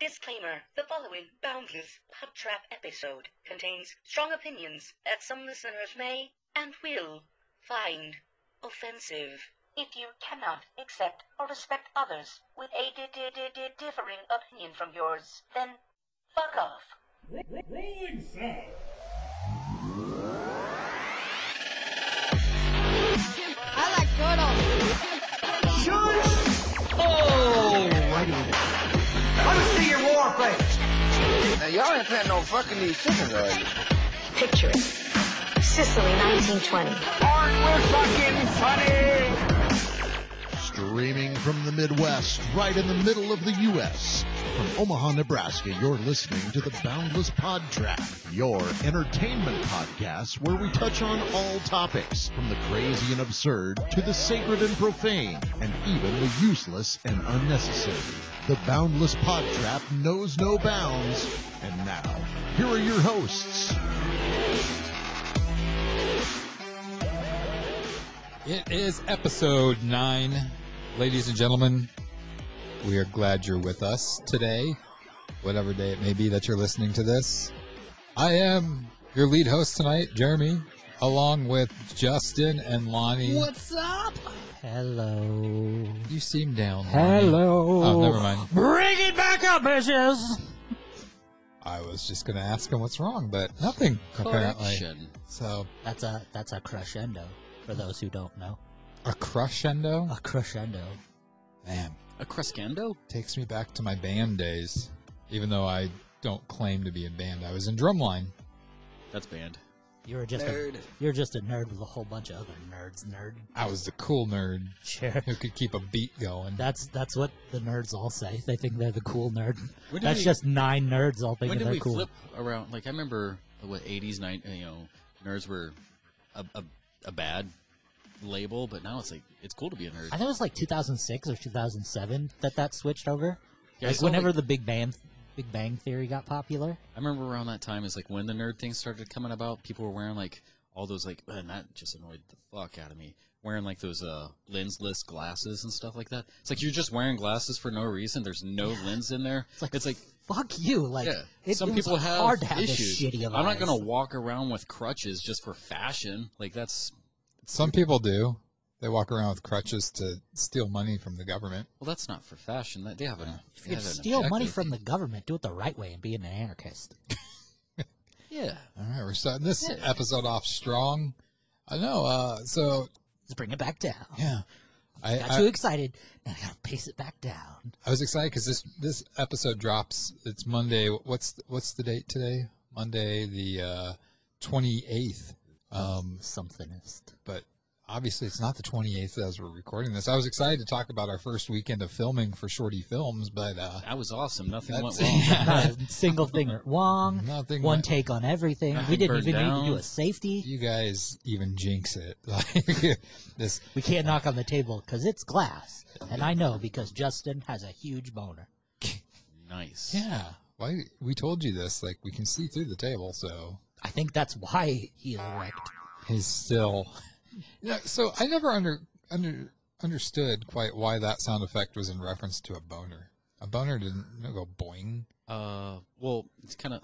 Disclaimer The following Boundless Pod Trap episode contains strong opinions that some listeners may and will find offensive. If you cannot accept or respect others with a di- di- di- di- differing opinion from yours, then fuck off. Rolling sound. Now y'all ain't planning on fucking these chickens, are you? Picture it. Sicily, 1920. Aren't we fucking funny? Streaming from the Midwest, right in the middle of the U.S. From Omaha, Nebraska, you're listening to the Boundless Pod Trap, your entertainment podcast where we touch on all topics, from the crazy and absurd to the sacred and profane, and even the useless and unnecessary. The Boundless Pod Trap knows no bounds. And now, here are your hosts. It is episode nine. Ladies and gentlemen, we are glad you're with us today, whatever day it may be that you're listening to this. I am your lead host tonight, Jeremy, along with Justin and Lonnie. What's up? Hello. You seem down. Hello. Oh, never mind. Bring it back up, bitches. I was just going to ask him what's wrong, but nothing, apparently. So, That's a that's a crescendo for those who don't know. a crescendo? A crescendo. Man, A crescendo? takes me back to my band days, even though I don't claim to be in band. I was in drumline. That's banned. You were just a you're just a nerd with a whole bunch of other nerds. Nerd. I was the cool nerd Sure. who could keep a beat going. That's that's what the nerds all say. They think they're the cool nerd. That's we- just nine nerds all thinking they're cool. When did they're we cool. flip around? Like I remember what '80s, night you know, nerds were a, a, a bad label, but now it's like it's cool to be a nerd. I think it was like 2006 or 2007 that that switched over. Yeah, like whenever like- the Big Bang Big Bang Theory got popular. I remember around that time is like when the nerd thing started coming about. People were wearing like all those like, and that just annoyed the fuck out of me. Wearing like those uh lensless glasses and stuff like that. It's like you're just wearing glasses for no reason. There's no lens in there. It's like, it's like fuck you. Like yeah. it, Some it people have hard to have issues. this shitty of I'm not eyes. gonna walk around with crutches just for fashion. Like that's Some people do. They walk around with crutches to steal money from the government. well, that's not for fashion. They have an. If you have an steal money from the government, do it the right way and be an anarchist. Yeah. All right, we're starting this Yeah. episode off strong. I know. Uh, so Let's bring it back down. yeah, I, Got I, too excited. Now I gotta pace it back down. I was excited because this this episode drops. It's Monday. What's the, what's the date today? Monday the twenty eighth. Um, Somethingist. but obviously it's not the 28th as we're recording this. I was excited to talk about our first weekend of filming for Shorty Films, but uh, That was awesome. Nothing went wrong. Not a single thing went wrong. nothing. One went- take on everything. We didn't burned even need to do a safety. you guys even jinx it. Like this. We can't knock on the table because it's glass. And I know because Justin has a huge boner. Nice. Yeah. Why we told you this? Like we can see through the table, so I think that's why he is erect. he's still. Yeah. So I never under under understood quite why that sound effect was in reference to a boner. A boner didn't go boing. Uh, well, it's kind of.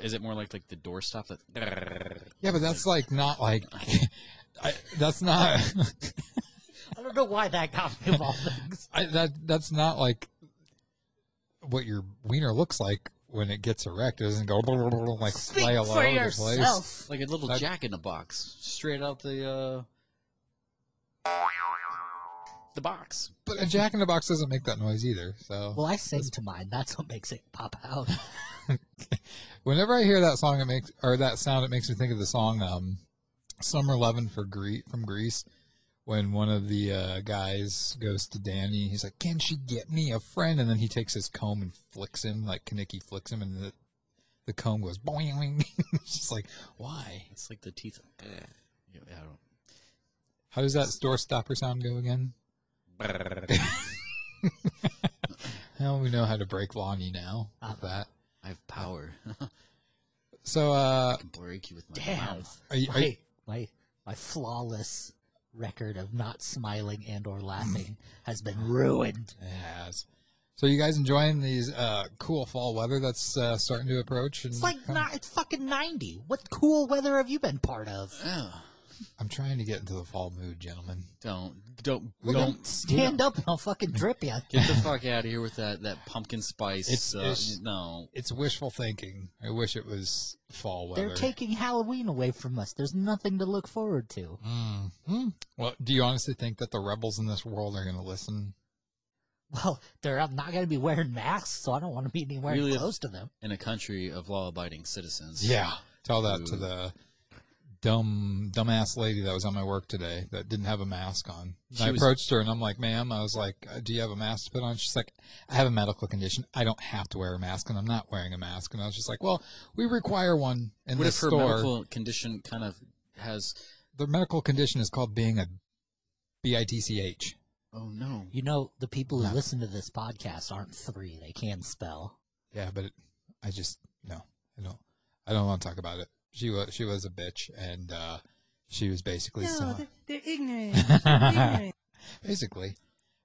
Is it more like like the doorstop that? Yeah, but that's like not like. I, that's not. I don't know why that got me of all things. I, that that's not like what your wiener looks like when it gets erect. It doesn't go like Speak fly all over the place. Like a little That- jack in the box, straight out the uh, the box. But a jack in the box doesn't make that noise either. So Well, I sing to mine. That's what makes it pop out. whenever I hear that song, it makes or that sound, it makes me think of the song um, "Summer Lovin' for Gre- from Grease. When one of the uh, guys goes to Danny, he's like, "Can she get me a friend?" And then he takes his comb and flicks him, like Kenickie flicks him, and the the comb goes boing. it's just like, why? It's like the teeth. Yeah, I don't. How does that door stopper sound go again? Well, we know how to break Lonnie now with that. I have power. So, uh, I can break you with my Damn. mouth. are you, are you, my, my, my flawless record of not smiling and or laughing has been ruined. It has. So you guys enjoying these uh, cool fall weather that's uh, starting to approach? And It's like not, it's fucking ninety. What cool weather have you been part of? I'm trying to get into the fall mood, gentlemen. Don't don't Look, don't Stand up and I'll fucking drip you. get the fuck out of here with that that pumpkin spice. It's- uh, it's- no. It's wishful thinking. I wish it was fall weather. They're taking Halloween away from us. There's nothing to look forward to. Mhm. Well, do you honestly think that the rebels in this world are going to listen? Well, they're not going to be wearing masks, so I don't want to be anywhere Really? close to them. In a country of law-abiding citizens. Yeah. Tell that to the dumb dumbass lady that was on my work today that didn't have a mask on. She I was- approached her and I'm like, "Ma'am," I was like, uh, "Do you have a mask to put on?" She's like, "I have a medical condition. I don't have to wear a mask, and I'm not wearing a mask." And I was just like, "Well, we require one in What if her store." medical condition kind of has? The medical condition is called being a bitch. Oh no. You know, the people who No. listen to this podcast aren't three. They can spell. Yeah, but it, I just no, I don't, I don't want to talk about it. She was she was a bitch, and uh, she was basically so, they're ignorant. basically.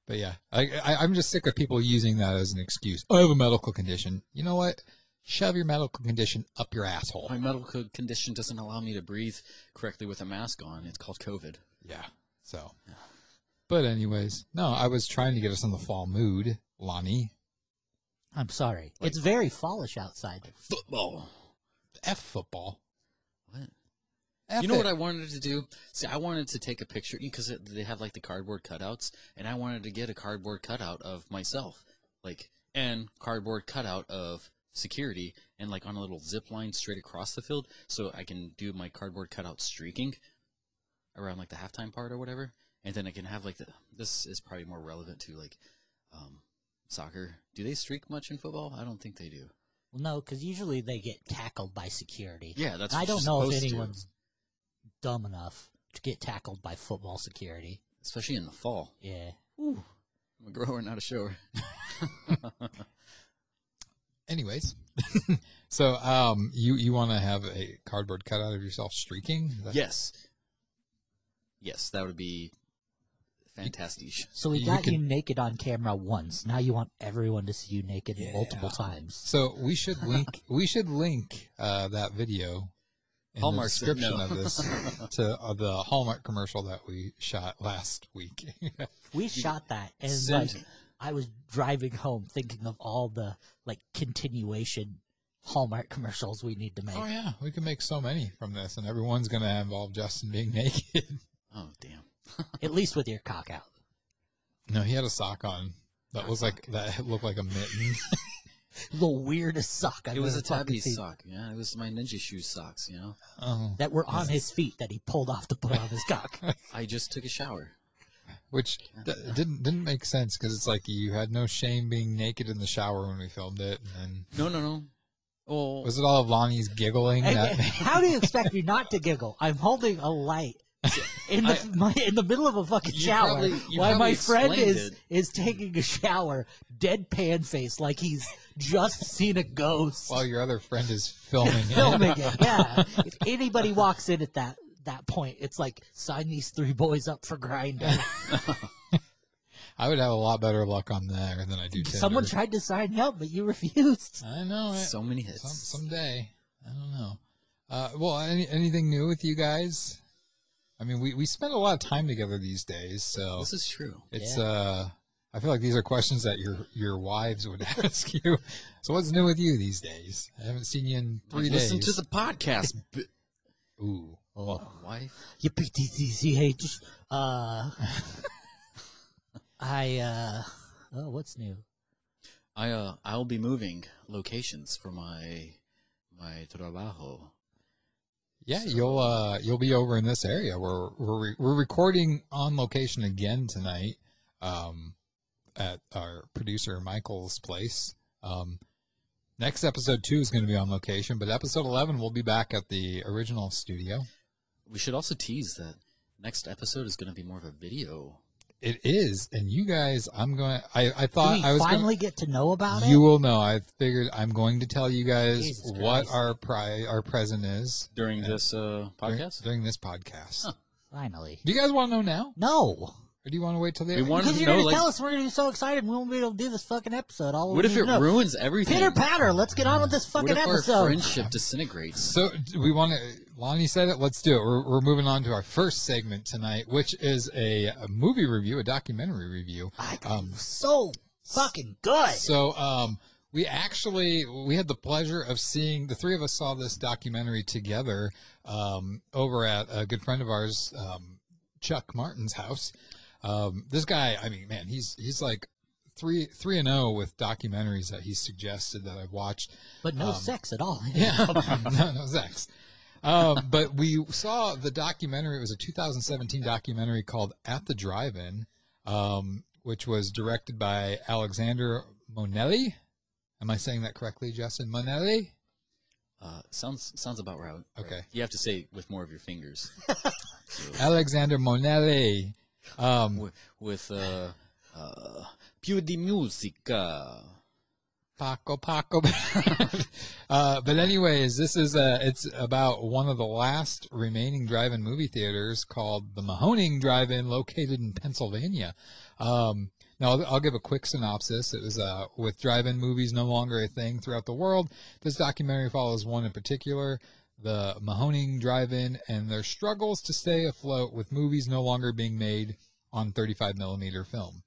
But yeah, I, I I'm just sick of people using that as an excuse. I have a medical condition. You know what? Shove your medical condition up your asshole. My medical condition doesn't allow me to breathe correctly with a mask on. It's called COVID. Yeah. So, Yeah. but anyways, no, I was trying to get us in the fall mood, Lonnie. I'm sorry. It's very fallish outside. Football. F football. F you know what I wanted to do? See, I wanted to take a picture because they have like the cardboard cutouts, and I wanted to get a cardboard cutout of myself, like, and cardboard cutout of security, and like on a little zip line straight across the field, so I can do my cardboard cutout streaking around like the halftime part or whatever, and then I can have like the. This is probably more relevant to like um, soccer. Do they streak much in football? I don't think they do. Well, no, because usually they get tackled by security. Yeah, that's. I don't know if anyone's dumb enough to get tackled by football security. especially in the fall. Yeah. Ooh. I'm a grower, not a shower. Anyways, so um, you you want to have a cardboard cutout of yourself streaking? That's- Yes. Yes, that would be fantastic. So we You got you naked on camera once. Now you want everyone to see you naked multiple times. So we should link we should link uh, that video in Hallmark the description no. of this to uh, the Hallmark commercial that we shot last week. We shot that, and Send- like I was driving home thinking of all the like continuation Hallmark commercials we need to make. oh yeah, we can make so many from this, and everyone's gonna involve Justin being naked. Oh damn! At least with your cock out. no, he had a sock on that was like that looked like a mitten. The weirdest sock I've It was a tabby sock. Yeah, it was my ninja shoes socks. You know, oh, that were on his feet that he pulled off to put on his cock. I just took a shower. which d- didn't didn't make sense because it's like you had no shame being naked in the shower when we filmed it, and No, no, no. Oh, then was it all of Lonnie's giggling? Hey, that hey, How do you expect me not to giggle? I'm holding a light in the my, in the middle of a fucking shower probably- while my friend explained is it. is taking a shower, deadpan face, like he's just seen a ghost. while your other friend is filming it. filming it. Yeah. if anybody walks in at that that point, it's like sign these three boys up for Grindr. I would have a lot better luck on there than I do Tinder. Someone tried to sign you up, but you refused. I know it. so many hits. Some, someday. I don't know. Uh, well, any, anything new with you guys? I mean, we, we spend a lot of time together these days, so This is true. it's Yeah. uh. I feel like these are questions that your your wives would ask you. So what's new with you these days? I haven't seen you in three Listen days. Listen to the podcast, Ooh. Oh, wife. you PTCH. Uh, I uh, oh, what's new? I uh, I'll be moving locations for my my trabajo. Yeah, you'll uh you'll be over in this area. We're we're re- we're recording on location again tonight, um, at our producer Michael's place. Um, next episode two is going to be on location, but episode eleven we'll be back at the original studio. We should also tease that next episode is going to be more of a video. It is, and you guys, I'm going. I I Do thought we I was finally Gonna, get to know about you it? will know. I figured I'm going to tell you guys Jesus what Christ. our pri our present is during this uh, during- podcast. during, this podcast. Huh. Finally. Do you guys want to know now? No. Or do you want to wait till the We end? wanted Because to you're know, gonna like, tell us we're gonna be so excited we won't be able to do this fucking episode. All what if it know. ruins everything? Pitter patter. Let's get on with this What fucking if our episode. friendship disintegrates? So do we want to. Lonnie said it. Let's do it. We're, we're moving on to our first segment tonight, which is a, a movie review, a documentary review. I- Um, so fucking good. So um, we actually we had the pleasure of seeing the three of us saw this documentary together um, over at a good friend of ours, um, Chuck Martin's house. Um, this guy, I mean, man, he's he's like three three and zero with documentaries that he suggested that I've watched. but no um, sex at all. Yeah, no, no sex. Um, but we saw the documentary. It was a 2017 documentary called "At the Drive-In," um, which was directed by Alexander Monelli. Am I saying that correctly, Justin? Monelli. Uh, sounds sounds about right. Okay. You have to say it with more of your fingers. Alexander Monelli. Um, with, with uh, uh, di musica. Paco Paco. uh, but anyways, this is uh, it's about one of the last remaining drive-in movie theaters called the Mahoning Drive-In, located in Pennsylvania. Um, now I'll, I'll give a quick synopsis. It was uh, with drive-in movies no longer a thing throughout the world. This documentary follows one in particular, the Mahoning Drive-In, and their struggles to stay afloat with movies no longer being made on 35 millimeter film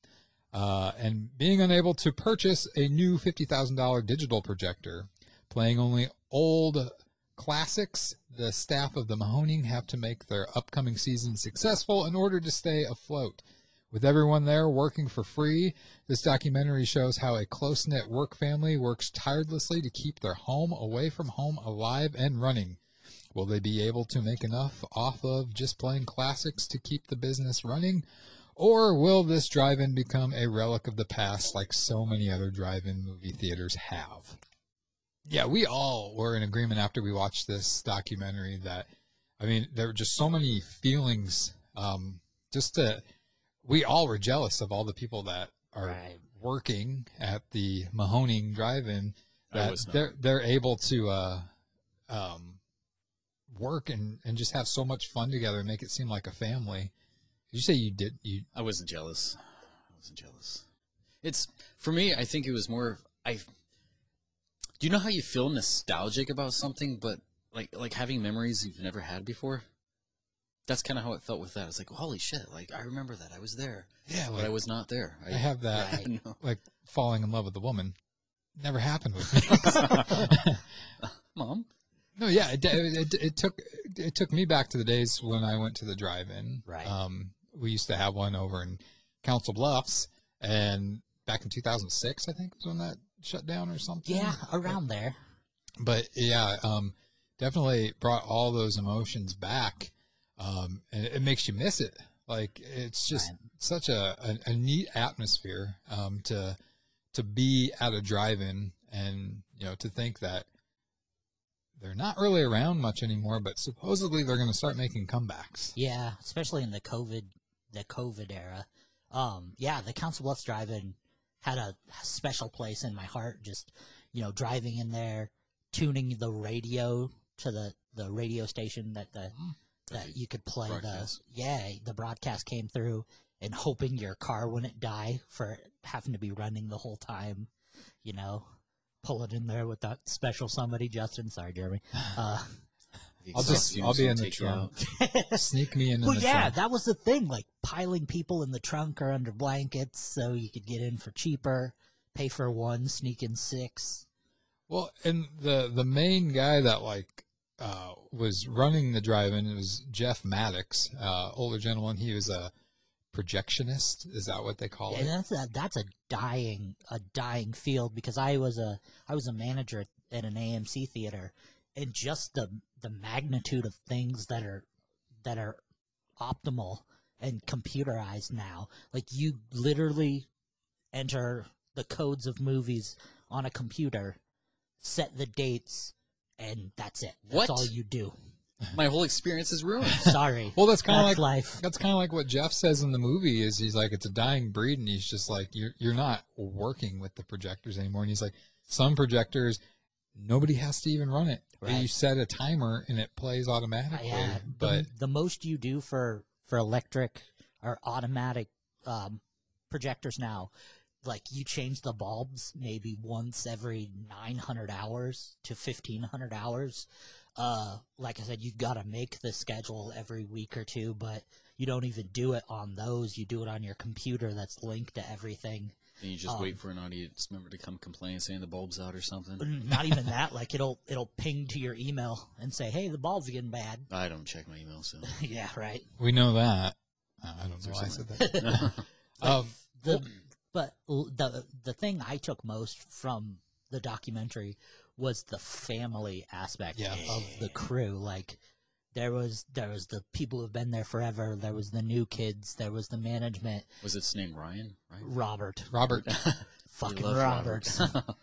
uh, and being unable to purchase a new $50,000 digital projector. Playing only old classics, the staff of the Mahoning have to make their upcoming season successful in order to stay afloat. With everyone there working for free, this documentary shows how a close knit work family works tirelessly to keep their home away from home alive and running. Will they be able to make enough off of just playing classics to keep the business running? Or will this drive in become a relic of the past like so many other drive in movie theaters have? Yeah, we all were in agreement after we watched this documentary that, I mean, there were just so many feelings. Um, just to, we all were jealous of all the people that are Right. working at the Mahoning drive in that they're, they're able to, uh, um, work and, and just have so much fun together and make it seem like a family. Did you say you did? You I wasn't jealous. I wasn't jealous. It's for me. I think it was more. I. Do you know how you feel nostalgic about something, but like like having memories you've never had before? That's kind of how it felt with that. It's like, holy shit! Like I remember that I was there, yeah, but I was not there. I have that I like falling in love with a woman. Never happened with me. Mom. No, yeah, it, it, it took it took me back to the days when I went to the drive-in. Right. Um, we used to have one over in Council Bluffs, and back in 2006, I think was when that shut down or something. Yeah, around there. but yeah, um, definitely brought all those emotions back, um, and it makes you miss it. Like it's just Right. such a, a, a neat atmosphere um, to to be at a drive-in, and you know to think that they're not really around much anymore, but supposedly they're going to start making comebacks. Yeah, especially in the COVID the COVID era. Um, yeah, the Council Bluffs Drive-In had a special place in my heart. Just you know, driving in there, tuning the radio to the the radio station that the that you could play Broadcast. the yeah the broadcast came through and hoping your car wouldn't die for having to be running the whole time. You know, pull it in there with that special somebody. Justin, sorry, Jeremy. Uh, I'll just I'll be in the trunk. Sneak me in. in Well, the yeah, trunk. that was the thing. Like piling people in the trunk or under blankets so you could get in for cheaper, pay for one, sneak in six. Well, and the the main guy that like uh, was running the drive-in was Jeff Mattox, uh, older gentleman. He was a projectionist. Is that what they call it? that's a, that's a dying a dying field because I was a I was a manager at, at an AMC theater, and just the the magnitude of things that are that are optimal and computerized now. Like you literally enter the codes of movies on a computer, set the dates, and that's it. That's What? all you do. My whole experience is ruined. Sorry. Well, that's kind of like life. that's kind of like what Jeff says in the movie. Is he's like it's a dying breed, and he's just like you're you're not working with the projectors anymore. And he's like some projectors, nobody has to even run it. Right. You set a timer and it plays automatically. Yeah, but the, the most you do for for electric or automatic um, projectors now, like you change the bulbs maybe once every 900 hours to 1500 hours. Uh, like I said, you've got to make the schedule every week or two, but you don't even do it on those. You do it on your computer that's linked to everything. And you just Um, wait for an audience member to come complain, saying the bulb's out or something. Not even that. Like it'll it'll ping to your email and say, "Hey, the bulb's getting bad." I don't check my email, so. yeah, right. We know that. Uh, I don't know why I said that. um, the but the the thing I took most from the documentary was the family aspect Yeah. of the crew. Like there was there was the people who've been there forever. There was the new kids. There was the management. Was its name Ryan? Right? Robert, Robert. fucking love Robert.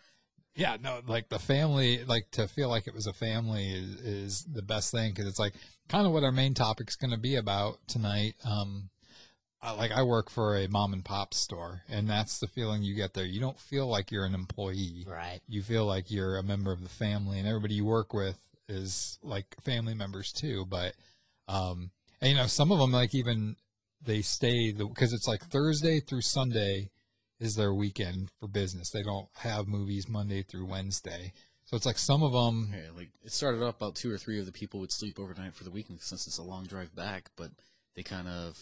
Yeah, no, like the family, like to feel like it was a family is, is the best thing because it's like kind of what our main topic's going to be about tonight. Um, I, like I work for a mom and pop store, and that's the feeling you get there. You don't feel like you're an employee. right. You feel like you're a member of the family, and everybody you work with is like family members too. But, um, and you know, some of them like even they stay the because it's like Thursday through Sunday is their weekend for business. They don't have movies Monday through Wednesday. So it's like some of them, Yeah, like it started off about two or three of the people would sleep overnight for the weekend since it's a long drive back, but they kind of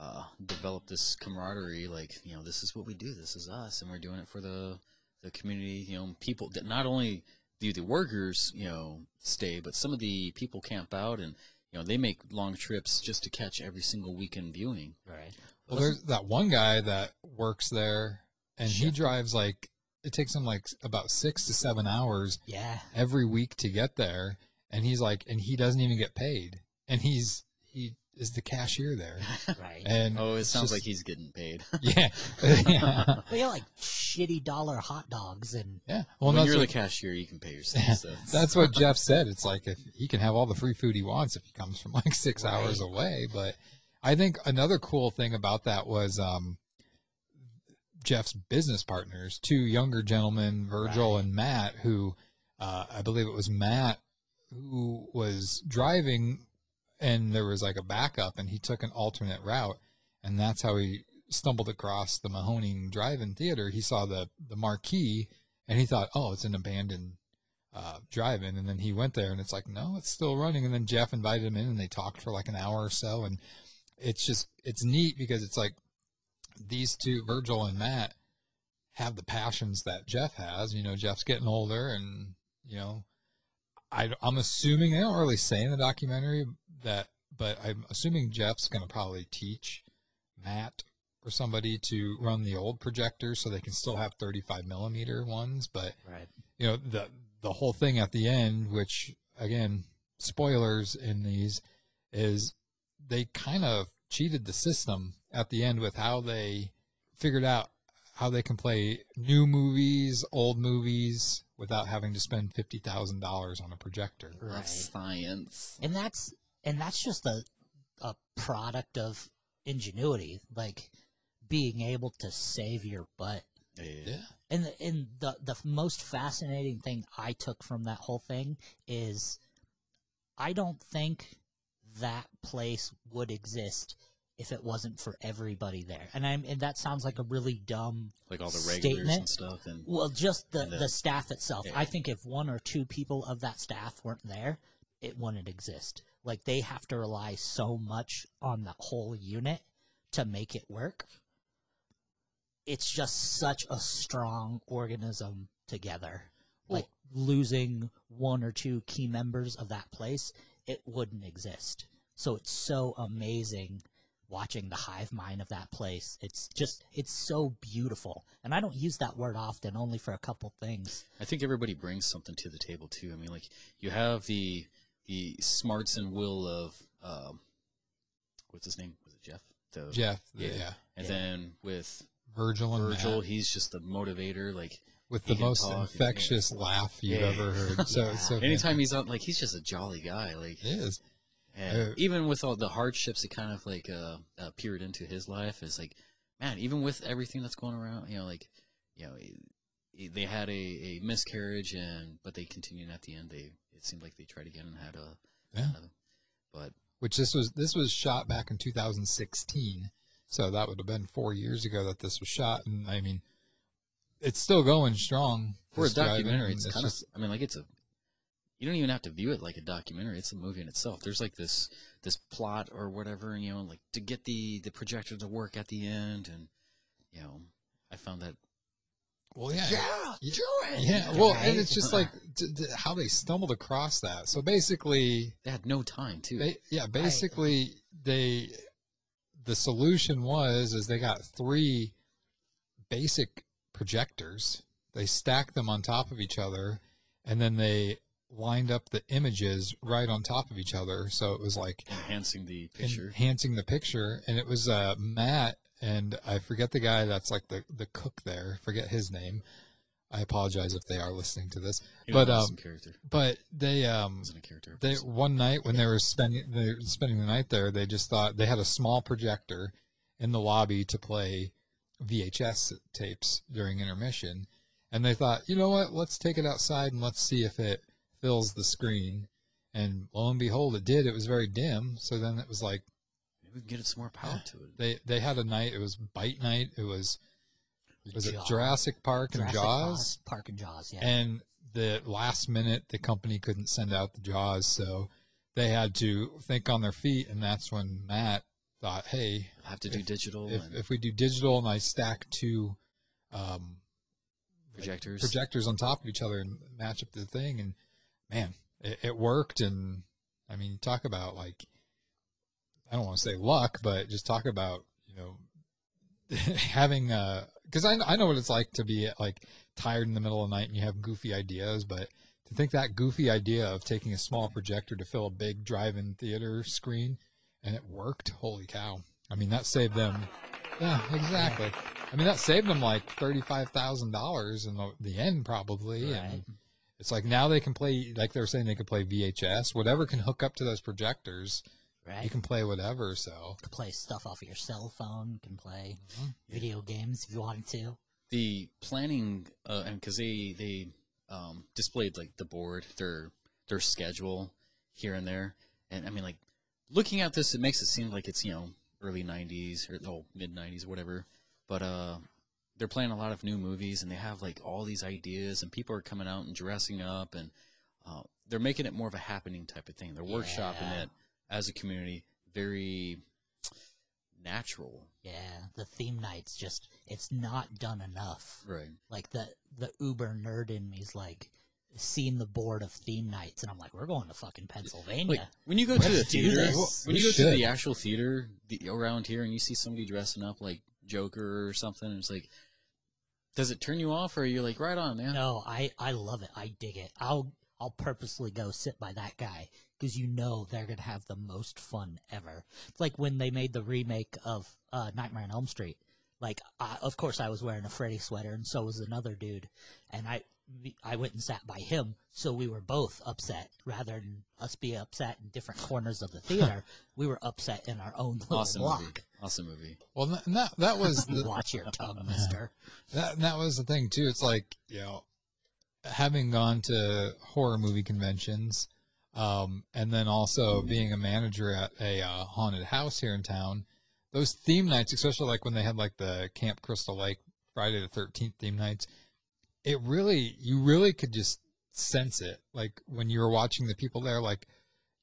uh, developed this camaraderie. Like you know, this is what we do. This is us, and we're doing it for the the community. You know, people that not only do the workers you know stay, but some of the people camp out and you know they make long trips just to catch every single weekend viewing. Right. well, there's that one guy that works there and he drives like, it takes him like about six to seven hours Yeah. every week to get there. And he's like, and he doesn't even get paid. And he's, he is the cashier there. Right. And Oh, it sounds just- like he's getting paid. yeah. yeah. But yeah, like shitty dollar hot dogs and Yeah. Well, when that's you're what, the cashier, you can pay yourself. So. that's what Jeff said. It's like if he can have all the free food he wants if he comes from like six hours away. But I think another cool thing about that was um, Jeff's business partners, two younger gentlemen, Virgil Right. and Matt, who uh, I believe it was Matt who was driving and there was like a backup and he took an alternate route and that's how he stumbled across the Mahoning Drive-In Theater. He saw the the marquee and he thought, "Oh, it's an abandoned uh, drive-in." And then he went there and it's like, "No, it's still running." And then Jeff invited him in and they talked for like an hour or so and it's just it's neat because it's like these two, Virgil and Matt, have the passions that Jeff has. You know, Jeff's getting older and, you know, I, I'm assuming they don't really say in the documentary that, but I'm assuming Jeff's going to probably teach Matt or somebody to run the old projectors so they can still have 35 millimeter ones. But right. you know the the whole thing at the end, which again spoilers in these, is they kind of cheated the system at the end with how they figured out how they can play new movies, old movies without having to spend fifty thousand dollars on a projector. Right. That's science. and that's and that's just a a product of ingenuity like being able to save your butt Yeah. and the, and the the most fascinating thing i took from that whole thing is i don't think that place would exist if it wasn't for everybody there and i'm and that sounds like a really dumb Like all the regulars Statement. and stuff, and well, just the, And the- the staff itself. Yeah. I think if one or two people of that staff weren't there, it wouldn't exist. Like they have to rely so much on the whole unit to make it work. It's just such a strong organism together. like losing one or two key members of that place, it wouldn't exist. So it's so amazing watching the hive mind of that place. It's just it's so beautiful. And I don't use that word often, only for a couple things. I think everybody brings something to the table too. I mean, like you have the the smarts and will of um, what's his name? Was it Jeff? The, Jeff, Yeah. yeah, And Yeah. then with Virgil and Virgil, Matt, he's just the motivator. Like with the most and- infectious laugh you've Yeah. ever heard. So, Yeah. so anytime he's on, like he's just a jolly guy. Like it is. And Uh, even with all the hardships that kind of like uh, uh, peered into his life, it's like, man, even with everything that's going around, you know, like, you know, he- he- they had a, a miscarriage, and but they continued at the end. They it seemed like they tried again and had a, Yeah. another, but which this was this was shot back in 2016 So that would have been four years ago that this was shot, and I mean, it's still going strong For a documentary, and it's, kind of. I mean, like it's a. You don't even have to view it like a documentary. It's a movie in itself. There's like this this plot or whatever, and you know, like to get the the projector to work at the end, and you know, I found that Well, yeah, Yeah, yeah, do it. yeah. Well, Right? and it's just like d- d- how they stumbled across that. So basically, they had no time too. Ba- yeah, basically they the solution was is they got three basic projectors. They stacked them on top of each other and then they lined up the images right on top of each other. So it was like enhancing the picture. enhancing the picture and it was uh Matt and I forget the guy that's like the the cook there. Forget his name. I apologize if they are listening to this. Know, but um character. but they um Wasn't a character. they one night when they were spending they were spending the night there, they just thought they had a small projector in the lobby to play VHS tapes during intermission, and they thought, you know what, let's take it outside and let's see if it fills the screen. And lo and behold, it did. It was very dim. So then it was like we can get it some more power to it. they they had a night. It was bite night. It was was it Jurassic Park and Jurassic Jaws? Park and Jaws, yeah. And the last minute, the company couldn't send out the Jaws, so they had to think on their feet. And that's when Matt thought, "Hey, I have to do digital if, and if we do digital and I stack two um, like, projectors. projectors on top of each other and match up the thing, and man, it, it worked. And I mean, talk about like I don't want to say luck, but just talk about you know having uh because I I know what it's like to be like tired in the middle of the night and you have goofy ideas, but to think that goofy idea of taking a small projector to fill a big drive-in theater screen and it worked, holy cow! I mean, that saved them. Yeah, exactly. I mean, that saved them like thirty-five thousand dollars in the, the end, probably. Right. And it's like now they can play, like they were saying, they could play VHS, whatever can hook up to those projectors. Right? You can play whatever. So You can play stuff off of your cell phone. You can play Mm-hmm. video games if you wanted to. the planning uh, and because they they um, displayed like the board their their schedule here and there and i mean like looking at this it makes it seem like it's you know early 90s or oh mid 90s whatever but uh they're playing a lot of new movies and they have like all these ideas and people are coming out and dressing up and uh, they're making it more of a happening type of thing they're workshopping Yeah. it as a community very natural Yeah, the theme nights just it's not done enough. right Like the the uber nerd in me's like seeing the board of theme nights, and I'm like, we're going to fucking Pennsylvania. Like when you go to the Let's do theater, this. when We you go to the actual theater the, around here, and you see somebody dressing up like Joker or something, and it's like, does it turn you off, or are you like, right on, man? No, I I love it. I dig it. I'll I'll purposely go sit by that guy because you know they're gonna have the most fun ever. It's like when they made the remake of uh, Nightmare on Elm Street. Like, I, of course, I was wearing a Freddy sweater, and so was another dude, and I I went and sat by him, so we were both upset. Rather than us be upset in different corners of the theater, we were upset in our own little awesome block. movie, awesome movie. well, th- that that was the, Watch your tongue, Mister. that that was the thing too. It's like you know, having gone to horror movie conventions, um, and then also being a manager at a uh, haunted house here in town. Those theme nights, especially like when they had like the Camp Crystal Lake Friday the Thirteenth theme nights, it really you really could just sense it. Like when you were watching the people there, like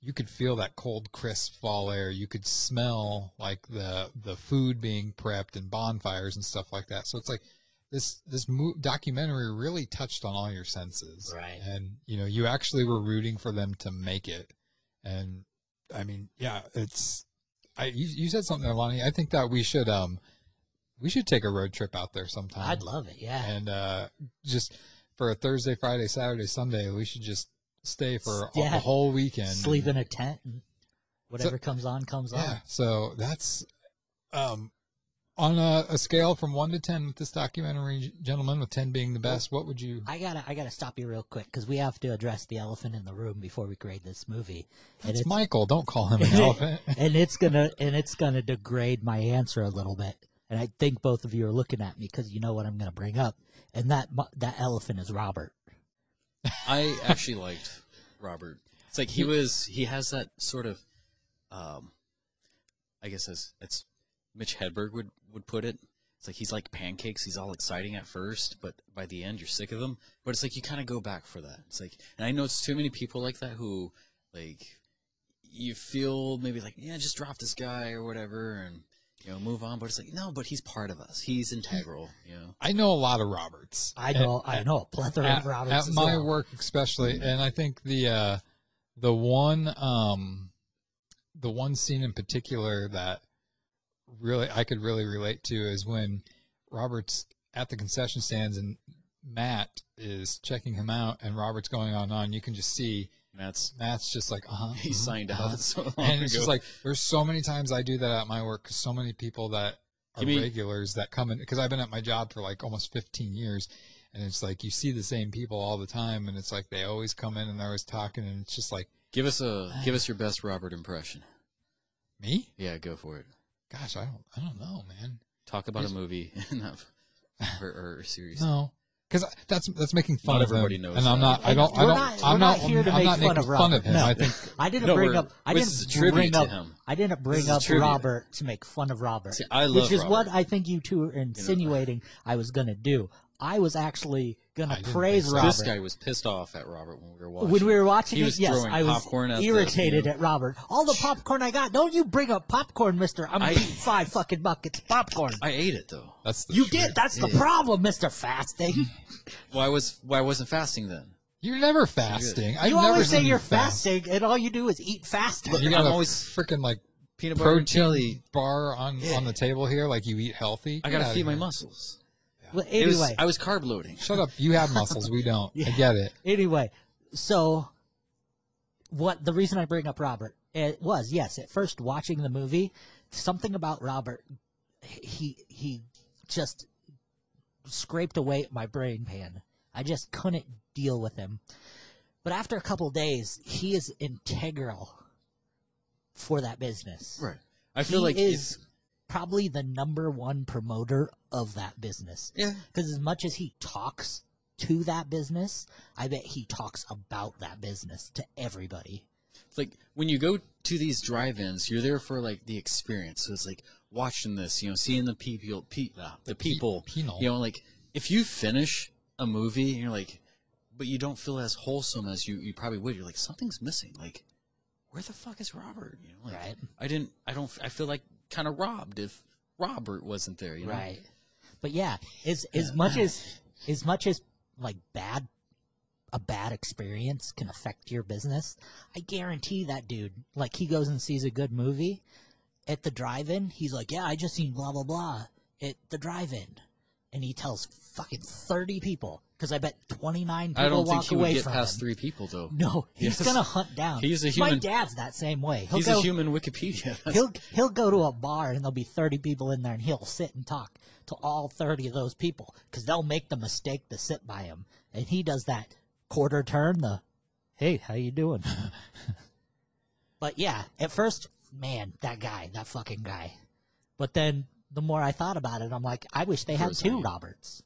you could feel that cold, crisp fall air. You could smell like the the food being prepped and bonfires and stuff like that. So it's like this this mo- documentary really touched on all your senses, Right. And you know, you actually were rooting for them to make it. And I mean, yeah, it's. I you, you said something, there, Lonnie. I think that we should um we should take a road trip out there sometime. I'd love it. Yeah. and uh just for a Thursday, Friday, Saturday, Sunday, we should just stay for a- Yeah. the whole weekend. sleep in a tent and whatever comes on comes Yeah. on. So that's um on a, a scale from one to ten with this documentary, gentlemen, with ten being the best. What would you? I gotta I gotta stop you real quick because we have to address the elephant in the room before we grade this movie. And It's it's, Michael. Don't call him an elephant. and it's gonna and it's gonna degrade my answer a little bit. And I think both of you are looking at me because you know what I'm gonna bring up. And that that elephant is Robert. I actually liked Robert. It's like he was he has that sort of um I guess it's it's Mitch Hedberg would would put it. It's like he's like pancakes. He's all exciting at first, but by the end you're sick of him. But it's like you kind of go back for that. It's like, and I know it's too many people like that who like you feel maybe like yeah, just drop this guy or whatever, and you know move on. But it's like no, but he's part of us. He's integral. You know. I know a lot of Roberts. I know, At- I know a plethora at, of Roberts. at my well. work especially and i think the uh the one um the one scene in particular that really i could really relate to is when robert's at the concession stands and matt is checking him out and robert's going on and on you can just see Matt's matt's just like uh-huh he mhm, signed uh-huh. out so long and it's ago. just like there's so many times I do that at my work because so many people that are Give me- regulars that come in because I've been at my job for like almost 15 years, and it's like you see the same people all the time, and it's like they always come in and they're always talking, and it's just like give us a give us your best Robert impression. me. Yeah, go for it. Gosh, I don't, I don't know, man. Talk about a movie, not or, or a series. No, because that's that's making fun Not of him, everybody knows and I'm not. I don't. I We're don't. not- I'm not. not here to I'm make not fun of fun of him. No. I think I didn't No, bring up. I this didn't is a bring up. him. I didn't bring up tribute. Robert to make fun of Robert. See, I love which is what I think you two are insinuating I was going to do. I was actually gonna didn't praise think. Robert. This guy was pissed off at Robert when we were watching. when we were watching he it, was yes, throwing I was popcorn at the- irritated you know. at Robert. All the popcorn I got. Don't you bring up popcorn, Mister? I'm I- eating five fucking buckets of popcorn. I ate it though. that's the you truth. did. That's the Yeah. problem, Mister Fasting. Why was why I wasn't fasting then? You're never fasting. I've you never always say seen you you're fast. fasting, and all you do is eat fasting. You I'm a always- freaking like Peanut butter and protein jelly. bar on on the table here, like you eat healthy. I gotta feed my muscles. Well, It was- anyway, I was carb loading. Shut up. You have muscles. We don't. I get it. anyway, so what the reason I bring up Robert it was yes, at first watching the movie, something about Robert, he he just scraped away at my brain pan. I just couldn't deal with him. But after a couple days, he is integral for that business. Right. I feel he like is probably the number one promoter of that business. Yeah. Because as much as he talks to that business, I bet he talks about that business to everybody. It's like when you go to these drive-ins, you're there for like the experience. So it's like watching this, you know, seeing the people, pe- uh, the people, penal. you know, like if you finish a movie and you're like, but you don't feel as wholesome as you, you probably would. You're like, something's missing. Like, where the fuck is Robert? You know, like, Right. I didn't, I don't, I feel like kind of robbed if Robert wasn't there. You know? Right. But yeah, as as much as as much as like bad a bad experience can affect your business, I guarantee that dude, like he goes and sees a good movie at the drive-in, he's like, "Yeah, I just seen blah blah blah at the drive-in," and he tells fucking thirty people because I bet twenty-nine people I don't think walk he would away get from past him. three people though. No, he's Yes. gonna hunt down. He's a human My human- dad's that same way. He'll He's go, a human Wikipedia. He'll he'll go to a bar and there'll be 30 people in there and he'll sit and talk to all 30 of those people because they'll make the mistake to sit by him and he does that quarter turn the hey how you doing but yeah at first man that guy that fucking guy but then the more i thought about it i'm like i wish they had two roberts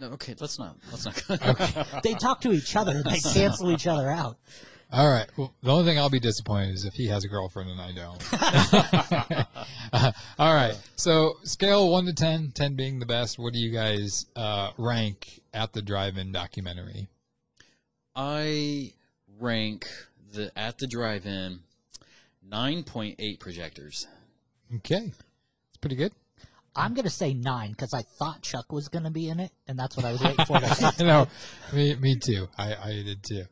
no, okay, let's not. Let's not. they talk to each other they cancel each other out All right. Well, the only thing I'll be disappointed is if he has a girlfriend and I don't. Uh, all right. So scale one to 10, 10 being the best. What do you guys uh, rank at the drive-in documentary? I rank the at the drive-in nine point eight projectors. Okay, it's pretty good. I'm gonna say nine because i thought chuck was gonna be in it and that's what i was waiting for to I know. Me, me too. I, I did too.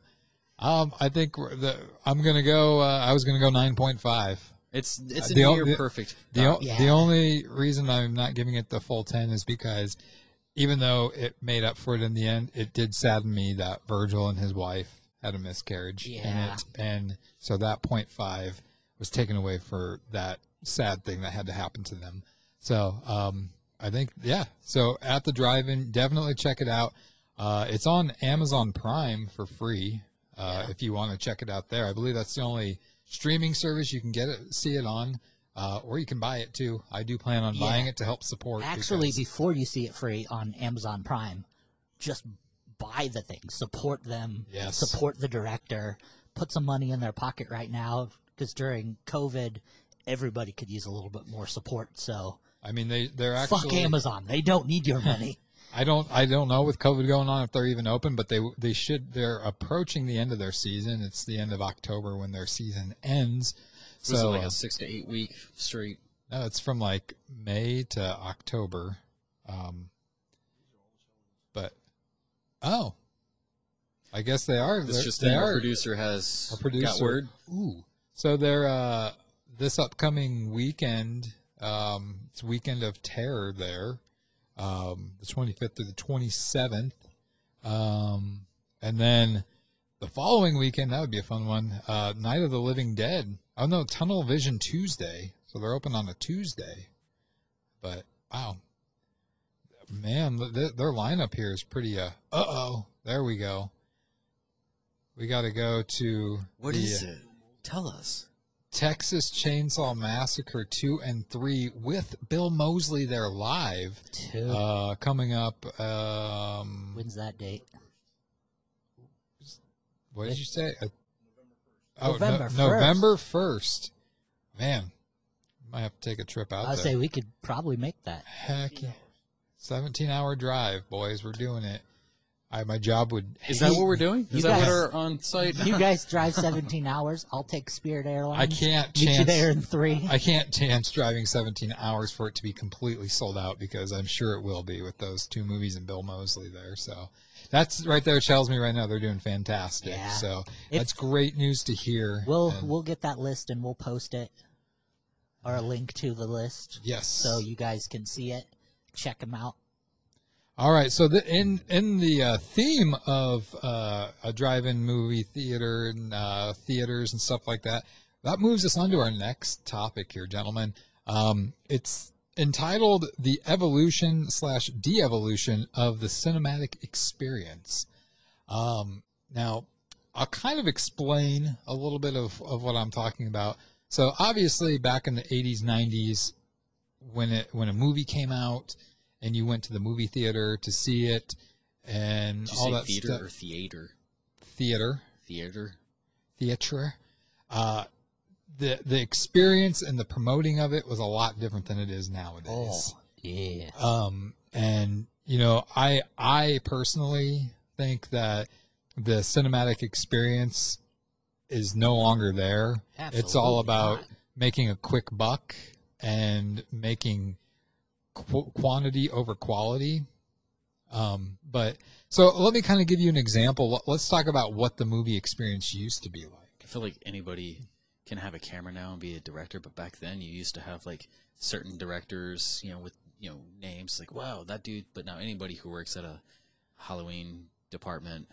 Um, I think the I'm gonna go. Uh, I was gonna go nine point five. It's it's Uh, a the o- near the- perfect. The, o- Yeah. the only reason I'm not giving it the full 10 is because even though it made up for it in the end, it did sadden me that Virgil and his wife had a miscarriage in Yeah. it. And so that 0.5 was taken away for that sad thing that had to happen to them. So um, I think, yeah. So at the drive in, definitely check it out. Uh, it's on Amazon Prime for free uh, if you want to check it out there. I believe that's the only streaming service you can get it, see it on. Uh, or you can buy it too. I do plan on Yeah. buying it to help support. Actually, because- before you see it free on Amazon Prime, just buy the thing, support them, Yes. support the director, put some money in their pocket right now because during COVID, everybody could use a little bit more support. So I mean, they they're actually fuck Amazon. They don't need your money. I don't I don't know with COVID going on if they're even open, but they they should they're approaching the end of their season. It's the end of October when their season ends. Was it So like uh, a six to eight week straight? no, it's from like May to October. Um, but oh, I guess they are. It's just they our are. producer has Our producer. got word. Ooh. So they're uh this upcoming weekend, um it's weekend of terror there. Um the 25th through the 27th. Um and then the following weekend, that would be a fun one. Uh Night of the Living Dead. Oh no, Tunnel Vision Tuesday. So they're open on a Tuesday. But wow. Man, th- their lineup here is pretty uh uh-oh. There we go. We got to go to What the, is uh, it? Tell us. Texas Chainsaw Massacre 2 and 3 with Bill Moseley there live Two. uh, coming up. Um, When's that date? what did you say? Uh, oh, November no, 1st. November 1st. Man, might have to take a trip out I there. say we could probably make that. Heck yeah. 17 hour drive, boys. We're doing it. I, my job would. Is that what we're me. doing? You Is that what guys- our on site? You guys drive 17 hours. I'll take Spirit Airlines. I can't meet you there in three. I can't chance driving 17 hours for it to be completely sold out because I'm sure it will be with those two movies and Bill Moseley there. So that's right there tells me right now they're doing fantastic. Yeah. So If- that's great news to hear. We'll And we'll get that list and we'll post it or a link to the list yes. so you guys can see it. Check them out. All right. So the, in in the uh, theme of uh, a drive-in movie theater and uh, theaters and stuff like that, that moves us on to our next topic here, gentlemen. Um, it's entitled "The Evolution slash De-Evolution of the Cinematic Experience." Um, now, I'll kind of explain a little bit of, of what I'm talking about. So, obviously, back in the 80s, 90s, when it when a movie came out and you went to the movie theater to see it and all that theater stuff, or theater? theater, Theater. theatre, uh, the the experience and the promoting of it was a lot different than it is nowadays. Oh, yeah. Um, and you know, I I personally think that the cinematic experience is no longer there. it's all about not. making a quick buck and making qu- quantity over quality. Um, but so let me kind of give you an example. Let- Let's talk about what the movie experience used to be like. I feel like anybody can have a camera now and be a director, but back then you used to have like certain directors, you know, with you know names like wow that dude. But now anybody who works at a Halloween department,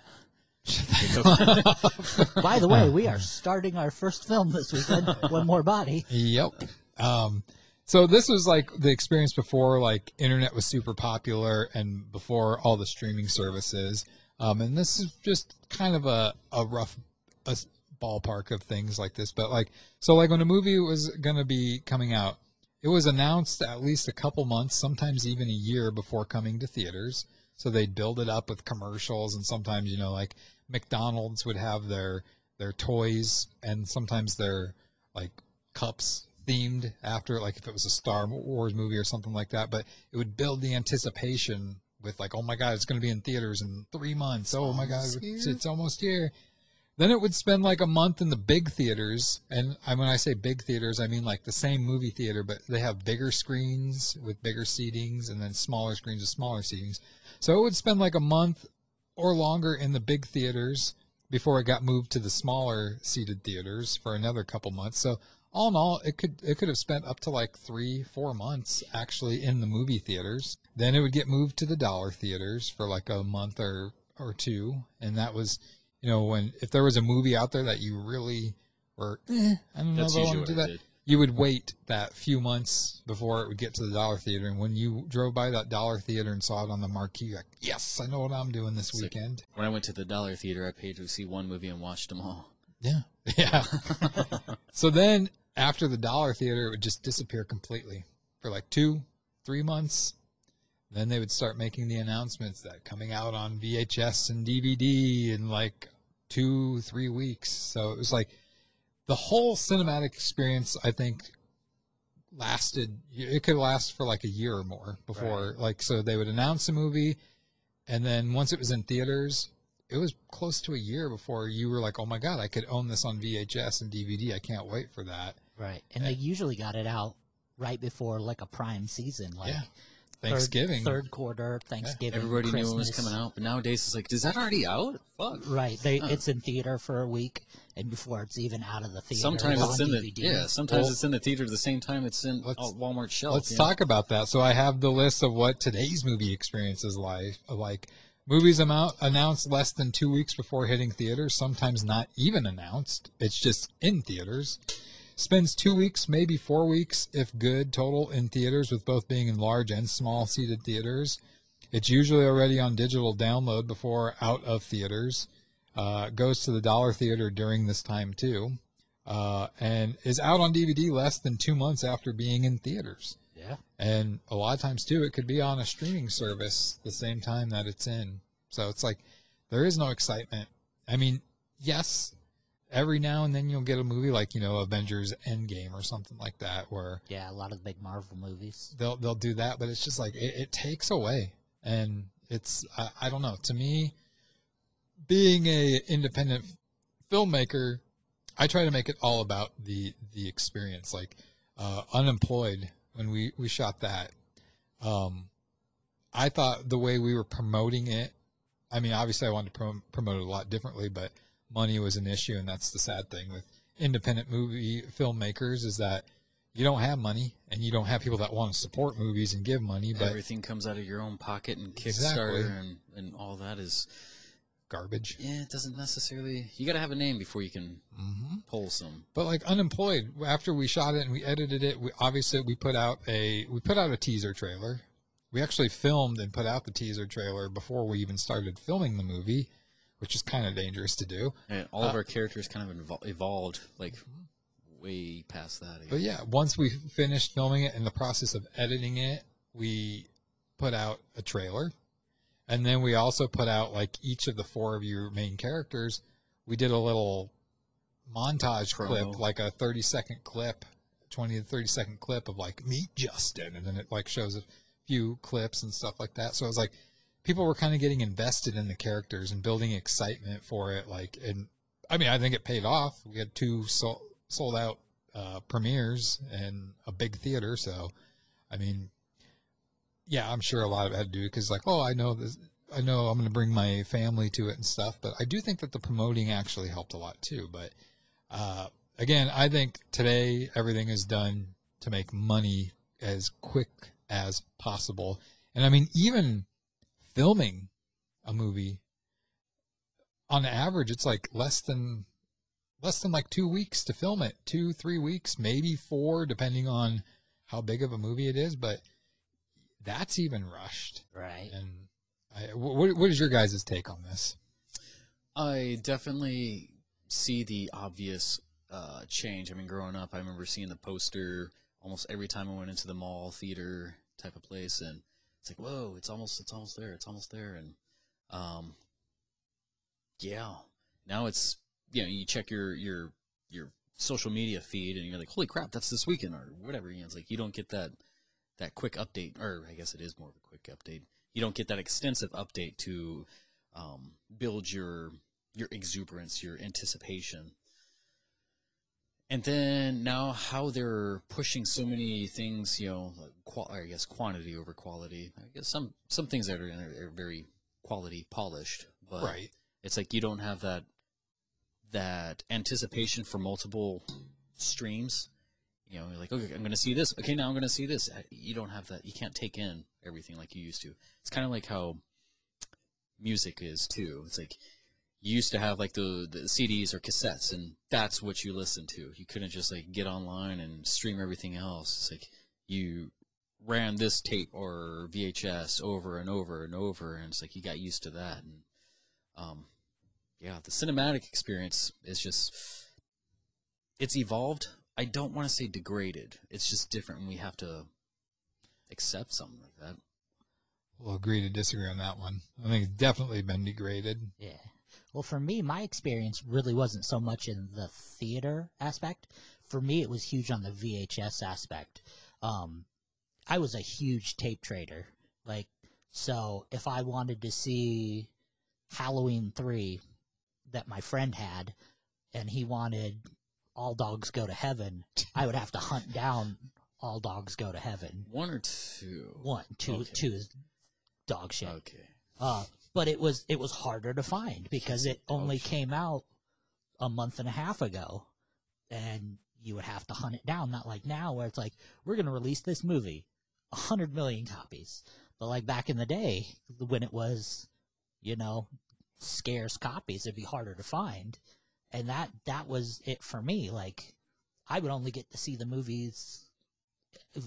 By the way, we are starting our first film this weekend. One more body. Yep. Um, so this was like the experience before like internet was super popular and before all the streaming services. Um, and this is just kind of a, a rough a ballpark of things like this. But like, so like when a movie was going to be coming out, it was announced at least a couple months, sometimes even a year before coming to theaters. So they'd build it up with commercials and sometimes, you know, like McDonald's would have their, their toys and sometimes their like cups themed after like if it was a Star Wars movie or something like that, but it would build the anticipation with like, oh my god, it's going to be in theaters in three months. oh my god, it's, it's almost here. Then it would spend like a month in the big theaters, and when I say big theaters, I mean like the same movie theater, but they have bigger screens with bigger seatings, and then smaller screens with smaller seatings. So it would spend like a month or longer in the big theaters before it got moved to the smaller seated theaters for another couple months. So all in all, it could it could have spent up to like three, four months actually in the movie theaters. Then it would get moved to the dollar theaters for like a month or or two, and that was, you know, when if there was a movie out there that you really were, eh, I don't know That's if I want to do that. You would wait that few months before it would get to the dollar theater, and when you drove by that dollar theater and saw it on the marquee, you're like, yes, I know what I'm doing this It's like- weekend. when I went to the Dollar Theater, I paid to see one movie and watched them all. Yeah. Yeah. so then after the dollar theater, it would just disappear completely for like two, three months. Then they would start making the announcements that coming out on VHS and DVD in like two, three weeks. So it was like the whole cinematic experience, I think, lasted. It could last for like a year or more before, like, so they would announce a movie, and then once it was in theaters, it was close to a year before you were like, "Oh my god, I could own this on VHS and DVD. I can't wait for that." Right. And they usually got it out right before like a prime season, like Yeah. Thanksgiving. third, quarter, Thanksgiving. Everybody knew it was coming out, but nowadays it's like, is that already out? Fuck. Right. They Huh. it's in theater for a week, and before it's even out of the theater, Sometimes it's it's on in the yeah. Sometimes Well- it's in the theater at the same time it's in Let's- uh, Walmart shelf. Let's you know? talk about that. So I have the list of what today's movie experience is like. Like movies amount announced less than two weeks before hitting theaters. Sometimes not even announced. It's just in theaters. Spends two weeks, maybe four weeks, if good, total in theaters, with both being in large and small seated theaters. It's usually already on digital download before out of theaters. Uh, goes to the dollar theater during this time too, uh, and is out on DVD less than two months after being in theaters. Yeah. And a lot of times too, it could be on a streaming service the same time that it's in. So it's like there is no excitement. I mean, yes, every now and then you'll get a movie like you know Avengers Endgame or something like that where Yeah, a lot of the big Marvel movies. they'll they'll do that, but it's just like it, it takes away, and it's I, I don't know. To me, being a independent filmmaker, I try to make it all about the the experience. Like uh, unemployed when we we shot that, um, I thought the way we were promoting it. I mean, obviously, I wanted to prom- promote it a lot differently, but money was an issue, and that's the sad thing with independent movie filmmakers is that you don't have money and you don't have people that want to support movies and give money, but Everything comes out of your own pocket and Kickstarter Exactly. and, and all that is garbage. yeah. It doesn't necessarily. You got to have a name before you can hmm pull some. But like unemployed, after we shot it and we edited it, we obviously we put out a we put out a teaser trailer. We actually filmed and put out the teaser trailer before we even started filming the movie, which is kind of dangerous to do. And all of Uh, our characters kind of evol- evolved like way past that. I But yeah, once we finished filming it in the process of editing it, we put out a trailer. And then we also put out like each of the four of your main characters. We did a little montage Promo. clip, like a 30 second clip, 20 to 30 second clip of like meet Justin. And then it like shows a few clips and stuff like that. So it was like people were kind of getting invested in the characters and building excitement for it. Like, and I mean, I think it paid off. We had two sold, sold out uh, premieres and a big theater. So, I mean, yeah, I'm sure a lot of it had to do because, like, oh, I know this, I know I'm going to bring my family to it and stuff. But I do think that the promoting actually helped a lot too. But uh, again, I think today everything is done to make money as quick as possible. And I mean, even filming a movie on average, it's like less than less than like two weeks to film it. Two, three weeks, maybe four, depending on how big of a movie it is. But that's even rushed. Right. And I, what, what is your guys' take on this? I definitely see the obvious uh, change. I mean, growing up, I remember seeing the poster almost every time I went into the mall, theater type of place, and it's like, whoa, it's almost, it's almost there, it's almost there, and um, yeah, now it's you know, you check your your your social media feed, and you're like, holy crap, that's this weekend or whatever. You know, it's like you don't get that that quick update, or I guess it is more of a quick update. You don't get that extensive update to um, build your your exuberance, your anticipation. And then now how they're pushing so many things, you know, like qual- I guess quantity over quality. I guess some some things that are, are very quality polished, but Right. it's like you don't have that that anticipation for multiple streams. You know, you're like, okay, I'm going to see this. Okay, now I'm going to see this. You don't have that. You can't take in everything like you used to. It's kind of like how music is too. It's like you used to have like the, the CDs or cassettes, and that's what you listened to. You couldn't just like get online and stream everything else. It's like you ran this tape or VHS over and over and over, and it's like you got used to that. And um, yeah, the cinematic experience is just it's evolved. I don't want to say degraded. It's just different, and we have to accept something like that. We'll agree to disagree on that one. I think it's definitely been degraded. Yeah. Well, for me, my experience really wasn't so much in the theater aspect. For me, it was huge on the VHS aspect. um, I was a huge tape trader. Like, so if I wanted to see Halloween 3 that my friend had, and he wanted All Dogs Go to Heaven, I would have to hunt down All Dogs Go to Heaven. One or two. One, two, Okay. two is dog shit. Okay. Uh, but it was it was harder to find because it only came out a month and a half ago, and you would have to hunt it down. Not like now where it's like we're going to release this movie, a hundred million copies. But like back in the day when it was, you know, scarce copies, it'd be harder to find, and that that was it for me. Like I would only get to see the movies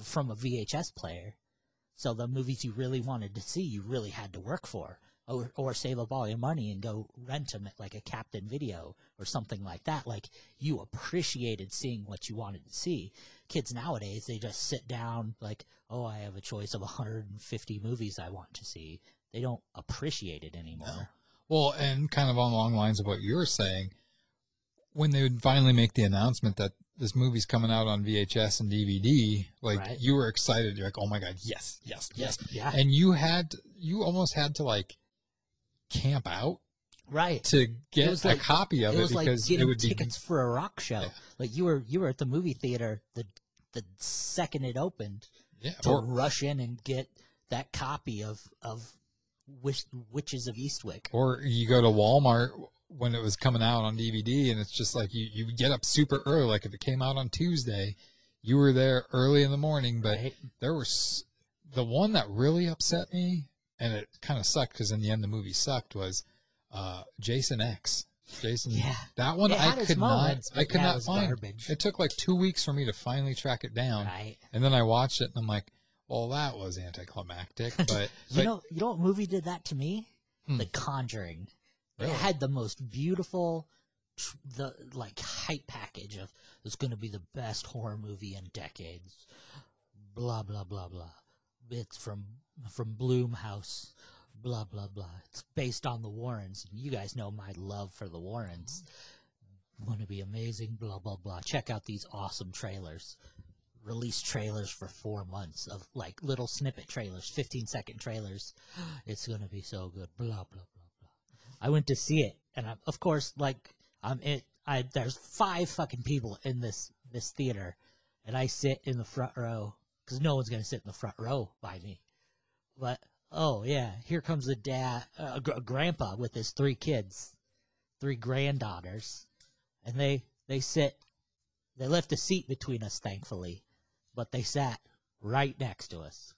from a VHS player. So the movies you really wanted to see, you really had to work for, or or save up all your money and go rent them at like a Captain Video or something like that. Like you appreciated seeing what you wanted to see. Kids nowadays, they just sit down like, oh, I have a choice of 150 movies I want to see. They don't appreciate it anymore. Well, and kind of along the lines of what you were saying, when they would finally make the announcement that this movie's coming out on VHS and DVD, like Right. you were excited. You're like, oh my god, yes, yes, yes. Yeah. And you had, you almost had to like camp out Right. to get a like- copy of it it, was like because it would be tickets for a rock show. Yeah. Like you were you were at the movie theater the the second it opened yeah, to or, rush in and get that copy of of Wish, Witches of Eastwick. or you go to Walmart when it was coming out on DVD, and it's just like you you get up super early. Like if it came out on Tuesday, you were there early in the morning, but Right? there was the one that really upset me, and it kind of sucked because in the end the movie sucked. Was uh, Jason X? Jason, Yeah. that one I could not, I could not find. garbage. It took like two weeks for me to finally track it down, Right. and then I watched it, and I'm like, well, that was anticlimactic, but You but- know you know what movie did that to me? Hmm. The Conjuring. Really? It had the most beautiful tr- the like hype package of it's going to be the best horror movie in decades. Blah blah blah blah. It's from from Blumhouse. Blah blah blah. It's based on the Warrens. You guys know my love for the Warrens. Going to be amazing. Blah blah blah. Check out these awesome trailers. Release trailers for four months of like little snippet trailers, fifteen second trailers. It's going to be so good. Blah blah blah blah. I went to see it, and I, of course, like I'm it. I there's five fucking people in this this theater, and I sit in the front row because no one's gonna sit in the front row by me. But oh yeah, here comes the dad, uh, gr- grandpa with his three kids, three granddaughters, and they they sit. They left a seat between us, thankfully, but they sat right next to us.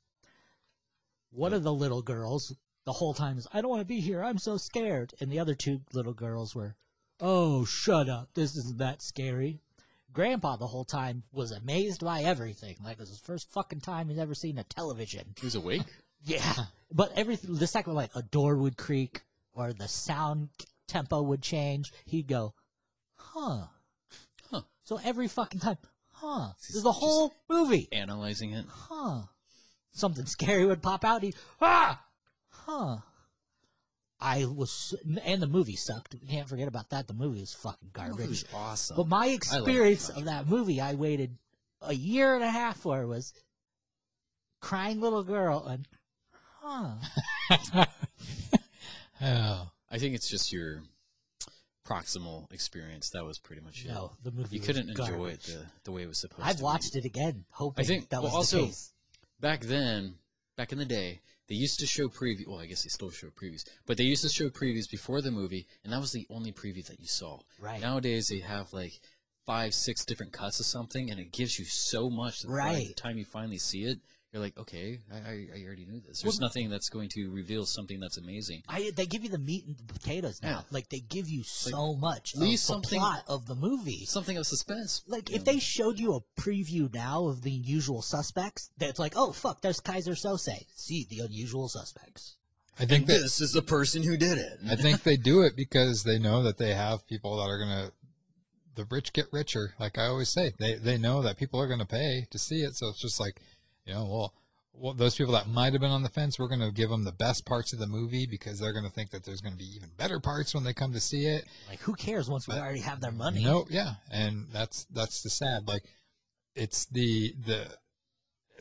One of the little girls the whole time is, I don't want to be here. I'm so scared. And the other two little girls were, Oh, shut up. This isn't that scary. Grandpa the whole time was amazed by everything. Like it was his first fucking time he's ever seen a television. He was awake. Yeah. But every the second, like a door would creak or the sound tempo would change, he'd go, huh. Huh. So every fucking time, huh. He's There's the whole movie Analyzing it. huh. Something scary would pop out. He, ah, huh. I was, and the movie sucked. We can't forget about that. The movie is fucking garbage. awesome. But my experience of that movie, I waited a year and a half for was crying little girl and, oh, I think it's just your proximal experience. That was pretty much it. No, the movie. you couldn't enjoy it the, the way it was supposed to. I've be. watched it again, hoping I think- that well, was the also- case. back then, back in the day, they used to show preview. Well, I guess they still show previews, but they used to show previews before the movie, and that was the only preview that you saw. Right. Nowadays, they have like five, six different cuts of something, and it gives you so much. That by the Right. time you finally see it, you're like, okay, I, I, I already knew this. There's Well- nothing that's going to reveal something that's amazing. I, they give you the meat and the potatoes now. Yeah. Like they give you so much leave of something- the plot of the movie. Something of suspense. Like if know. they showed you a preview now of the usual suspects, that's like, oh fuck, there's Keyser Soze. See the unusual suspects. I think that this is the person who did it. I think they do it because they know that they have people that are gonna. The rich get richer, like I always say. They they know that people are gonna pay to see it, so it's just like, you know, well, well those people that might have been on the fence, we're gonna give them the best parts of the movie because they're gonna think that there's gonna be even better parts when they come to see it. Like who cares once we already have their money? No, yeah, and that's that's the sad. Like, it's the the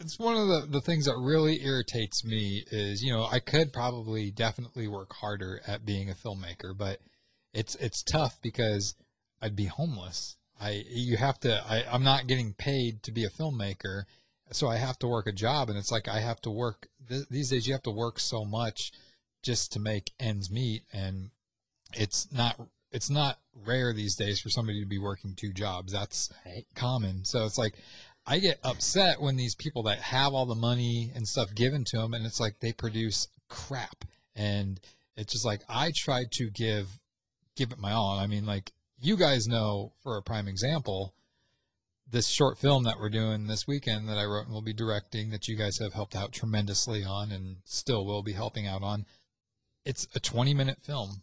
it's one of the, the things that really irritates me is you know I could probably definitely work harder at being a filmmaker, but it's it's tough because I'd be homeless. I you have to I, I'm not getting paid to be a filmmaker, so I have to work a job, and it's like I have to work th- these days. You have to work so much just to make ends meet, and it's not it's not rare these days for somebody to be working two jobs. That's Right. common. So it's like I get upset when these people that have all the money and stuff given to them, and it's like they produce crap, and it's just like I try to give give it my all. I mean, like you guys know, for a prime example, this short film that we're doing this weekend that I wrote and will be directing that you guys have helped out tremendously on and still will be helping out on. It's a 20 minute film.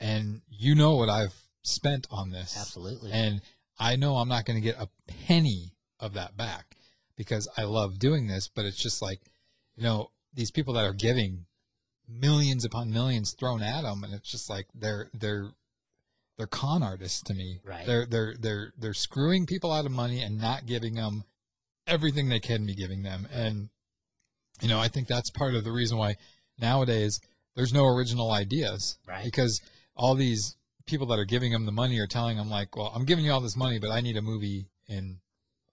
And you know what I've spent on this. Absolutely. And I know I'm not going to get a penny of that back because I love doing this, but it's just like, you know, these people that are giving millions upon millions thrown at them and it's just like they're they're they're con artists to me. Right. They're they're they're they're screwing people out of money and not giving them everything they can be giving them. And you know, I think that's part of the reason why nowadays there's no original ideas. Right. Because all these people that are giving them the money are telling them like, well, I'm giving you all this money, but I need a movie in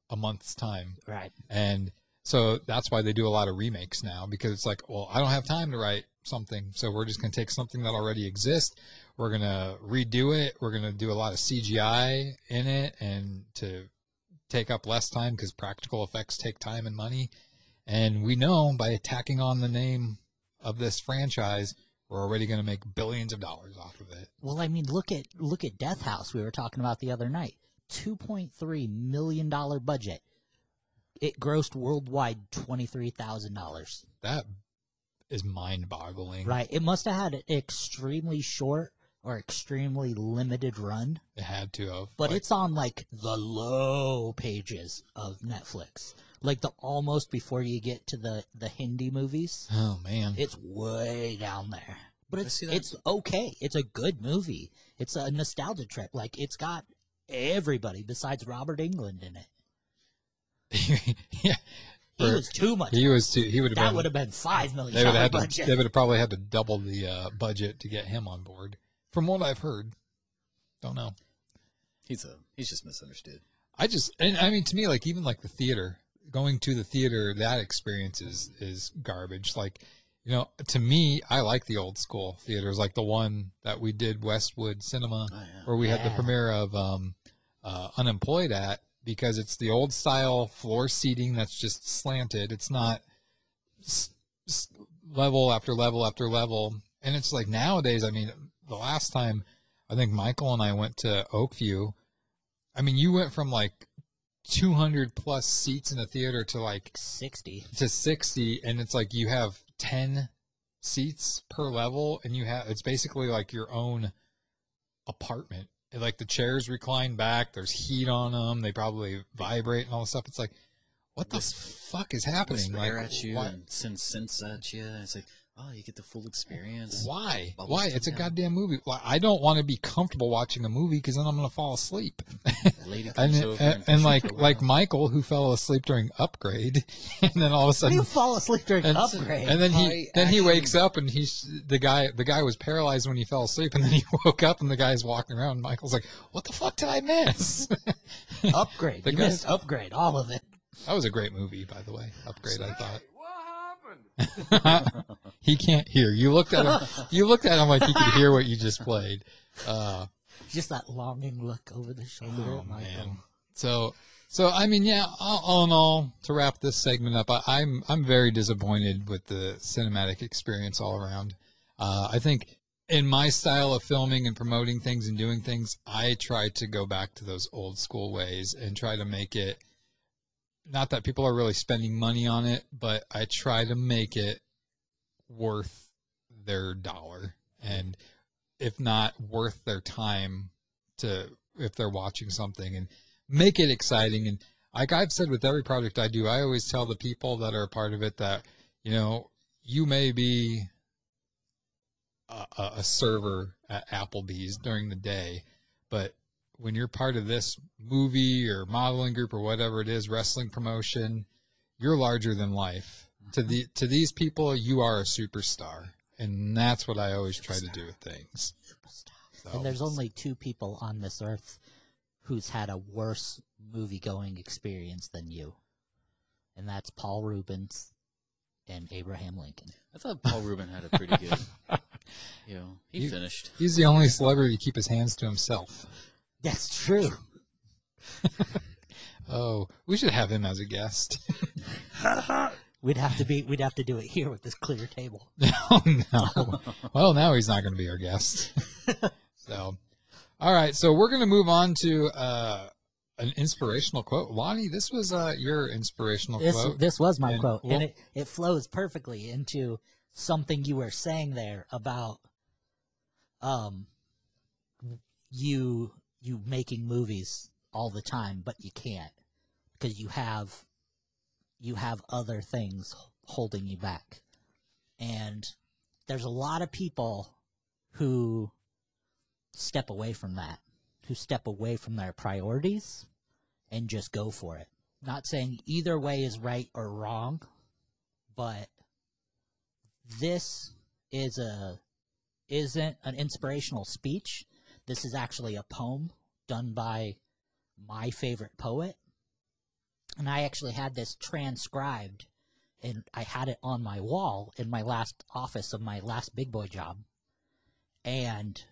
a month's time. Right. And so that's why they do a lot of remakes now because it's like, well, I don't have time to write something. So we're just going to take something that already exists. We're going to redo it. We're going to do a lot of CGI in it and to take up less time because practical effects take time and money. And we know by attacking on the name of this franchise, we're already going to make billions of dollars off of it. Well, I mean, look at look at Death House. We were talking about the other night. Two point three million dollar budget. It grossed worldwide twenty three thousand dollars. That is mind boggling. Right. It must have had an extremely short or extremely limited run, It had to have. but Like, it's on like the low pages of Netflix. Like the almost before you get to the the Hindi movies. oh man. It's way down there. But it's it's okay. It's a good movie. It's a nostalgia trip. Like it's got everybody besides Robert Englund in it. yeah. He was too much. He was too. He would have that been. would have been five million They would have had to. They would have probably had to double the uh, budget to get him on board. From what I've heard, don't know. He's a he's just misunderstood. I just, and I mean, to me, like even like the theater, going to the theater, that experience is is garbage. Like, you know, to me, I like the old school theaters, like the one that we did Westwood Cinema, Oh, yeah. where we had the premiere of um, uh, Unemployed at, because it's the old style floor seating that's just slanted. It's not s- s- level after level after level, and it's like nowadays. I mean, the last time I think Michael and I went to Oakview. I mean, you went from like 200 plus seats in a theater to like Sixty. to 60, and it's like you have 10 seats per level, and you have it's basically like your own apartment. And, like the chairs recline back, there's heat on them, they probably vibrate and all this stuff. It's like, what the fuck is happening? Whisper Like, at you and send sense at you. It's like, oh, you get the full experience. Why? Bubbles Why? come It's a goddamn movie. Like, I don't want to be comfortable watching a movie because then I'm going to fall asleep. The lady and comes and, and, like you for a like. Michael who fell asleep during Upgrade, and then all of a sudden you fall asleep during and, upgrade? and then he I then he actually- wakes up and he's the guy the guy was paralyzed when he fell asleep and then he woke up and the guy's walking around. Michael's like, "What the fuck did I miss?" upgrade. The you guy- missed upgrade. All of it. that was a great movie, by the way. Upgrade, I thought. What happened? he can't hear. You looked at him. You looked at him like he could hear what you just played. Uh, Just that longing look over the shoulder Oh at Michael. man. So so I mean, yeah. All, all in all, to wrap this segment up, I, I'm I'm very disappointed with the cinematic experience all around. Uh, I think in my style of filming and promoting things and doing things, I try to go back to those old school ways and try to make it. Not that people are really spending money on it, but I try to make it worth their dollar, and if not worth their time to if they're watching something and make it exciting. And like I've said with every project I do, I always tell the people that are a part of it that, you know, you may be a, a server at Applebee's during the day, but when you're part of this movie or modeling group or whatever it is, wrestling promotion, you're larger than life. To the mm-hmm. to these people, you are a superstar, and that's what I always try to do with things. So, And there's only two people on this earth who's had a worse movie going experience than you. And that's Paul Reubens and Abraham Lincoln. I thought Paul Rubin had a pretty good. You know, he You- finished. he's the only celebrity to keep his hands to himself. That's true. Oh, we should have him as a guest. We'd have to be we'd have to do it here with this clear table. oh no. Well, now he's not going to be our guest. so, all right. So we're going to move on to uh, an inspirational quote. Lonnie, this was uh, your inspirational This quote. this was my And quote, we'll- and it, it flows perfectly into something you were saying there about um you you making movies all the time, but you can't because you have you have other things holding you back, and there's a lot of people who step away from that, who step away from their priorities and just go for it. Not saying either way is right or wrong, but this is a isn't an inspirational speech. This is actually a poem done by my favorite poet. And I actually had this transcribed and I had it on my wall in my last office of my last big boy job. And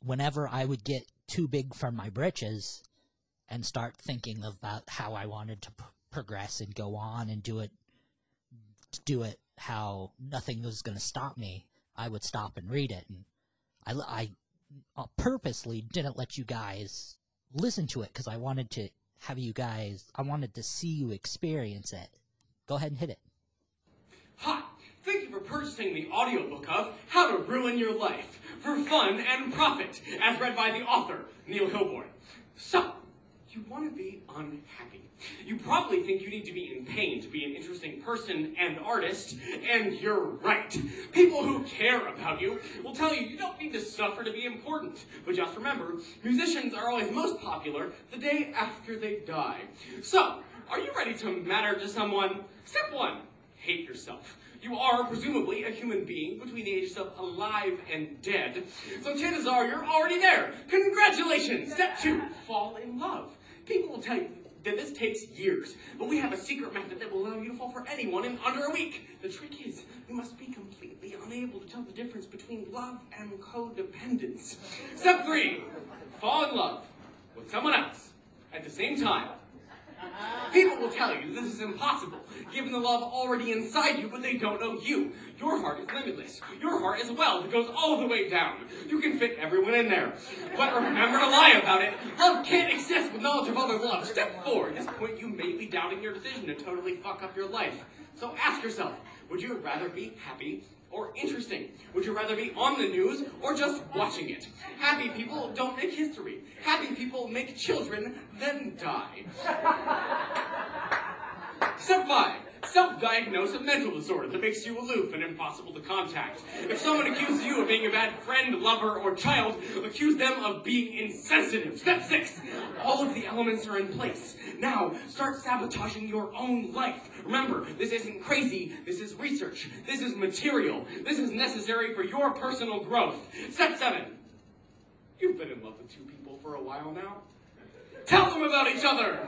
whenever I would get too big for my britches and start thinking about how I wanted to p- progress and go on and do it, do it how nothing was going to stop me, I would stop and read it. And I, I uh, purposely didn't let you guys listen to it because I wanted to have you guys, I wanted to see you experience it. Go ahead and hit it. Hi, thank you for purchasing the audiobook of How to Ruin Your Life for Fun and Profit, as read by the author, Neil Hilborn. So, you want to be unhappy. You probably think you need to be in pain to be an interesting person and artist, and you're right. People who care about you will tell you you don't need to suffer to be important. But just remember, musicians are always most popular the day after they die. So, are you ready to matter to someone? Step one hate yourself. You are presumably a human being between the ages of alive and dead. So chances are you're already there. Congratulations! Step two, fall in love. People will tell you that this takes years, but we have a secret method that will allow you to fall for anyone in under a week. The trick is, you must be completely unable to tell the difference between love and codependence. Step three, fall in love with someone else at the same time. People will tell you this is impossible, given the love already inside you, but they don't know you. Your heart is limitless. Your heart is a well that goes all the way down. You can fit everyone in there. But remember to lie about it. Love can't exist with knowledge of other love. Step four. At this point, you may be doubting your decision to totally fuck up your life. So ask yourself, would you rather be happy or interesting? Would you rather be on the news or just watching it? Happy people don't make history. Happy people make children, then die. Five. Self-diagnose a mental disorder that makes you aloof and impossible to contact. If someone accuses you of being a bad friend, lover, or child, accuse them of being insensitive. Step six. All of the elements are in place. Now, start sabotaging your own life. Remember, this isn't crazy. This is research. This is material. This is necessary for your personal growth. Step seven. You've been in love with two people for a while now. Tell them about each other.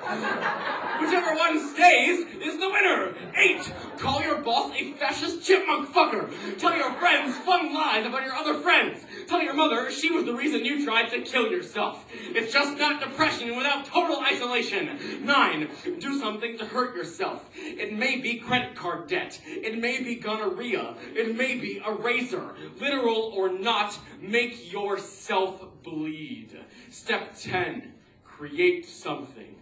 Whichever one stays is the winner. Eight. Call your boss a fascist chipmunk fucker. Tell your friends fun lies about your other friends. Tell your mother she was the reason you tried to kill yourself. It's just not depression without total isolation. Nine. Do something to hurt yourself. It may be credit card debt. It may be gonorrhea. It may be a razor. Literal or not, make yourself bleed. Step 10 create something.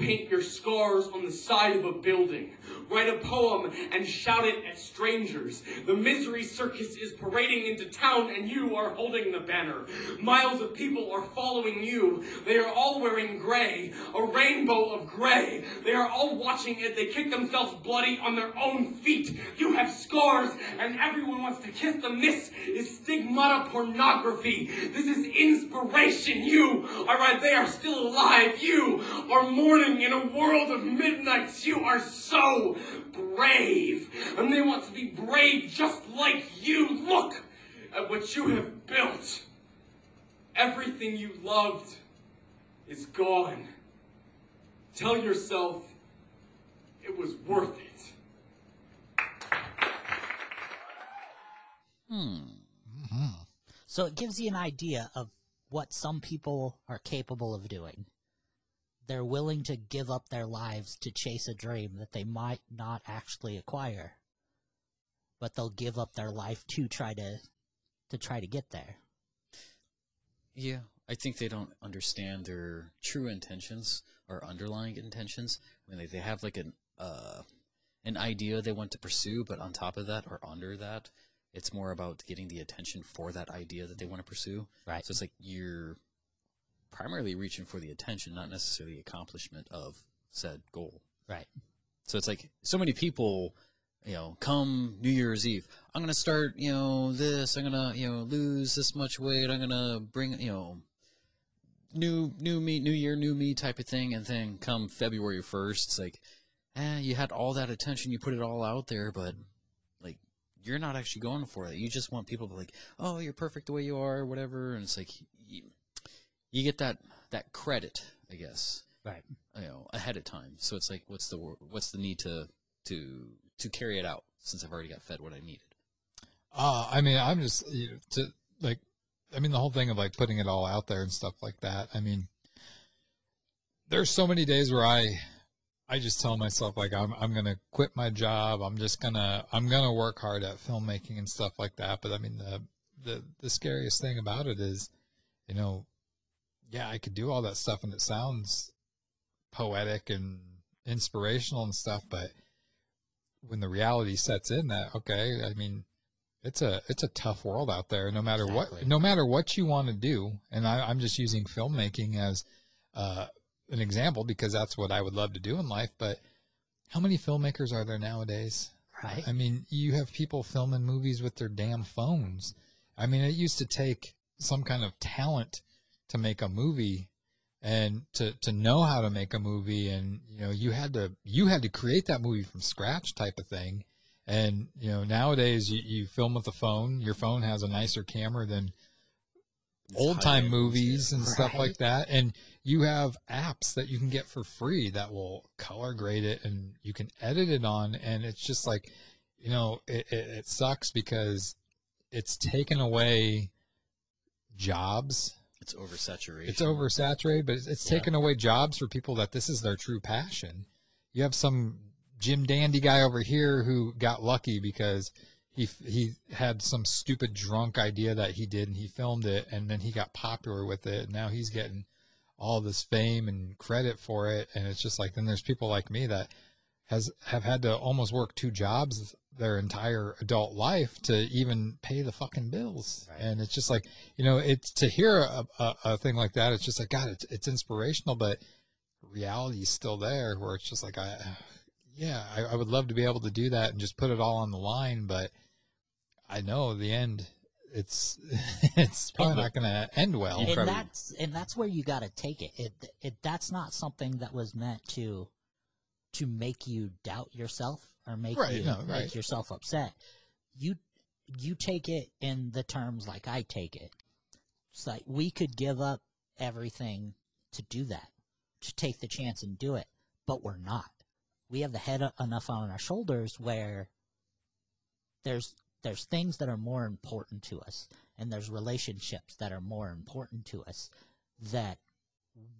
Paint your scars on the side of a building. Write a poem and shout it at strangers. The misery circus is parading into town and you are holding the banner. Miles of people are following you. They are all wearing gray, a rainbow of gray. They are all watching as they kick themselves bloody on their own feet. You have scars and everyone wants to kiss them. This is stigmata pornography. This is inspiration. You are right there, still alive. You are mourning in a world of midnights. You are so brave. And they want to be brave just like you. Look at what you have built. Everything you loved is gone. Tell yourself it was worth it. Hmm. So it gives you an idea of what some people are capable of doing. They're willing to give up their lives to chase a dream that they might not actually acquire, but they'll give up their life to try to to try to get there. Yeah, I think they don't understand their true intentions or underlying intentions. I mean, they, they have like an uh, an idea they want to pursue, but on top of that or under that, it's more about getting the attention for that idea that they want to pursue. Right. So it's like you're primarily reaching for the attention, not necessarily accomplishment of said goal. Right. So it's like so many people, you know, come New Year's Eve, I'm gonna start, you know, this, I'm gonna, you know, lose this much weight, I'm gonna bring, you know, new new me, new year, new me type of thing, and then come February first, it's like, eh, you had all that attention, you put it all out there, but like you're not actually going for it. You just want people to be like, oh, you're perfect the way you are, or whatever, and it's like you, get that that credit, I guess Right. you know ahead of time. So it's like, what's the what's the need to to to carry it out since I've already got fed what I needed? Uh, I mean, I'm just you know, to like, I mean, the whole thing of like putting it all out there and stuff like that. I mean, there's so many days where I, I just tell myself like I'm I'm gonna quit my job. I'm just gonna I'm gonna work hard at filmmaking and stuff like that. But I mean, the the the scariest thing about it is, you know, yeah, I could do all that stuff and it sounds poetic and inspirational and stuff, but when the reality sets in that okay, I mean, it's a it's a tough world out there. No matter what, no matter what you want to do, and I, I'm just using filmmaking as uh, an example because that's what I would love to do in life. But how many filmmakers are there nowadays? Right. I mean, you have people filming movies with their damn phones. I mean, it used to take some kind of talent to make a movie and to to know how to make a movie and you know you had to you had to create that movie from scratch type of thing. And you know nowadays you, you film with a phone. Your phone has a nicer camera than old time movies and stuff like that. And you have apps that you can get for free that will color grade it and you can edit it on. And it's just like you know it, it, it sucks because it's taken away jobs It's oversaturation. it's oversaturated, but it's, it's Yeah. taken away jobs for people that this is their true passion. You have some Jim Dandy guy over here who got lucky because he he had some stupid drunk idea that he did and he filmed it and then he got popular with it and now he's getting all this fame and credit for it and it's just like then there's people like me that has have had to almost work two jobs their entire adult life to even pay the fucking bills Right. and it's just like you know it's to hear a, a, a thing like that it's just like god it's, it's inspirational but reality is still there where it's just like i yeah I, I would love to be able to do that and just put it all on the line but i know the end it's it's probably not going to end well and probably- that's and that's where you got to take it. It it that's not something that was meant to to make you doubt yourself or make Right, you no, make right. yourself upset. You you take it in the terms like I take it. It's like we could give up everything to do that, to take the chance and do it, but we're not. We have the head enough on our shoulders where there's there's things that are more important to us and there's relationships that are more important to us that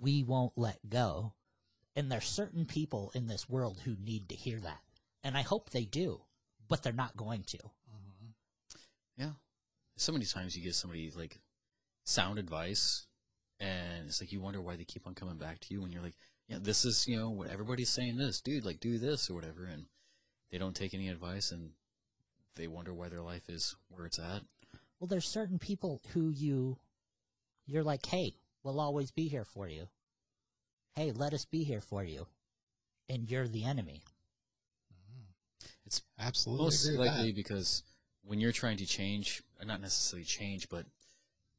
we won't let go and there's certain people in this world who need to hear that. And i hope they do but they're not going to. Mm-hmm. Yeah. So many times you get somebody like sound advice and it's like you wonder why they keep on coming back to you when you're like, yeah, this is, you know, what everybody's saying this, dude, like do this or whatever and they don't take any advice and they wonder why their life is where it's at. well there's certain people who you you're like hey we'll always be here for you hey let us be here for you and you're the enemy It's absolutely most likely that. because when you're trying to change, not necessarily change, but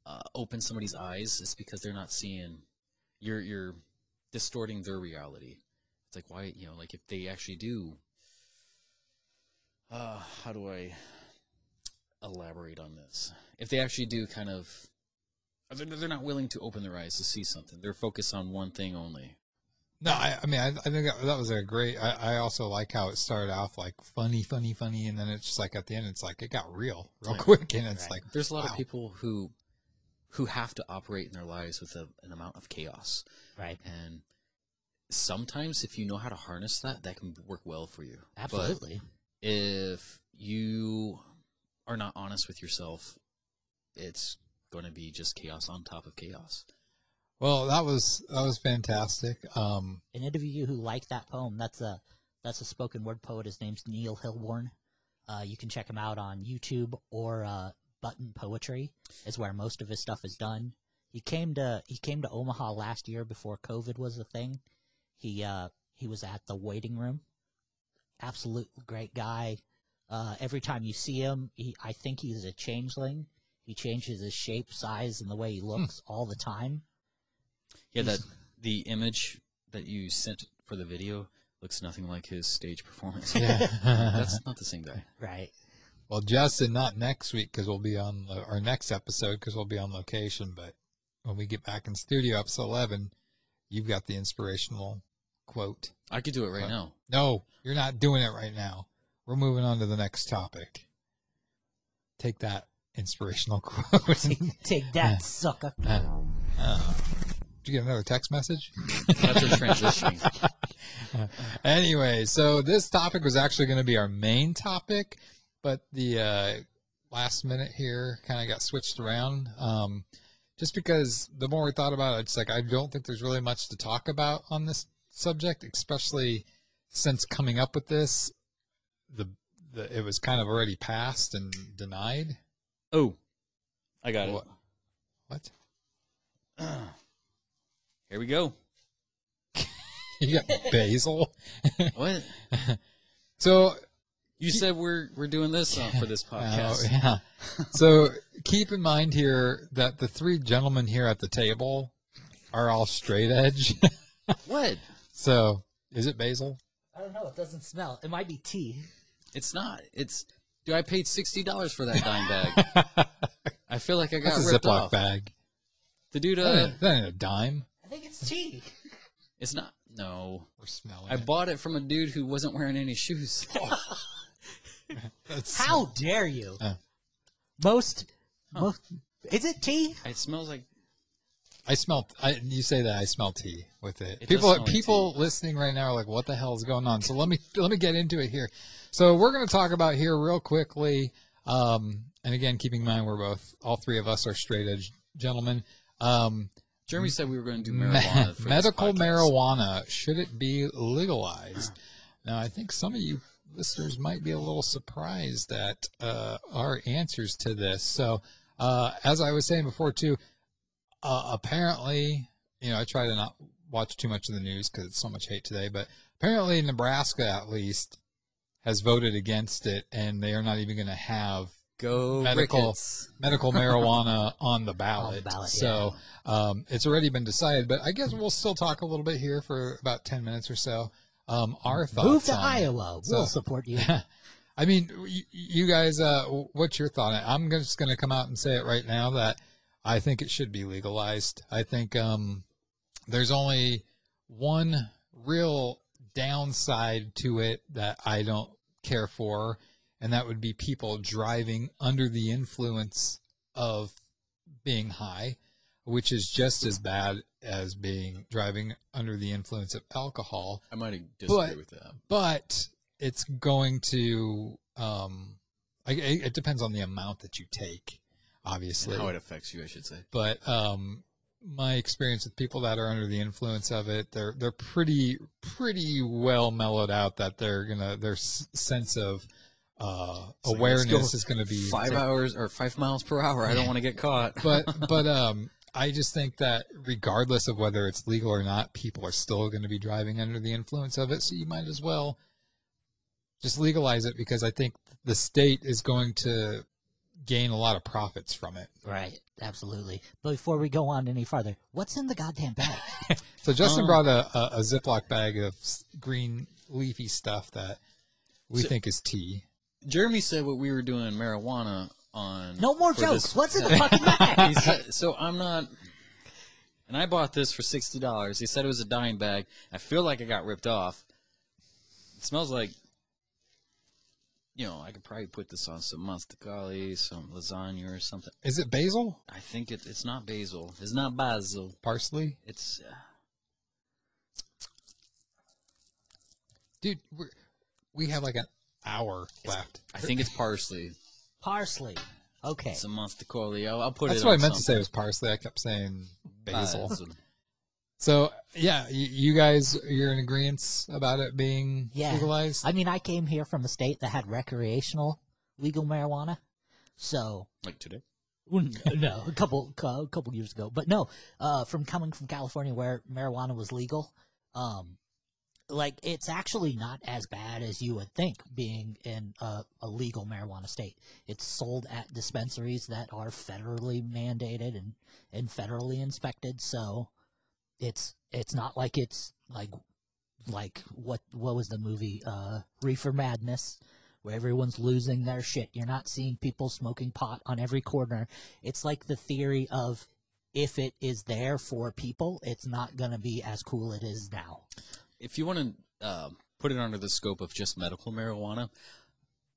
uh, open somebody's eyes, it's because they're not seeing you're you're distorting their reality. It's like why you know like if they actually do. Uh, how do I elaborate on this? If they actually do kind of, they're, they're not willing to open their eyes to see something. They're focused on one thing only. No, I, I mean, I, I think that, that was a great. I, I also like how it started off like funny, funny, funny, and then it's just like at the end, it's like it got real, real quick, and it's like There's a lot wow. of people who who have to operate in their lives with a, an amount of chaos. Right. And sometimes if you know how to harness that, that can work well for you. But Absolutely. if you are not honest with yourself, it's going to be just chaos on top of chaos. Well, that was that was fantastic. Um, And any of you who like that poem, that's a that's a spoken word poet. His name's Neil Hilborn. Uh, you can check him out on YouTube or uh, Button Poetry is where most of his stuff is done. He came to he came to Omaha last year before COVID was a thing. He uh, he was at the waiting room. Absolute great guy. Uh, every time you see him, he, I think he's a changeling. He changes his shape, size, and the way he hmm. looks all the time. Yeah, that the image that you sent for the video looks nothing like his stage performance. Yeah. That's not the same guy. Right. well, Justin, not next week because we'll be on lo- our next episode because we'll be on location. But when we get back in studio, episode eleven, you've got the inspirational quote. I could do it right What? now. No, you're not doing it right now. We're moving on to the next topic. Take that inspirational quote. Take, take that, sucker. Uh, uh, did you get another text message? That's our transitioning. anyway, so this topic was actually going to be our main topic, but the uh, last minute here kind of got switched around. Um, just because the more we thought about it, it's like I don't think there's really much to talk about on this subject, especially since coming up with this, the, the it was kind of already passed and denied. Oh, I got What? What? it. Here we go. You got basil. What? so You said we're we're doing this uh, for this Oh, podcast. yeah. So keep in mind here that the three gentlemen here at the table are all straight edge. What? so is it basil? I don't know. It doesn't smell. It might be tea. It's not. It's. Dude, I paid sixty dollars for that dime bag. I feel like I got That's a ripped Ziploc off. bag. The dude, That uh, ain't, that ain't a dime. I think it's tea. it's not. No, We're smelling I it. bought it from a dude who wasn't wearing any shoes. That's- How dare you? Uh. Most, most. Is it tea? It smells like. I smell. I, you say that I smell tea with it. It people, people listening right now are like, "What the hell is going on?" So let me let me get into it here. So we're going to talk about here real quickly. Um, and again, keeping in mind we're both, all three of us are straight edge gentlemen. Um, Jeremy said we were going to do me- marijuana. For medical marijuana should it be legalized? Now, I think some of you listeners might be a little surprised at uh, our answers to this. So, uh, as I was saying before, too, uh, apparently, you know, I try to not watch too much of the news because it's so much hate today, but apparently, Nebraska at least has voted against it, and they are not even going to have Go medical Ricketts. medical marijuana on the ballot. ballot, so um, it's already been decided, but I guess we'll still talk a little bit here for about ten minutes or so. Um, our thoughts. Move to on it. Iowa. So- we'll support you. I mean, you, you guys, uh, what's your thought? on it? I'm just going to come out and say it right now that I think it should be legalized. I think um, there's only one real downside to it that I don't care for, and that would be people driving under the influence of being high, which is just as bad as being driving under the influence of alcohol I might disagree But- with that. but it's going to um I, it it depends on the amount that you take obviously And how it affects you, I should say. but um my experience with people that are under the influence of it they're they're pretty pretty well mellowed out that they're gonna their s- sense of uh like, awareness is gonna be Five hours or five miles per hour. I don't want to get caught. but but um I just think that regardless of whether it's legal or not, people are still going to be driving under the influence of it. So you might as well just legalize it because I think the state is going to gain a lot of profits from it. Right. absolutely. But before we go on any farther, what's in the goddamn bag? So Justin Um, brought a, a, a Ziploc bag of green leafy stuff that we So- think is tea. Jeremy said what we were doing marijuana on. No more for jokes. this- What's in the fucking bag? Said- so I'm not. And I bought this for sixty dollars. He said it was a dime bag. I feel like I got ripped off. It smells like. You know, I could probably put this on some mostaccioli, some lasagna or something. Is it basil? I think it, it's not basil. It's not basil. Parsley? It's uh, Dude, we're, we have like an hour left. I think it's parsley. Parsley. Okay. Some mostaccioli. I'll, I'll put That's it. what I on meant to say something. was parsley. I kept saying basil. Basil. So yeah, you, you guys, you're in agreement about it being Yeah. legalized. I mean, I came here from a state that had recreational legal marijuana, so Like today. no, a couple a couple years ago. But no, uh, from coming from California where marijuana was legal, um, like it's actually not as bad as you would think. Being in a, a legal marijuana state, it's sold at dispensaries that are federally mandated and and federally inspected. So it's it's not like it's like like what what was the movie uh Reefer Madness where everyone's losing their shit. You're not seeing people smoking pot on every corner. It's like the theory of if it is there for people, it's not going to be as cool it is now. if you want to uh, put it under the scope of just medical marijuana,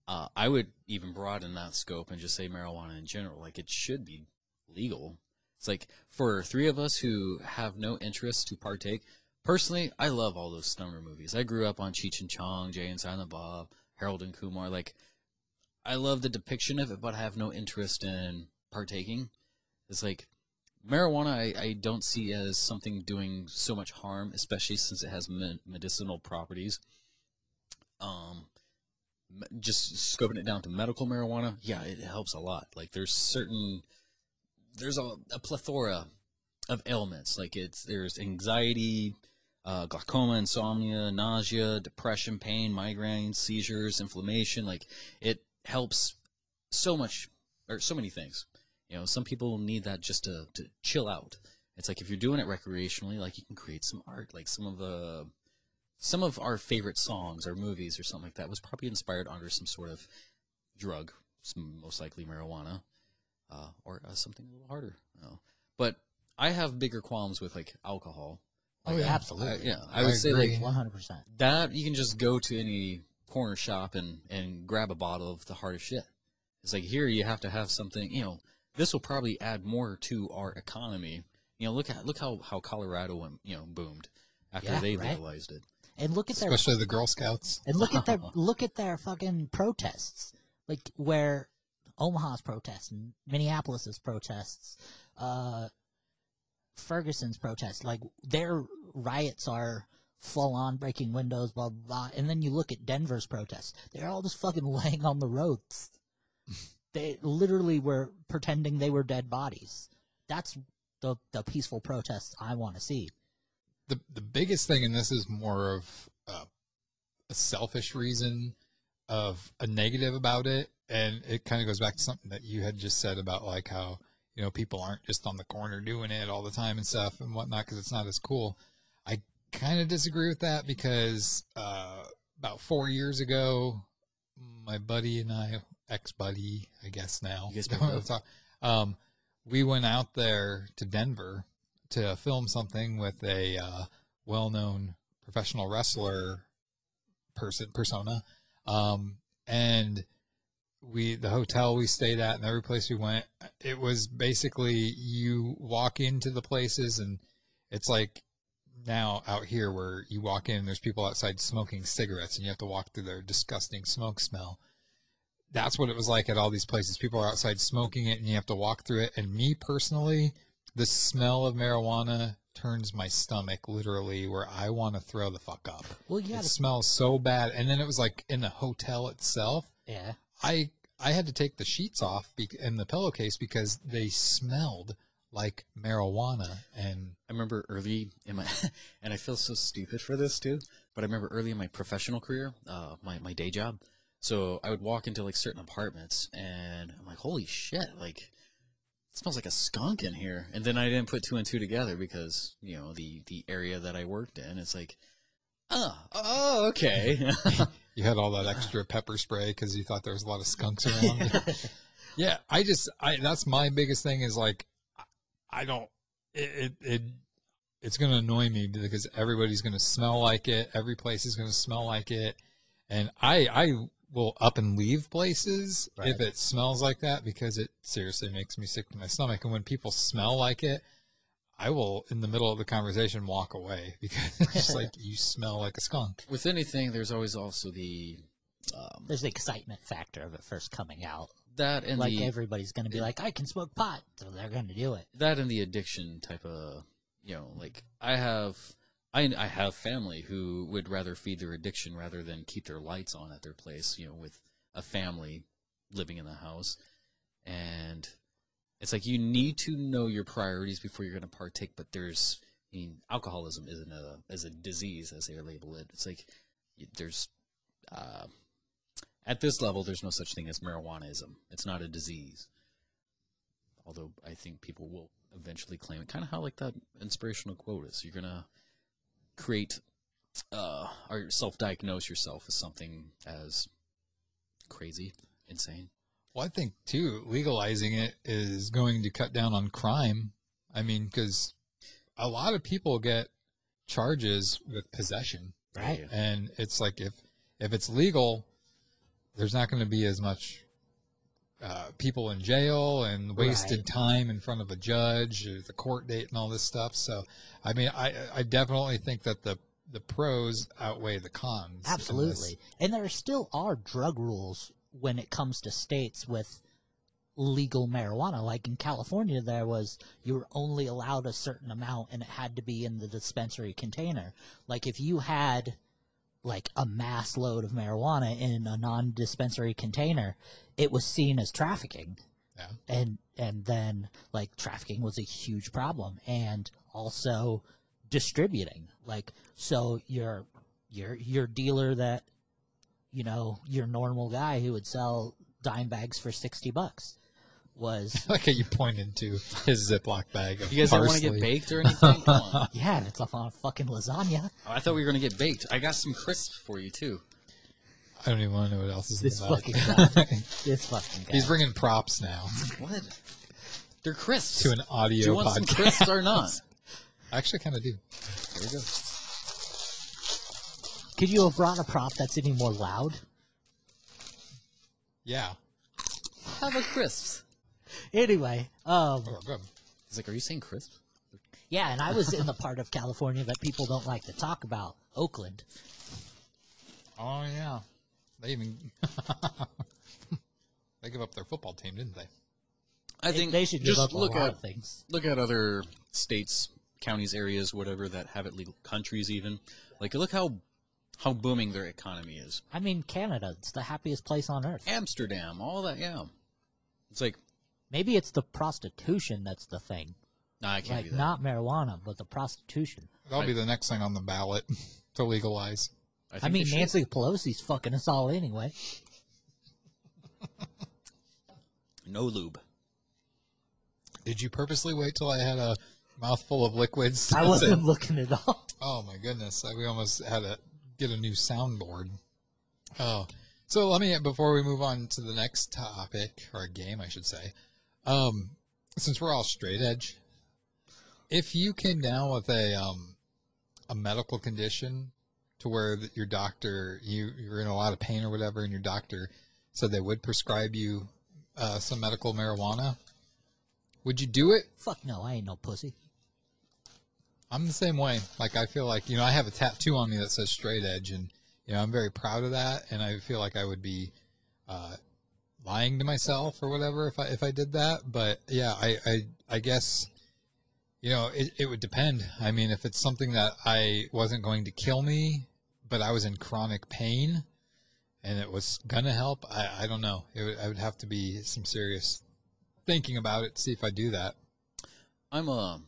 uh, I would even broaden that scope and just say marijuana in general. Like it should be legal. It's like for three of us who have no interest to partake. Personally, I love all those Stummer movies. I grew up on Cheech and Chong, Jay and Silent Bob, Harold and Kumar. Like, I love the depiction of it, but I have no interest in partaking. It's like marijuana. I, I don't see as something doing so much harm, especially since it has me- medicinal properties. Um, just scoping it down to medical marijuana, yeah, it helps a lot. Like, there's certain there's a, a plethora of ailments. Like it's there's anxiety, uh, glaucoma, insomnia, nausea, depression, pain, migraine, seizures, inflammation. Like it helps so much or so many things. You know, some people need that just to, to chill out. It's like if you're doing it recreationally, like you can create some art. Like some of the some of our favorite songs or movies or something like that was probably inspired under some sort of drug, most likely marijuana uh, or uh, something a little harder. You know. But I have bigger qualms with like alcohol. Oh, Like, yeah. I- Absolutely. yeah, I I would say like One hundred percent. that you can just go to any corner shop and and grab a bottle of the hardest shit. It's like here you have to have something. You know, this will probably add more to our economy. You know, look at look how how Colorado went. You know, boomed after Yeah, they right. legalized it. And look at their Especially the Girl Scouts. and look at their look at their fucking protests, like where Omaha's protests and Minneapolis's protests, uh, Ferguson's protests, like their riots are full on breaking windows, blah blah blah. And then you look at Denver's protests; they're all just fucking laying on the roads. they literally were pretending they were dead bodies. That's the the peaceful protests I want to see. the the biggest thing in this is more of uh, a selfish reason of a negative about it and it kind of goes back to something that you had just said about like how you know people aren't just on the corner doing it all the time and stuff and whatnot because it's not as cool. I kind of disagree with that because uh, about four years ago my buddy and i ex-buddy i guess now You guys Don't broke talk- um, we went out there to denver to film something with a uh, well-known professional wrestler person persona um, and we the hotel we stayed at and every place we went it was basically you walk into the places and it's like now out here where you walk in and there's people outside smoking cigarettes and you have to walk through their disgusting smoke smell. That's what it was like at all these places. People are outside smoking it and you have to walk through it. And me personally the smell of marijuana turns my stomach literally where I want to throw the fuck up. Well, you It gotta- smells so bad. And then it was like in the hotel itself. Yeah. I I had to take the sheets off be- in the pillowcase because they smelled like marijuana. And I remember early in my, and I feel so stupid for this too, but I remember early in my professional career, uh, my, my day job. So I would walk into like certain apartments and I'm like, holy shit, like it smells like a skunk in here. And then I didn't put two and two together because, you know, the, the area that I worked in, it's like, oh, oh okay. You had all that extra pepper spray because you thought there was a lot of skunks around. yeah, I just, I that's my biggest thing is like, I don't, it, it, it it's going to annoy me because everybody's going to smell like it. Every place is going to smell like it, and I, I will up and leave places Right. if it smells like that because it seriously makes me sick to my stomach. And when people smell like it, I will, in the middle of the conversation, walk away because it's just like you smell like a skunk. With anything, there's always also the, um, There's the excitement factor of it first coming out. that and like the, everybody's going to be like, I can smoke pot, so they're going to do it. that and the addiction type of you know like i have I, I have family who would rather feed their addiction rather than keep their lights on at their place you know with a family living in the house and it's like you need to know your priorities before you're going to partake but there's I mean, alcoholism isn't a as a disease as they label it it's like there's uh, at this level there's no such thing as marijuanaism it's not a disease although I think people will eventually claim it. Kind of how like that inspirational quote is. You're gonna create uh, or self-diagnose yourself as something as crazy, insane. Well, I think too, legalizing it is going to cut down on crime. I mean, because a lot of people get charges with possession, Right. and it's like if if it's legal, there's not going to be as much uh, people in jail and wasted Right. time in front of a judge, the court date, and all this stuff. So, I mean, I I definitely think that the the pros outweigh the cons. Absolutely. And there still are drug rules when it comes to states with legal marijuana. Like in California, there was you were only allowed a certain amount and it had to be in the dispensary container. Like if you had like a mass load of marijuana in a non dispensary container, it was seen as trafficking. Yeah. And and then like trafficking was a huge problem and also distributing. Like so your your your dealer that you know, your normal guy who would sell dime bags for 60 bucks was like how you pointed to his Ziploc bag. Of You guys don't want to parsley. get baked or anything? Come on. yeah, it's off on a fucking lasagna. Oh, I thought we were gonna get baked. I got some crisps for you too. I don't even want to know what else is in This the bag. fucking guy. this fucking guy. He's bringing props now What? They're crisps. to an audio Do you want podcast. some crisps or not? I actually kind of do. There we go. Could you have brought a prop that's any more loud? Yeah. How about crisps? Anyway, um, Oh, good. He's like, are you saying crisps? yeah, and I was in the part of California that people don't like to talk about, Oakland. Oh yeah. They even they give up their football team, didn't they? I think they should give just up a look lot at of things. look at other states, counties, areas, whatever that have it legal, countries even. Like, look how how booming their economy is. I mean, Canada, it's the happiest place on earth. Amsterdam, all that, yeah. It's like, Maybe it's the prostitution that's the thing. nah, I can't Like, do that. not marijuana, but the prostitution. That'll be the next thing on the ballot to legalize. I, think mean. Nancy Pelosi's fucking us all anyway. no lube. Did you purposely wait till I had a mouthful of liquids? I wasn't looking at all. Oh my goodness, we almost had to get a new soundboard. Oh, so let me before we move on to the next topic or game, I should say. Um, since we're all straight edge, if you came down with a um, a medical condition to where your doctor you you're in a lot of pain or whatever, and your doctor said they would prescribe you uh, some medical marijuana, would you do it? Fuck no, I ain't no pussy. I'm the same way. Like I feel like you know I have a tattoo on me that says straight edge, and you know I'm very proud of that, and I feel like I would be uh, lying to myself or whatever if I if I did that. But yeah, I I, I guess you know it, it would depend. I mean, if it's something that I wasn't going to kill me, but I was in chronic pain, and it was gonna help, I I don't know. It would, I would have to be some serious thinking about it to see if I do that. I'm a.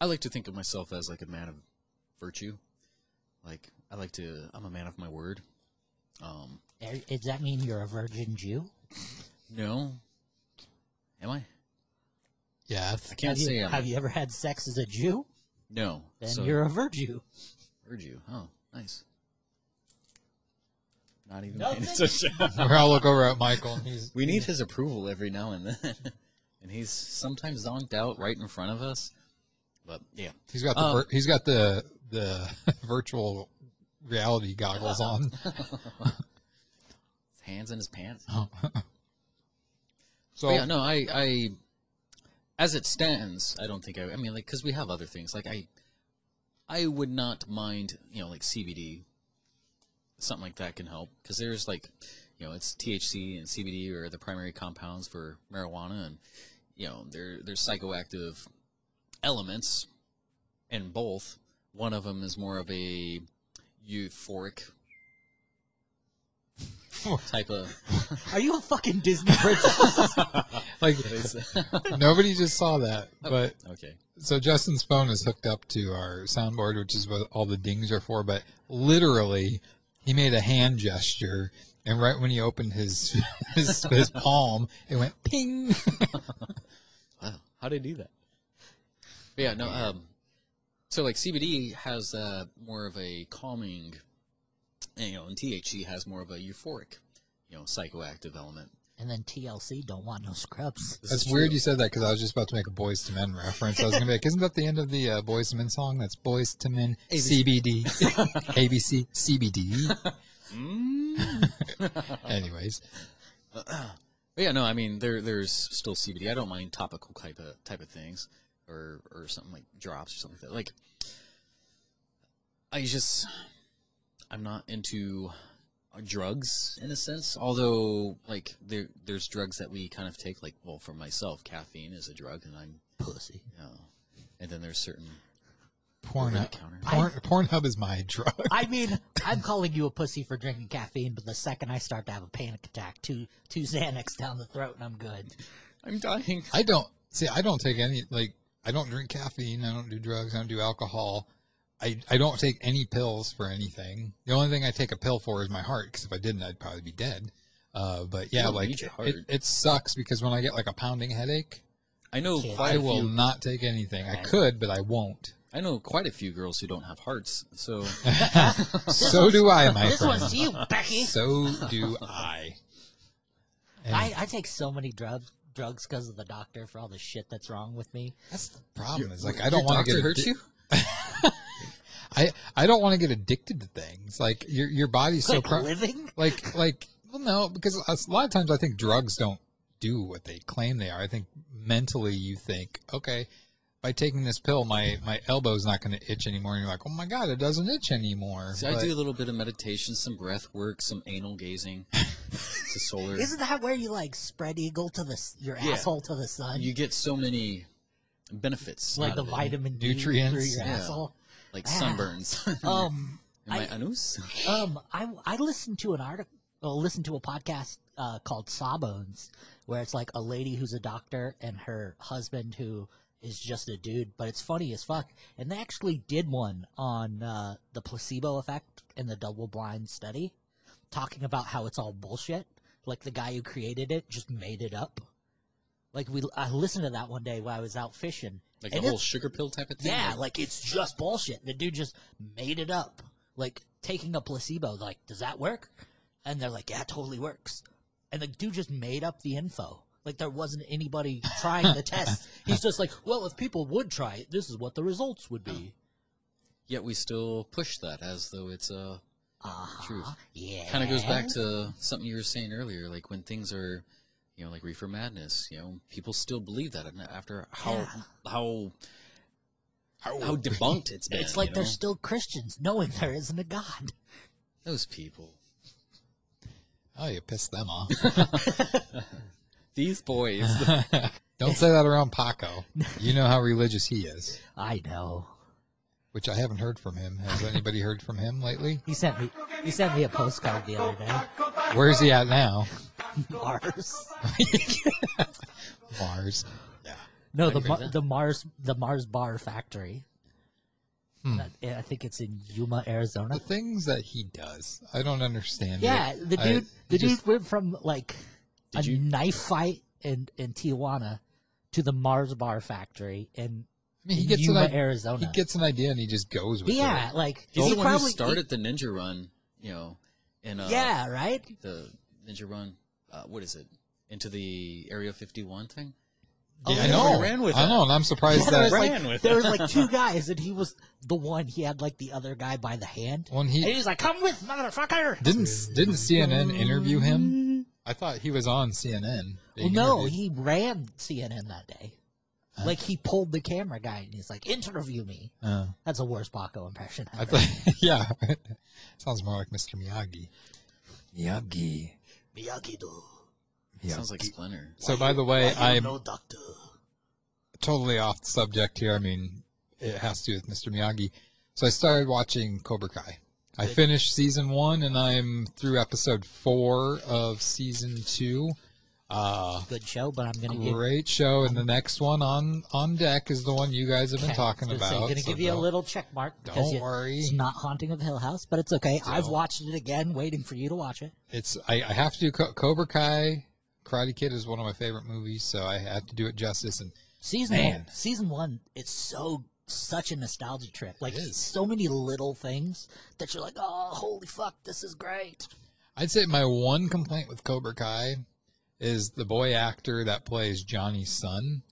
I like to think of myself as like a man of virtue. Like I like to. I'm a man of my word. Um, Does that mean you're a virgin Jew? no. Am I? Yeah, I can't have you, say I'm have you ever had sex as a Jew? no. Then so you're a virgin. heard you. Oh, nice. Not even Nothing. paying attention. Where I'll look over at Michael. And he's, we need his approval every now and then, and he's sometimes zonked out right in front of us. But yeah, he's got the Um, vir- he's got the the virtual reality goggles on. Hands in his pants. Oh. so But yeah, no, I, I, as it stands, I don't think I. I mean, like, because we have other things. Like, I, I would not mind, you know, like CBD, something like that can help. Because there's like, you know, it's THC and CBD are the primary compounds for marijuana, and you know, there there's psychoactive elements in both. One of them is more of a euphoric type of. Are you a fucking Disney princess? like nobody just saw that, but okay. so Justin's phone is hooked up to our soundboard, which is what all the dings are for. But literally, he made a hand gesture, and right when he opened his his, his palm, it went ping. Wow, how did he do that? But yeah, no. Um, so like CBD has uh, more of a calming, and, you know, and THC has more of a euphoric, you know, psychoactive element. and then TLC don't want no scrubs. This That's weird you said that because I was just about to make a Boyz II Men reference. I was gonna be like, isn't that the end of the uh, Boyz II Men song? That's Boyz II Men CBD, ABC CBD. Mm. Anyways, But yeah, no. I mean, there there's still CBD. I don't mind topical type of type of things, or or something like drops or something like that. Like, I just I'm not into uh, drugs in a sense. Although, like, there there's drugs that we kind of take. Like, well, for myself, caffeine is a drug, and I'm Pussy. you know, and then there's certain Pornhub, over-the-counter. porn, Pornhub is my drug. I mean, I'm calling you a pussy for drinking caffeine, but the second I start to have a panic attack, two two Xanax down the throat, and I'm good. I'm dying. I don't see. I don't take any like. I don't drink caffeine. I don't do drugs. I don't do alcohol. I, I don't take any pills for anything. The only thing I take a pill for is my heart, because if I didn't, I'd probably be dead. Uh, but yeah, like it, it, it sucks because when I get like a pounding headache, I know Kid. quite I a will few. not take anything. I could, but I won't. I know quite a few girls who don't have hearts. So so do I, my this friend. one's you, Becky. So do I. And I, I take so many drugs drugs because of the doctor for all the shit that's wrong with me. that's the problem. Is like I don't want to get hurt addi- you. I I don't want to get addicted to things. Like your your body's so Like pro- living. like like well no because a lot of times I think drugs don't do what they claim they are. I think mentally you think okay by taking this pill my my elbow's not going to itch anymore and you're like oh my god it doesn't itch anymore. See, I do a little bit of meditation, some breath work, some anal gazing. it's a solar. Isn't that where you like spread eagle to the your Yeah. asshole to the sun? You get so many benefits, like the of it. vitamin D Nutrients. through your Yeah. asshole. Like sunburns. Um, In my I- anus. um, I I listened to an article, well, listened to a podcast uh, called Sawbones, where it's like a lady who's a doctor and her husband who is just a dude, but it's funny as fuck. And they actually did one on uh, the placebo effect in the double blind study, talking about how it's all bullshit. Like the guy who created it just made it up. Like we, I listened to that one day while I was out fishing. Like and the whole sugar pill type of thing. yeah, Like, like it's just bullshit. The dude just made it up. Like taking a placebo, like, does that work? And they're like, yeah, it totally works. And the dude just made up the info. Like there wasn't anybody trying the test. He's just like, well, if people would try it, this is what the results would be. yet we still push that as though it's a Uh-huh. truth. Yeah. kind of goes back to something you were saying earlier, like when things are, you know, like reefer madness. You know, people still believe that, after how Yeah. how how debunked it's been. It's like they're know? still Christians, knowing there isn't a God. those people. oh you pissed them off. These boys. Don't say that around Paco. You know how religious he is, I know. which I haven't heard from him. Has anybody heard from him lately? He sent me. He sent me a postcard the other day. Where is he at now? Mars. Mars. Yeah. No, the agree Mar- with that. the Mars the Mars Bar Factory. Hmm. That- I think it's in Yuma, Arizona. The things that he does, I don't understand. it. Yeah, the dude, I- the he just- dude went from like a Did you- knife fight in in Tijuana to the Mars Bar Factory in I mean, he in gets Yuma, an idea. Arizona. He gets an idea and he just goes with yeah, it. like He's he the one probably who started the Ninja Run, you know, in uh, yeah, right. the Ninja Run. Uh, what is it? Into the Area 51 thing. Yeah, Oh, I know. ran with I that. know, and I'm surprised Yeah, there that was like ran with there it. was like two guys, and he was the one. He had like the other guy by the hand, when he, and he he's like, "Come with, motherfucker." didn't didn't CNN interview him. I thought he was on CNN. Well, no, interviewed. he ran CNN that day. Like he pulled the camera guy, and he's like, "Interview me." Uh, That's the worst Paco impression. I thought, yeah, sounds more like Mr. Miyagi. Miyagi. Miyagi-Do. Yeah. Sounds like Splinter. So, by the way, I'm no doctor. totally off the subject here. I mean, it has to do with Mr. Miyagi. So I started watching Cobra Kai. I finished season one, and I'm through episode four of season two. Uh, Good show, but I'm gonna give. great show, and the next one on on deck is the one you guys have been Okay, talking I was gonna say, gonna so give you a don't- little check mark. because don't you- worry. It's not Haunting of Hill House, but it's okay. I've Don't. watched it again, waiting for you to watch it. It's I, I have to do Co- Cobra Kai. Karate Kid is one of my favorite movies, so I have to do it justice. And Season Man. one, season one, it's so such a nostalgia trip. Like is. so many little things that you're like, oh, holy fuck, this is great. I'd say my one complaint with Cobra Kai is the boy actor that plays Johnny's son.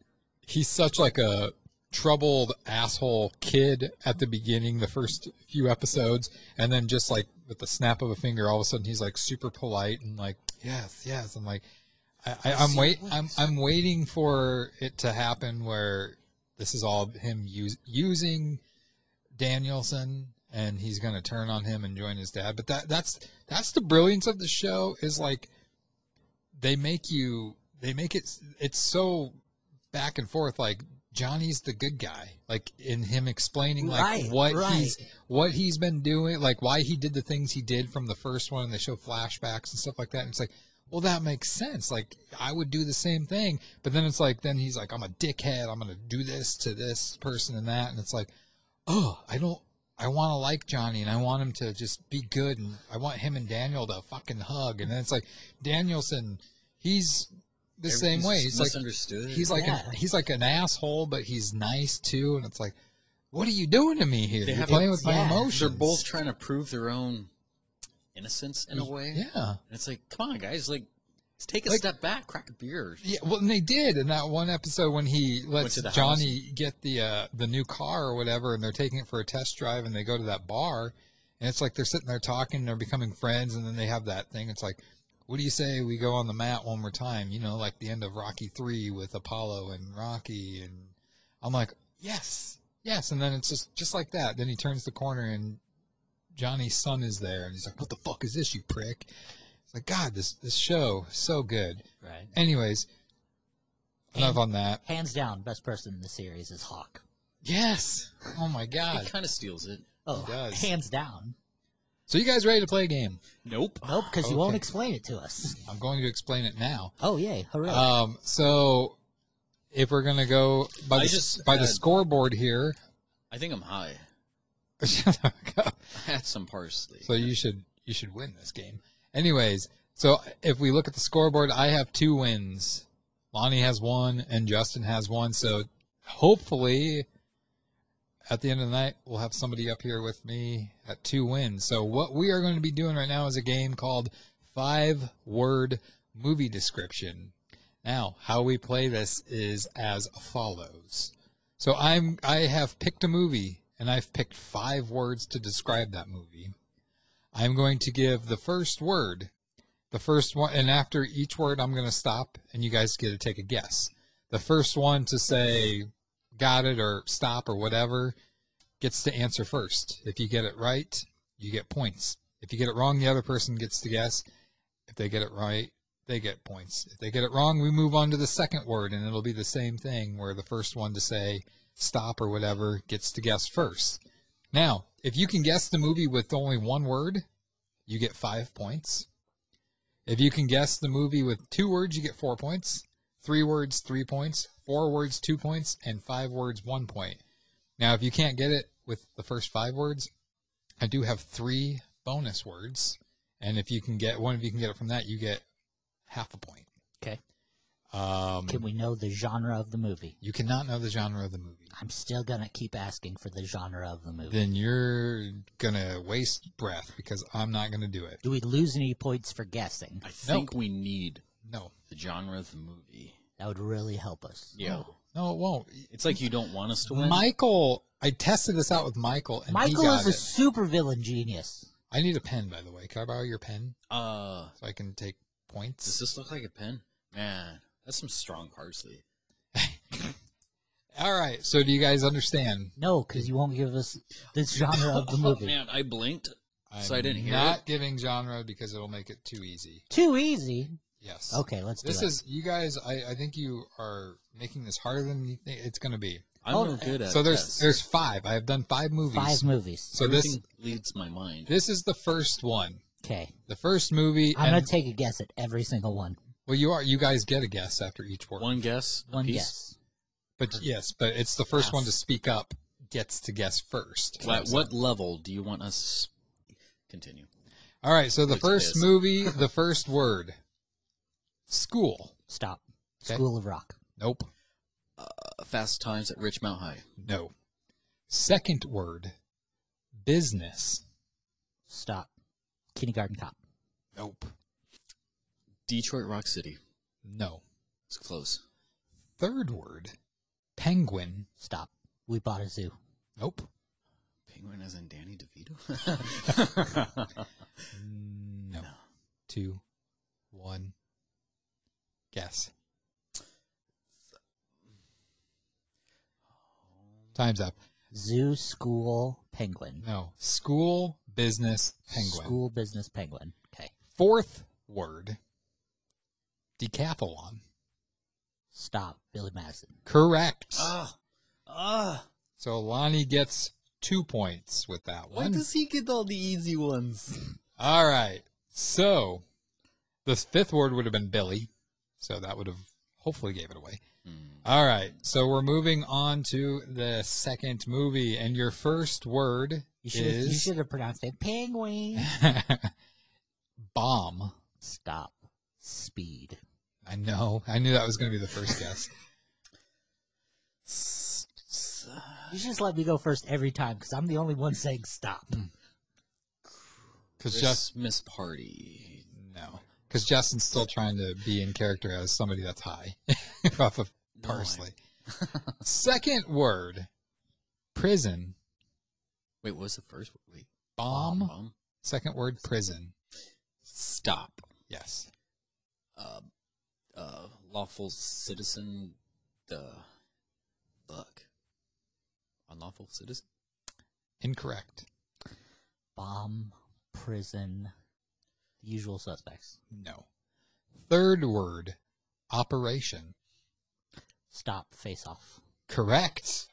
He's such like a troubled asshole kid at the beginning, the first few episodes, and then just like with the snap of a finger, all of a sudden he's like super polite and like yes, yes. I'm like, I, I, I'm wait, I'm I'm waiting for it to happen where this is all him use, using Daniel-san and he's going to turn on him and join his dad. But that that's that's the brilliance of the show is like they make you they make it it's so back and forth like Johnny's the good guy like in him explaining like Right, what right. he's what he's been doing like why he did the things he did from the first one and they show flashbacks and stuff like that and it's like well that makes sense like I would do the same thing but then it's like then he's like I'm a dickhead I'm going to do this to this person and that and it's like oh, I don't, I want to like Johnny and I want him to just be good and I want him and Daniel to fucking hug. And then it's like Daniel-san, he's the same Everything's way. He's like, he's like, Yeah. an, he's like an asshole, but he's nice too. And it's like, what are you doing to me here? They You're have- playing with my emotions. They're both trying to prove their own innocence in a way. Yeah. And it's like, come on, guys, like, take a Like- step back, crack a beer. Yeah, well, and they did in that one episode when he lets to the house. Johnny get the uh, the new car or whatever, and they're taking it for a test drive, and they go to that bar, and it's like they're sitting there talking, and they're becoming friends, and then they have that thing. It's like, what do you say we go on the mat one more time? You know, like the end of Rocky Three with Apollo and Rocky, and I'm like, yes, yes, and then it's just just like that. Then he turns the corner, and Johnny's son is there, and he's like, what the fuck is this, you prick? It's like, God, this this show is so good. Right. Anyways, enough on that. Hands down, best person in the series is Hawk. Yes. Oh my God. He kind of steals it. Oh, does. hands down. So you guys ready to play a game? Nope. Nope, because you won't explain it to us. I'm going to explain it now. Oh, yay, hooray. Um, so if we're gonna go by I the just by the scoreboard here, I think I'm high. so I had some parsley. So you should you should win this game. Anyways, so if we look at the scoreboard, I have two wins. Lonnie has one, and Justin has one. So hopefully, at the end of the night, we'll have somebody up here with me at two wins. So what we are going to be doing right now is a game called Five Word Movie Description. Now, how we play this is as follows. So I'm I have picked a movie and I've picked five words to describe that movie. I'm going to give the first word, the first one, and after each word, I'm going to stop and you guys get to take a guess. The first one to say got it or stop or whatever gets to answer first. If you get it right, you get points. If you get it wrong, the other person gets to guess. If they get it right, they get points. If they get it wrong, we move on to the second word, and it'll be the same thing where the first one to say stop or whatever gets to guess first. Now, if you can guess the movie with only one word, you get five points. If you can guess the movie with two words, you get four points. Three words, three points. Four words, two points. And five words, one point. Now, if you can't get it with the first five words, I do have three bonus words. And if you can get one, if you can get it from that, you get half a point. okay. Um, Can we know the genre of the movie? you cannot know the genre of the movie. I'm still gonna keep asking for the genre of the movie. Then you're gonna waste breath because I'm not gonna do it. Do we lose any points for guessing? I think we need No, the genre of the movie. That would really help us. Yeah. no, it won't. It's like you don't want us to win. Michael, I tested this out with Michael, and he Michael got is a it. super villain genius. I need a pen, by the way. Can I borrow your pen uh, so I can take points? does this look like a pen? Man, that's some strong parsley. All right. So, do you guys understand? No, because you won't give us the genre of the movie. Oh, Man, I blinked, so I didn't hear Not it. giving genre because it'll make it too easy. Too easy. Yes. Okay, let's do This it. is you guys. I, I think you are making this harder than you think it's going to be. I'm Oh, no good at it. So there's tests. there's five. I have done five movies. five movies. So this leads my mind. this is the first one. Okay, The first movie. I'm and- gonna take a guess at every single one. well, you are. You guys get a guess after each word. One guess. One apiece? guess. But yes, but it's the first one to speak up gets to guess first. At what level do you want us? Continue. All right. So the Wait, first this. movie, the first word, school. Stop. Okay. School of Rock. Nope. Uh, Fast Times at Ridgemont High. No. Second word, business. Stop. Kindergarten Cop. Nope. Detroit Rock City. No. It's close. Third word, penguin. Stop. We bought a zoo. Nope. Penguin as in Danny DeVito. No. Two, one. Guess. Time's up. Zoo, school, penguin. No. School, business, penguin. School, business, penguin. Okay. Fourth word, decathlon. Stop. Billy Madison. Correct. Ah, ah. So Lonnie gets two points with that one. Why does he get all the easy ones? All right. So the fifth word would have been Billy. So that would have hopefully gave it away. Hmm. All right. So we're moving on to the second movie. And your first word You should you should have pronounced it penguin. bomb. Stop. Speed. I know. I knew that was going to be the first guess. You should just let me go first every time because I'm the only one saying stop. Because just Christmas Party. No. Because Justin's still trying to be in character as somebody that's high off of No, parsley. Second word, prison. Wait, what was the first? Wait, Bomb. bomb. Second word, prison. Stop. Yes. Uh, uh, lawful citizen. The fuck. Unlawful citizen. Incorrect. Bomb, prison, the usual suspects. No. Third word, operation. Stop. Face off. Correct.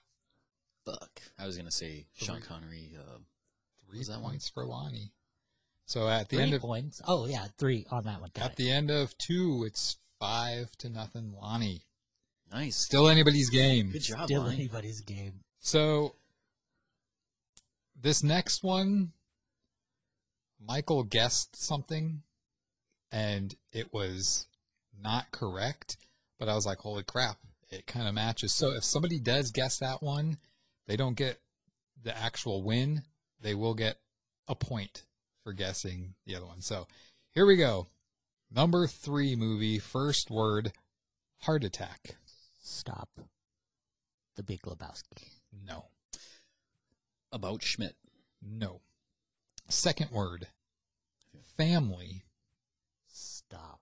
Fuck. I was gonna say Sean Connery. Uh, Three Was that one? points for Lonnie. So at the Three end of points. Oh yeah, three on that one. Got at it. the end of two, it's five to nothing, Lonnie. nice. Still anybody's game. Good job, Still Lonnie. anybody's game. So this next one, Michael guessed something, and it was not correct. But I was like, "Holy crap!" It kind of matches. So if somebody does guess that one, they don't get the actual win. They will get a point for guessing the other one. So here we go. Number three movie, first word, heart attack. Stop. The Big Lebowski. No. About Schmidt. No. Second word. Family. Stop.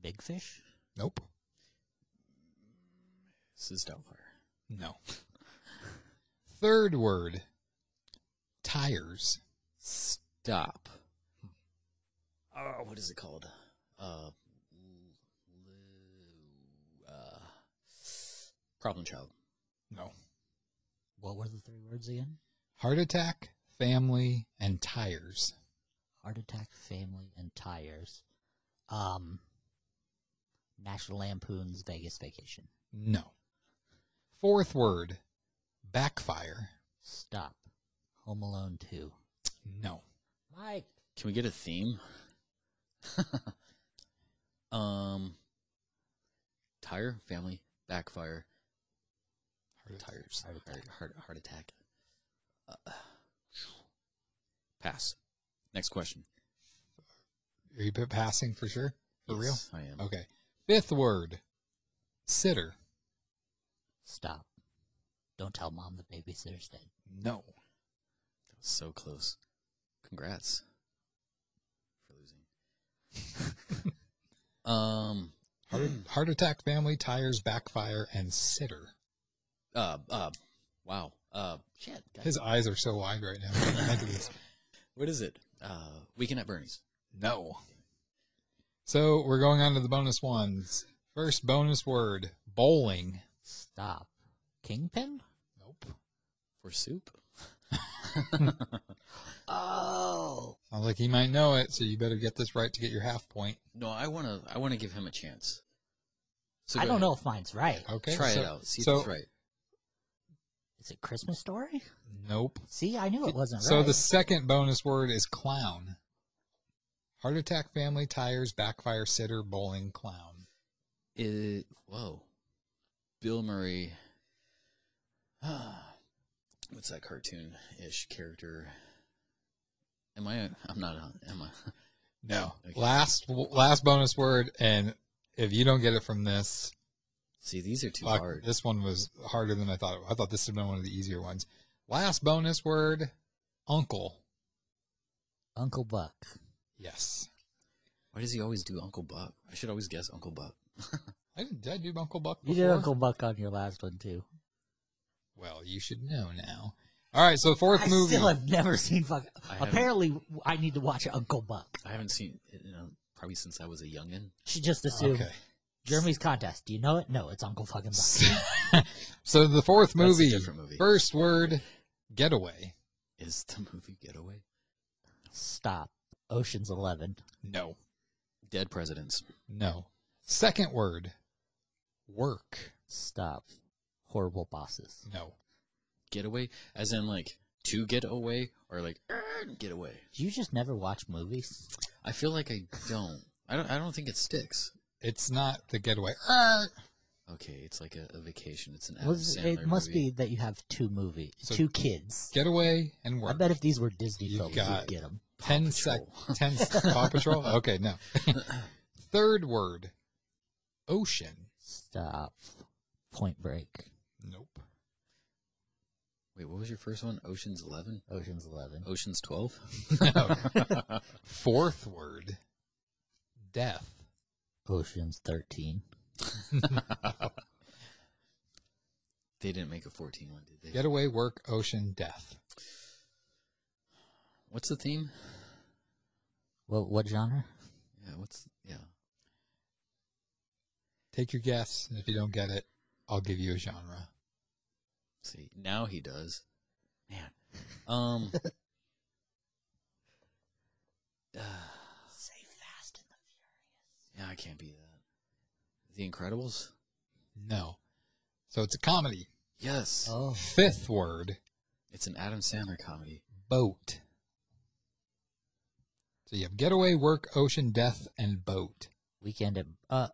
Big Fish. Nope. Mrs. Doubtfire. No. Third word. Tires. Stop. Oh, what is it called? Uh, l- uh, problem child. No. What were the three words again? Heart attack, family, and tires. Heart attack, family, and tires. Um. National Lampoon's Vegas Vacation. No. Fourth word. Backfire. Stop. Home Alone 2. No. Mike. Can we get a theme? Um, tire, family, backfire, tires, heart, heart, heart, heart attack. Uh, pass. Next question. Are you passing for sure? For Yes, real? I am. Okay. Fifth word. Sitter. Stop. Don't tell mom the babysitter's dead. No. That was so close. Congrats for losing. um, Heart, heart attack, family, tires, backfire, and sitter. uh, uh, wow. Uh, shit. guys. His eyes are so wide right now. I can't think of this. What is it? Uh, Weekend at Bernie's. No. So we're going on to the bonus ones. First bonus word bowling. Stop. Kingpin? Nope. For soup? Oh. Sounds like he might know it, so you better get this right to get your half point. No, I want to. I want to give him a chance. So I don't ahead. know if mine's right. Okay. Try so, it out. See so, if it's right. Is it Christmas Story? Nope. See, I knew it wasn't right. So right. the second bonus word is clown. Heart attack, family, tires, backfire, sitter, bowling, clown. It, whoa. Bill Murray. What's that cartoon ish character? Am I? I'm not. on- Am I? No. Okay. Last last bonus word, and if you don't get it from this, See, these are too fuck, hard. this one was harder than I thought. I thought this would have been one of the easier ones. Last bonus word, uncle. Uncle Buck. Yes. Why does he always do Uncle Buck? I should always guess Uncle Buck. I did, did I do Uncle Buck You did Uncle Buck on your last one too. Well, you should know now. All right, so fourth I movie. I still have never seen fuck. I Apparently, I need to watch Uncle Buck. I haven't seen it, you know, probably since I was a youngin. She just assumed Okay. Jeremy's contest. Do you know it? No, it's Uncle fucking Buck. so the fourth That's a movie, movie. first word, getaway. Is the movie Getaway? Stop. Ocean's Eleven. No. Dead Presidents. No. Second word, work. Stop. Horrible bosses. No. Getaway? As in, like, to get away? Or, like, "Er, get away? Do you just never watch movies? I feel like I don't. I don't, I don't think it sticks. It's not the getaway. Er. Okay, it's like a, a vacation. It's an Adam Was, Sandler it must movie. be that you have two movies, So- two kids. Getaway and I work. bet if these were Disney You've films, got- you'd get them. Ten sec. Ten. Paw Patrol. Okay, no. Third word, ocean. Stop. Point Break. Nope. Wait, what was your first one? Ocean's 11? Ocean's Eleven. Ocean's 12? Fourth word, death. Ocean's Thirteen. They didn't make a 14 one, did they? Getaway, work, ocean, death. What's the theme? What what genre? Yeah, what's. Yeah. Take your guess, and if you don't get it, I'll give you a genre. see, now he does. Man. Um. uh, Say Fast and the yeah, I can't be that. The Incredibles? No. So it's a comedy. Yes. Oh, Fifth word, It's an Adam Sandler comedy. boat. So you have getaway, work, ocean, death, and boat. Weekend at uh,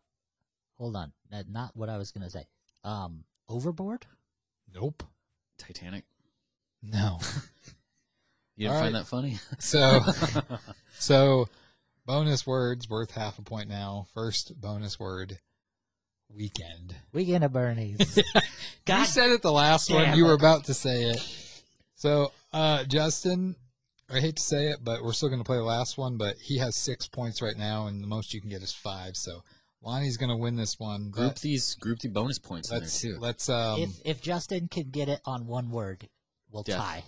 hold on, That- not what I was gonna say. Um, Overboard. Nope. Titanic. No. You didn't All find right. that funny? So, so bonus words worth half a point now. First bonus word, weekend. Weekend of Bernie's. you said it the last one. You were about to say it. So, uh, Justin, I hate to say it, but we're still going to play the last one. But he has six points right now, and the most you can get is five. So, Lonnie's going to win this one. group But these group the bonus points in there let's too. let's um. if if Justin can get it on one word, we'll Death. tie.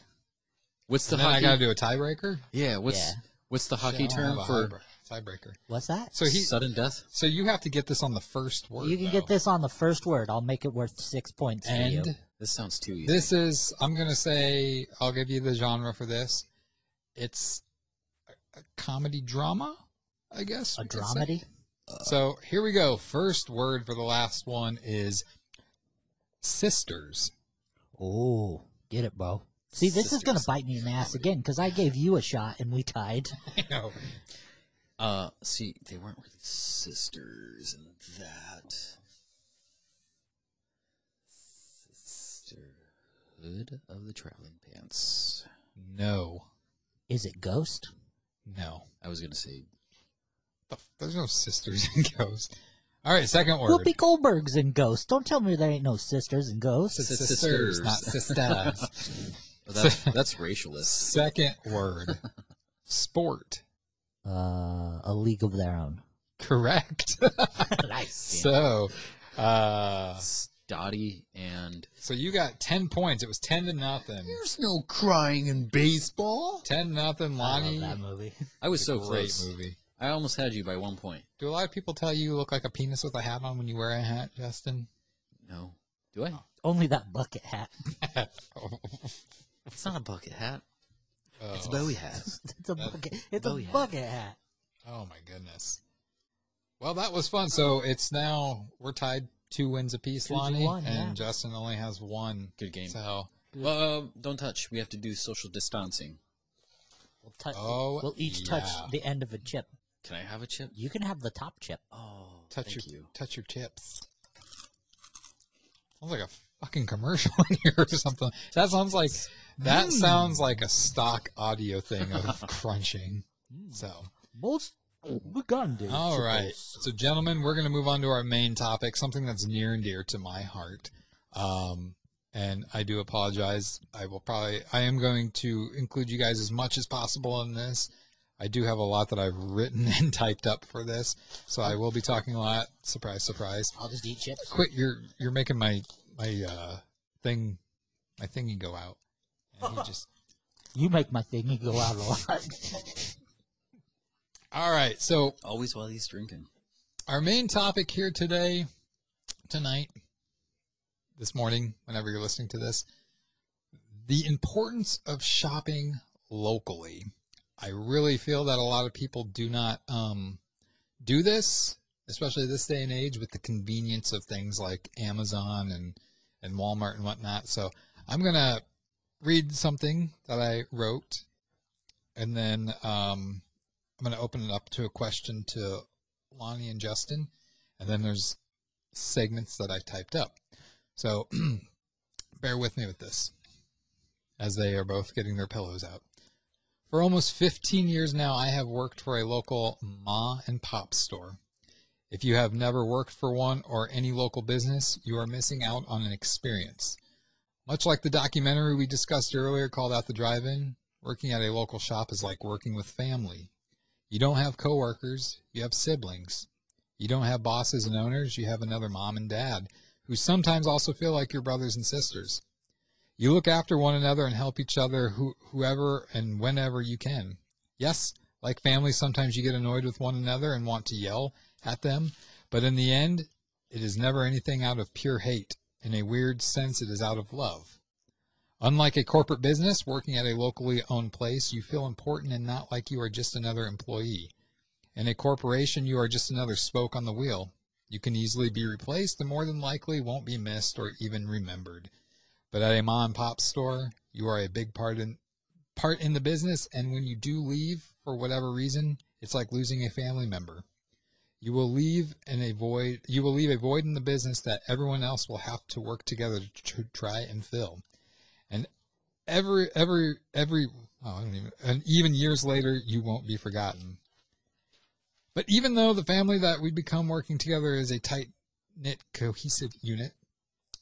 What's the and then I got to do a tiebreaker. yeah, what's Yeah. What's the hockey term for highbr- tiebreaker? What's that? So he, sudden death? so you have to get this on the first word. you can though. get this on the first word. I'll make it worth six points for you. And This sounds too easy. this is, I'm going to say, I'll give you the genre for this. It's a, a comedy drama, I guess. A we could say. dramedy. So here we go. First word for the last one is sisters. Oh, get it, bro. See, this is gonna bite me in the ass again because I gave you a shot and we tied. I know. Uh, see, they weren't really sisters and that. Sisterhood of the Traveling Pants. No. Is it Ghost? No. I was gonna say The- There's no sisters in Ghost. All right, second word. Whoopi Goldberg's in Ghost. Don't tell me there ain't no sisters in Ghost. Sisters. sisters, not sisters. well, that's, that's racialist. second word. Sport. Uh, a League of Their Own. Correct. nice. so, uh, Dottie and so you got 10 points. It was 10 to nothing. There's no crying in baseball. 10 nothing, I Lonnie. love that movie. I was It's so a great close. movie. I almost had you by one point. Do a lot of people tell you you look like a penis with a hat on when you wear a hat, Justin? No, do I? Only that bucket hat. It's not a bucket hat. It's a Oh. Bowie hat. It's a bucket. It's a Bowie hat. bucket hat. Oh my goodness. Well, that was fun. So it's now we're tied two wins apiece, Two Lonnie, one, yeah. and Justin only has one. Good game. So Well, um, don't touch. We have to do social distancing. We'll, touch, Oh, we'll each touch the end of a chip. Can I have a chip? You can have the top chip. Oh, touch thank your you. touch your chips. Sounds like a fucking commercial in here or something. That sounds like that sounds like a stock audio thing of crunching. So Most Uganda. All right. So, gentlemen, we're going to move on to our main topic, something that's near and dear to my heart. Um, and I do apologize. I will probably, I am going to include you guys as much as possible in this. I do have a lot that I've written and typed up for this, so I will be talking a lot. Surprise, surprise. I'll just eat chips. Quit! You're you're making my my uh thing, my thingy go out. And he just You make my thingy go out a lot. all right. So Always while he's drinking. our main topic here today, tonight, this morning, whenever you're listening to this, the importance of shopping locally. I really feel that a lot of people do not um, do this, especially this day and age with the convenience of things like Amazon and, and Walmart and whatnot. So I'm going to read something that I wrote, and then um, I'm going to open it up to a question to Lonnie and Justin, and then there's segments that I typed up. So bear with me with this as they are both getting their pillows out. For almost 15 years now, I have worked for a local ma and pop store. If you have never worked for one or any local business, you are missing out on an experience. Much like the documentary we discussed earlier called At the Drive In, working at a local shop is like working with family. You don't have coworkers, you have siblings. You don't have bosses and owners, you have another mom and dad, who sometimes also feel like your brothers and sisters. You look after one another and help each other who, whoever and whenever you can. Yes, like family, sometimes you get annoyed with one another and want to yell at them, but in the end, it is never anything out of pure hate. In a weird sense, it is out of love. Unlike a corporate business, working at a locally owned place, you feel important and not like you are just another employee. In a corporation, you are just another spoke on the wheel. You can easily be replaced and more than likely won't be missed or even remembered. But at a mom and pop store, you are a big part in part in the business and when you do leave for whatever reason, it's like losing a family member. You will leave a void you will leave a void in the business that everyone else will have to work together to tr- try and fill. And every every every oh, even and even years later you won't be forgotten. But even though the family that we become working together is a tight knit cohesive unit,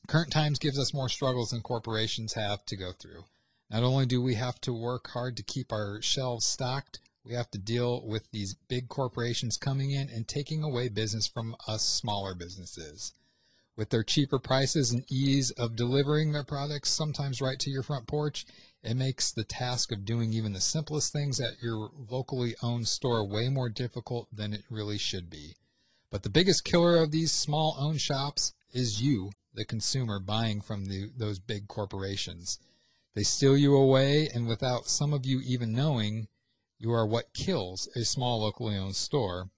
current times gives us more struggles than corporations have to go through. Not only do we have to work hard to keep our shelves stocked, we have to deal with these big corporations coming in and taking away business from us smaller businesses. With their cheaper prices and ease of delivering their products, sometimes right to your front porch, it makes the task of doing even the simplest things at your locally owned store way more difficult than it really should be. But the biggest killer of these small owned shops is you, the consumer, buying from the, those big corporations. They steal you away, and without some of you even knowing, you are what kills a small locally owned store.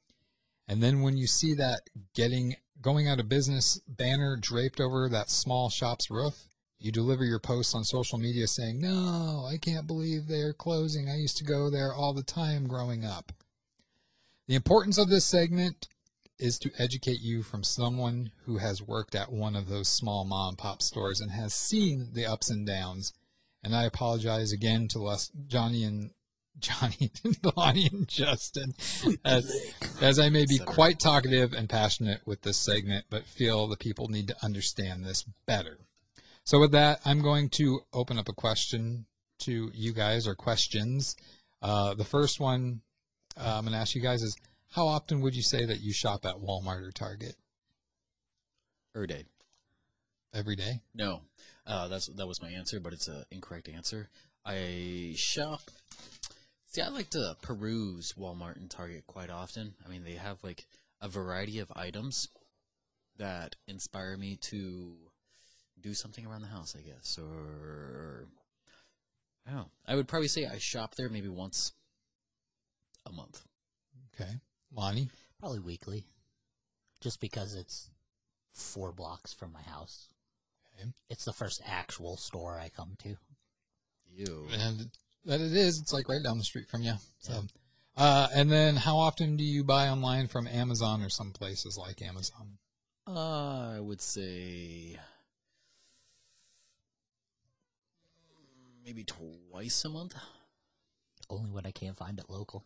And then when you see that getting going out of business banner draped over that small shop's roof, you deliver your posts on social media saying, "No, I can't believe they're closing. I used to go there all the time growing up." The importance of this segment is to educate you from someone who has worked at one of those small mom and pop stores and has seen the ups and downs. And I apologize again to Les, Johnny and Johnny, Lonnie, and Justin, as, as I may be quite talkative and passionate with this segment, but feel the people need to understand this better. So, with that, I'm going to open up a question to you guys, or questions. Uh, the first one uh, I'm going to ask you guys is How often would you say that you shop at Walmart or Target? Every day. Every day? No, uh, that's that was my answer, but it's an incorrect answer. I shop. See, I like to peruse Walmart and Target quite often. I mean, they have like a variety of items that inspire me to do something around the house, I guess, or I don't know. I would probably say I shop there maybe once a month. Okay. Lonnie? Probably weekly. Just because it's four blocks from my house. Okay. It's the first actual store I come to. You. And that it is. It's like right down the street from you. So, uh, and then how often do you buy online from Amazon or some places like Amazon? Uh, I would say maybe twice a month. Only when I can't find it local.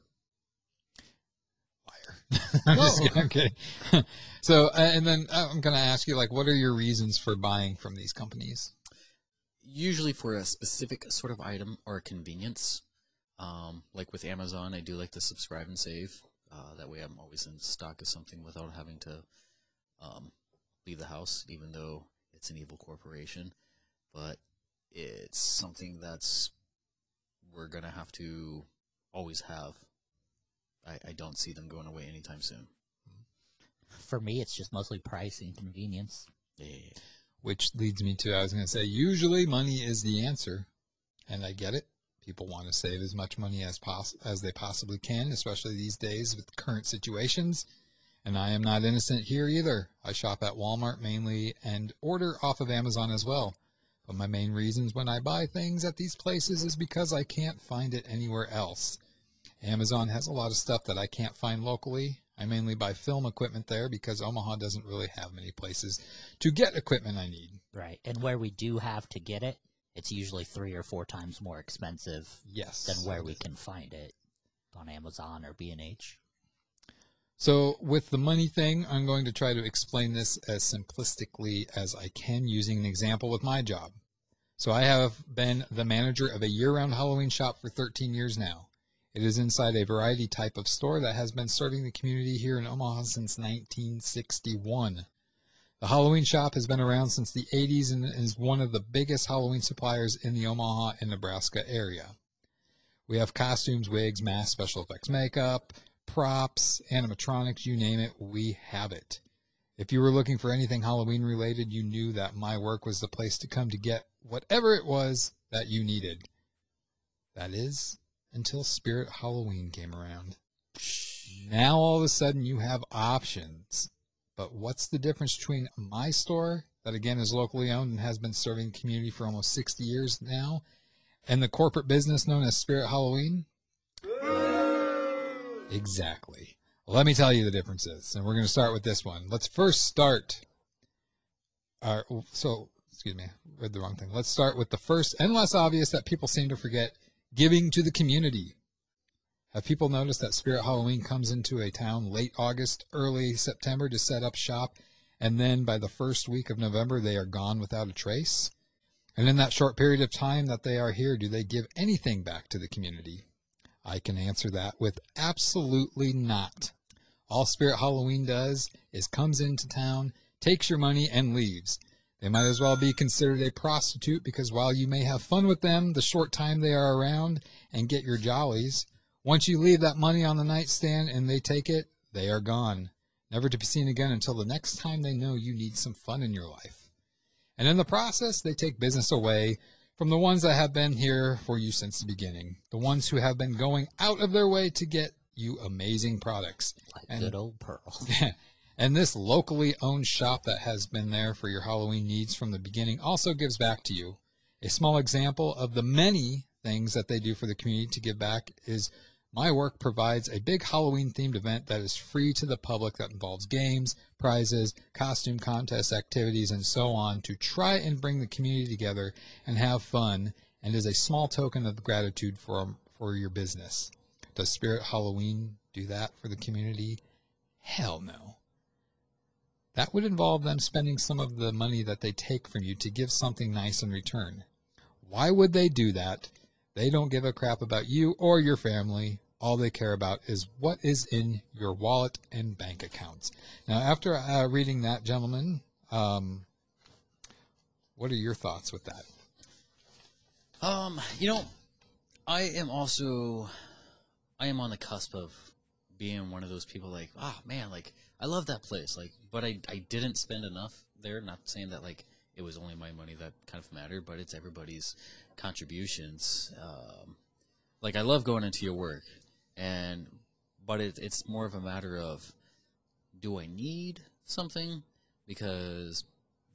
I'm just kidding. I'm kidding. so, uh, and then uh, I'm going to ask you, like, what are your reasons for buying from these companies? Usually for a specific sort of item or a convenience. Um, like with Amazon, I do like to subscribe and save. Uh, that way, I'm always in stock of something without having to um, leave the house, even though it's an evil corporation. But it's something that's we're gonna have to always have. I, I don't see them going away anytime soon. For me, it's just mostly price and convenience. Yeah. Which leads me to, I was going to say, usually money is the answer, and I get it. People want to save as much money as poss- as they possibly can, especially these days with current situations. And I am not innocent here either. I shop at Walmart mainly and order off of Amazon as well. But my main reasons when I buy things at these places is because I can't find it anywhere else. Amazon has a lot of stuff that I can't find locally. I mainly buy film equipment there because Omaha doesn't really have many places to get equipment I need. Right. And where we do have to get it, it's usually three or four times more expensive Yes. than where we can find it on Amazon or B&H. So, with the money thing, I'm going to try to explain this as simplistically as I can using an example with my job. So, I have been the manager of a year round Halloween shop for 13 years now. It is inside a variety type of store that has been serving the community here in Omaha since 1961. The Halloween shop has been around since the 80s and is one of the biggest Halloween suppliers in the Omaha and Nebraska area. We have costumes, wigs, masks, special effects makeup, props, animatronics, you name it, we have it. If you were looking for anything Halloween related, you knew that my work was the place to come to get whatever it was that you needed. That is, until Spirit Halloween came around. Now all of a sudden you have options. But what's the difference between my store, that again is locally owned and has been serving the community for almost 60 years now, and the corporate business known as Spirit Halloween? Exactly. Let me tell you the differences, and we're going to start with this one. Let's first start. Our, so, excuse me, read the wrong thing. Let's start with the first and less obvious that people seem to forget giving to the community. Have people noticed that Spirit Halloween comes into a town late August, early September to set up shop, and then by the first week of November they are gone without a trace? And in that short period of time that they are here, do they give anything back to the community? I can answer that with absolutely not. All Spirit Halloween does is comes into town, takes your money, and leaves. They might as well be considered a prostitute because while you may have fun with them the short time they are around and get your jollies, once you leave that money on the nightstand and they take it, they are gone, never to be seen again until the next time they know you need some fun in your life. And in the process, they take business away from the ones that have been here for you since the beginning, the ones who have been going out of their way to get you amazing products. Like And- good old Pearl. and this locally owned shop that has been there for your Halloween needs from the beginning also gives back to you. A small example of the many things that they do for the community to give back is My work provides a big Halloween themed event that is free to the public that involves games, prizes, costume contests, activities, and so on to try and bring the community together and have fun and is a small token of gratitude for, um, for your business. Does Spirit Halloween do that for the community? Hell no. That would involve them spending some of the money that they take from you to give something nice in return. Why would they do that? They don't give a crap about you or your family. All they care about is what is in your wallet and bank accounts. Now, after uh, reading that, gentlemen, um, what are your thoughts with that? Um, you know, I am also, I am on the cusp of being one of those people like, ah, man, like I love that place, like, but I I didn't spend enough there. Not saying that like it was only my money that kind of mattered, but it's everybody's contributions. Um, like I love going into your work, and but it, it's more of a matter of, do I need something? Because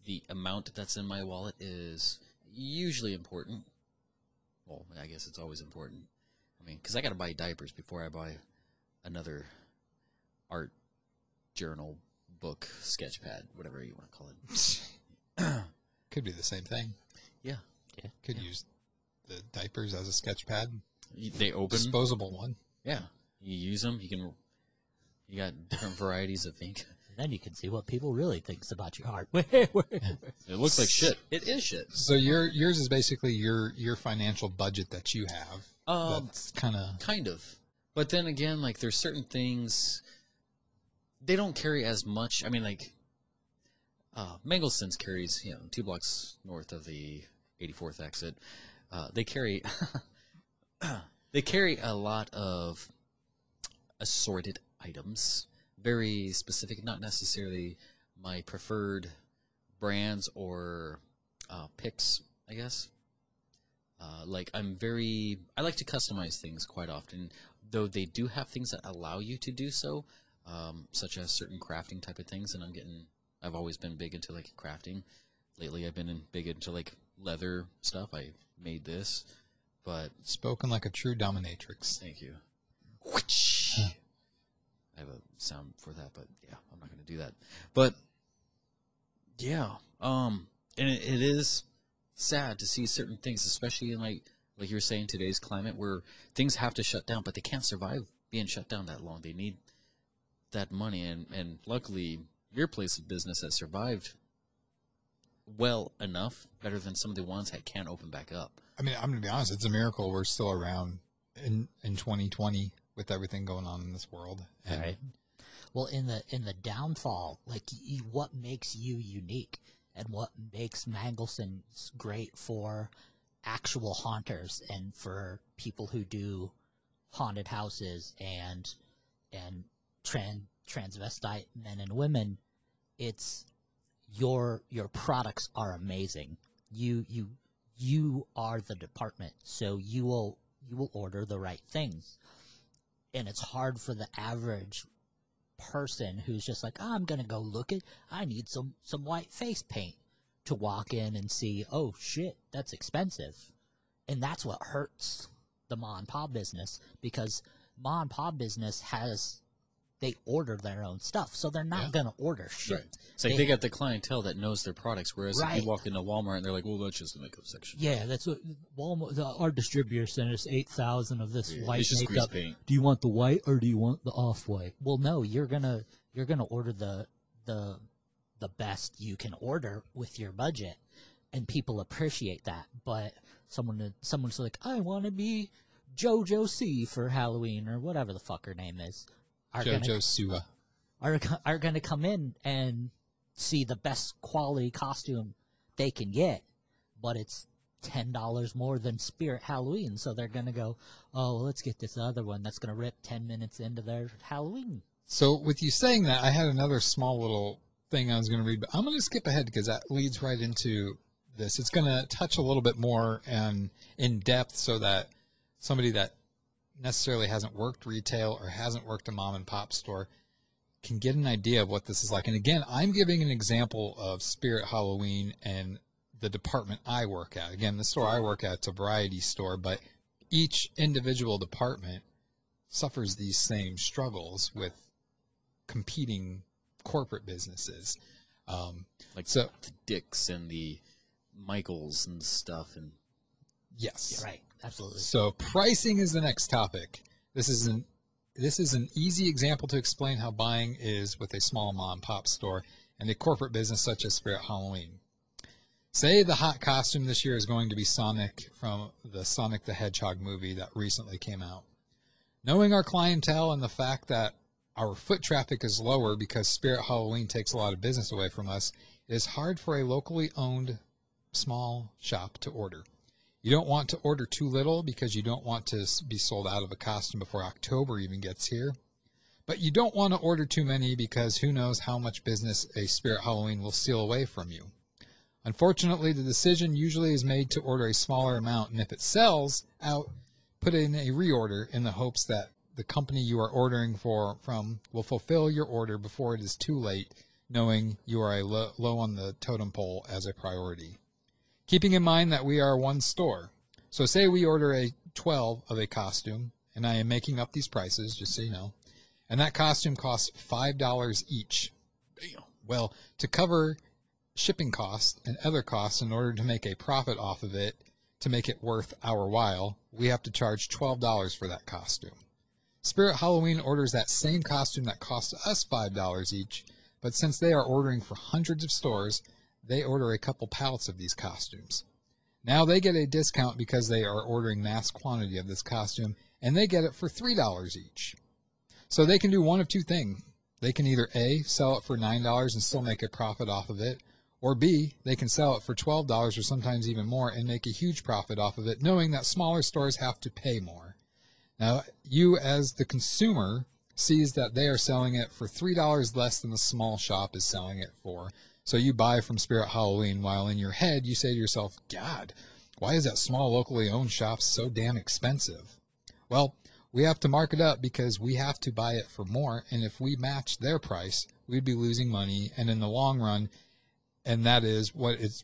the amount that's in my wallet is usually important. Well, I guess it's always important. I mean, because I got to buy diapers before I buy another art journal, book, sketch pad, whatever you want to call it. Could be the same thing. Yeah. Yeah. Could use the diapers as a sketch pad. They open. Disposable one. Yeah. You use them. You can. You got different varieties of ink. then you can see what people really thinks about your art. It looks like shit. It is shit. So your yours is basically your your financial budget that you have. Um, That's kind of Kind of. But then again, like there's certain things they don't carry as much. I mean, like uh, Mangelsen's carries, you know, two blocks north of the 84th exit. Uh, they carry they carry a lot of assorted items, very specific, not necessarily my preferred brands or uh, picks, I guess. Uh, like I'm very, I like to customize things quite often, though they do have things that allow you to do so, um, such as certain crafting type of things. And I'm getting, I've always been big into like crafting. Lately, I've been in, big into like leather stuff. I made this, but spoken like a true dominatrix. thank you. I have a sound for that, but yeah, I'm not going to do that. But yeah, um, and it, it is sad to see certain things, especially in like like you were saying today's climate, where things have to shut down, but they can't survive being shut down that long. They need that money, and and luckily, your place of business has survived well enough, better than some of the ones that can't open back up. I mean, I'm gonna be honest. It's a miracle we're still around in in 2020 with everything going on in this world. And Right. Well, in the in the downfall, like y what makes you unique, and what makes Mangelsen's great for actual haunters and for people who do haunted houses and and trans transvestite men and women, it's your your products are amazing. You you you are the department, so you will you will order the right things and it's hard for the average person who's just like, oh, I'm gonna go look at, I need some some white face paint to walk in and see, oh shit, that's expensive, and that's what hurts the mom and pop business because mom and pop business has they order their own stuff, so they're not Yeah. gonna order shit. Right. It's like they, got the clientele that knows their products, whereas if you walk into Walmart and they're like, "Well, that's just the makeup section." Yeah, that's what Walmart. The, our distributor sent us eight thousand of this Yeah, white it's just makeup. paint. Do you want the white or do you want the off white? Well, no, you're gonna you're gonna order the the the best you can order with your budget, and people appreciate that. But someone someone's like, I want to be JoJo C for Halloween or whatever the fuck her name is. Are JoJo gonna Siwa. are are going to come in and see the best quality costume they can get, but it's ten dollars more than Spirit Halloween, so they're going to go, oh, let's get this other one that's going to rip ten minutes into their Halloween. So with you saying that, I had another small little thing I was going to read, but I'm going to skip ahead because that leads right into this. It's going to touch a little bit more and in depth so that somebody that necessarily hasn't worked retail or hasn't worked a mom and pop store can get an idea of what this is like. And again, I'm giving an example of Spirit Halloween and the department I work at. Again, the store I work at is a variety store, but each individual department suffers these same struggles with competing corporate businesses. Um, Like so, the Dicks and the Michaels and stuff, and yes, Right. Absolutely. So pricing is the next topic. This is an this is an easy example to explain how buying is with a small mom and pop store and a corporate business such as Spirit Halloween. Say the hot costume this year is going to be Sonic from the Sonic the Hedgehog movie that recently came out. Knowing our clientele and the fact that our foot traffic is lower because Spirit Halloween takes a lot of business away from us, it is hard for a locally owned small shop to order. You don't want to order too little because you don't want to be sold out of a costume before October even gets here. But you don't want to order too many because who knows how much business a Spirit Halloween will steal away from you. Unfortunately, the decision usually is made to order a smaller amount, and if it sells out, put in a reorder in the hopes that the company you are ordering for from will fulfill your order before it is too late, knowing you are a lo- low on the totem pole as a priority keeping in mind that we are one store. So say we order a 12 of a costume, and I am making up these prices, just so you know, and that costume costs $5 each. Damn. Well, to cover shipping costs and other costs in order to make a profit off of it, to make it worth our while, we have to charge $12 for that costume. Spirit Halloween orders that same costume that costs us $5 each, but since they are ordering for hundreds of stores, they order a couple pallets of these costumes. Now they get a discount because they are ordering mass quantity of this costume, and they get it for $3 each. So they can do one of two things. They can either A, sell it for $9 and still make a profit off of it, or B, they can sell it for $12 or sometimes even more and make a huge profit off of it, knowing that smaller stores have to pay more. Now, you as the consumer sees that they are selling it for $3 less than the small shop is selling it for. So you buy from Spirit Halloween while in your head you say to yourself, God, why is that small locally owned shop so damn expensive? Well, we have to mark it up because we have to buy it for more. And if we match their price, we'd be losing money. And in the long run, and that is what it's,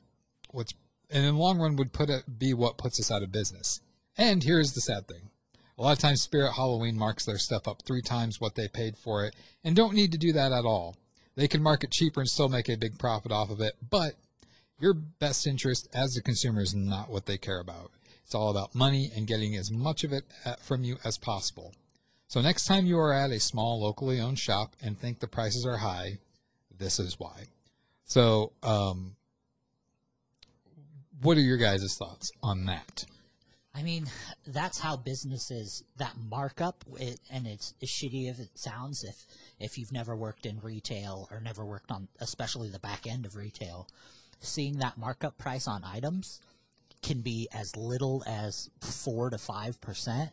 what's, and in the long run would put it, be what puts us out of business. And here's the sad thing. A lot of times Spirit Halloween marks their stuff up three times what they paid for it and don't need to do that at all. They can market cheaper and still make a big profit off of it, but your best interest as a consumer is not what they care about. It's all about money and getting as much of it at, from you as possible. So next time you are at a small locally owned shop and think the prices are high, this is why. So, um, what are your guys' thoughts on that? I mean, that's how businesses that markup, it, and it's as shitty as it sounds. If if you've never worked in retail or never worked on, especially the back end of retail, seeing that markup price on items can be as little as four to five percent,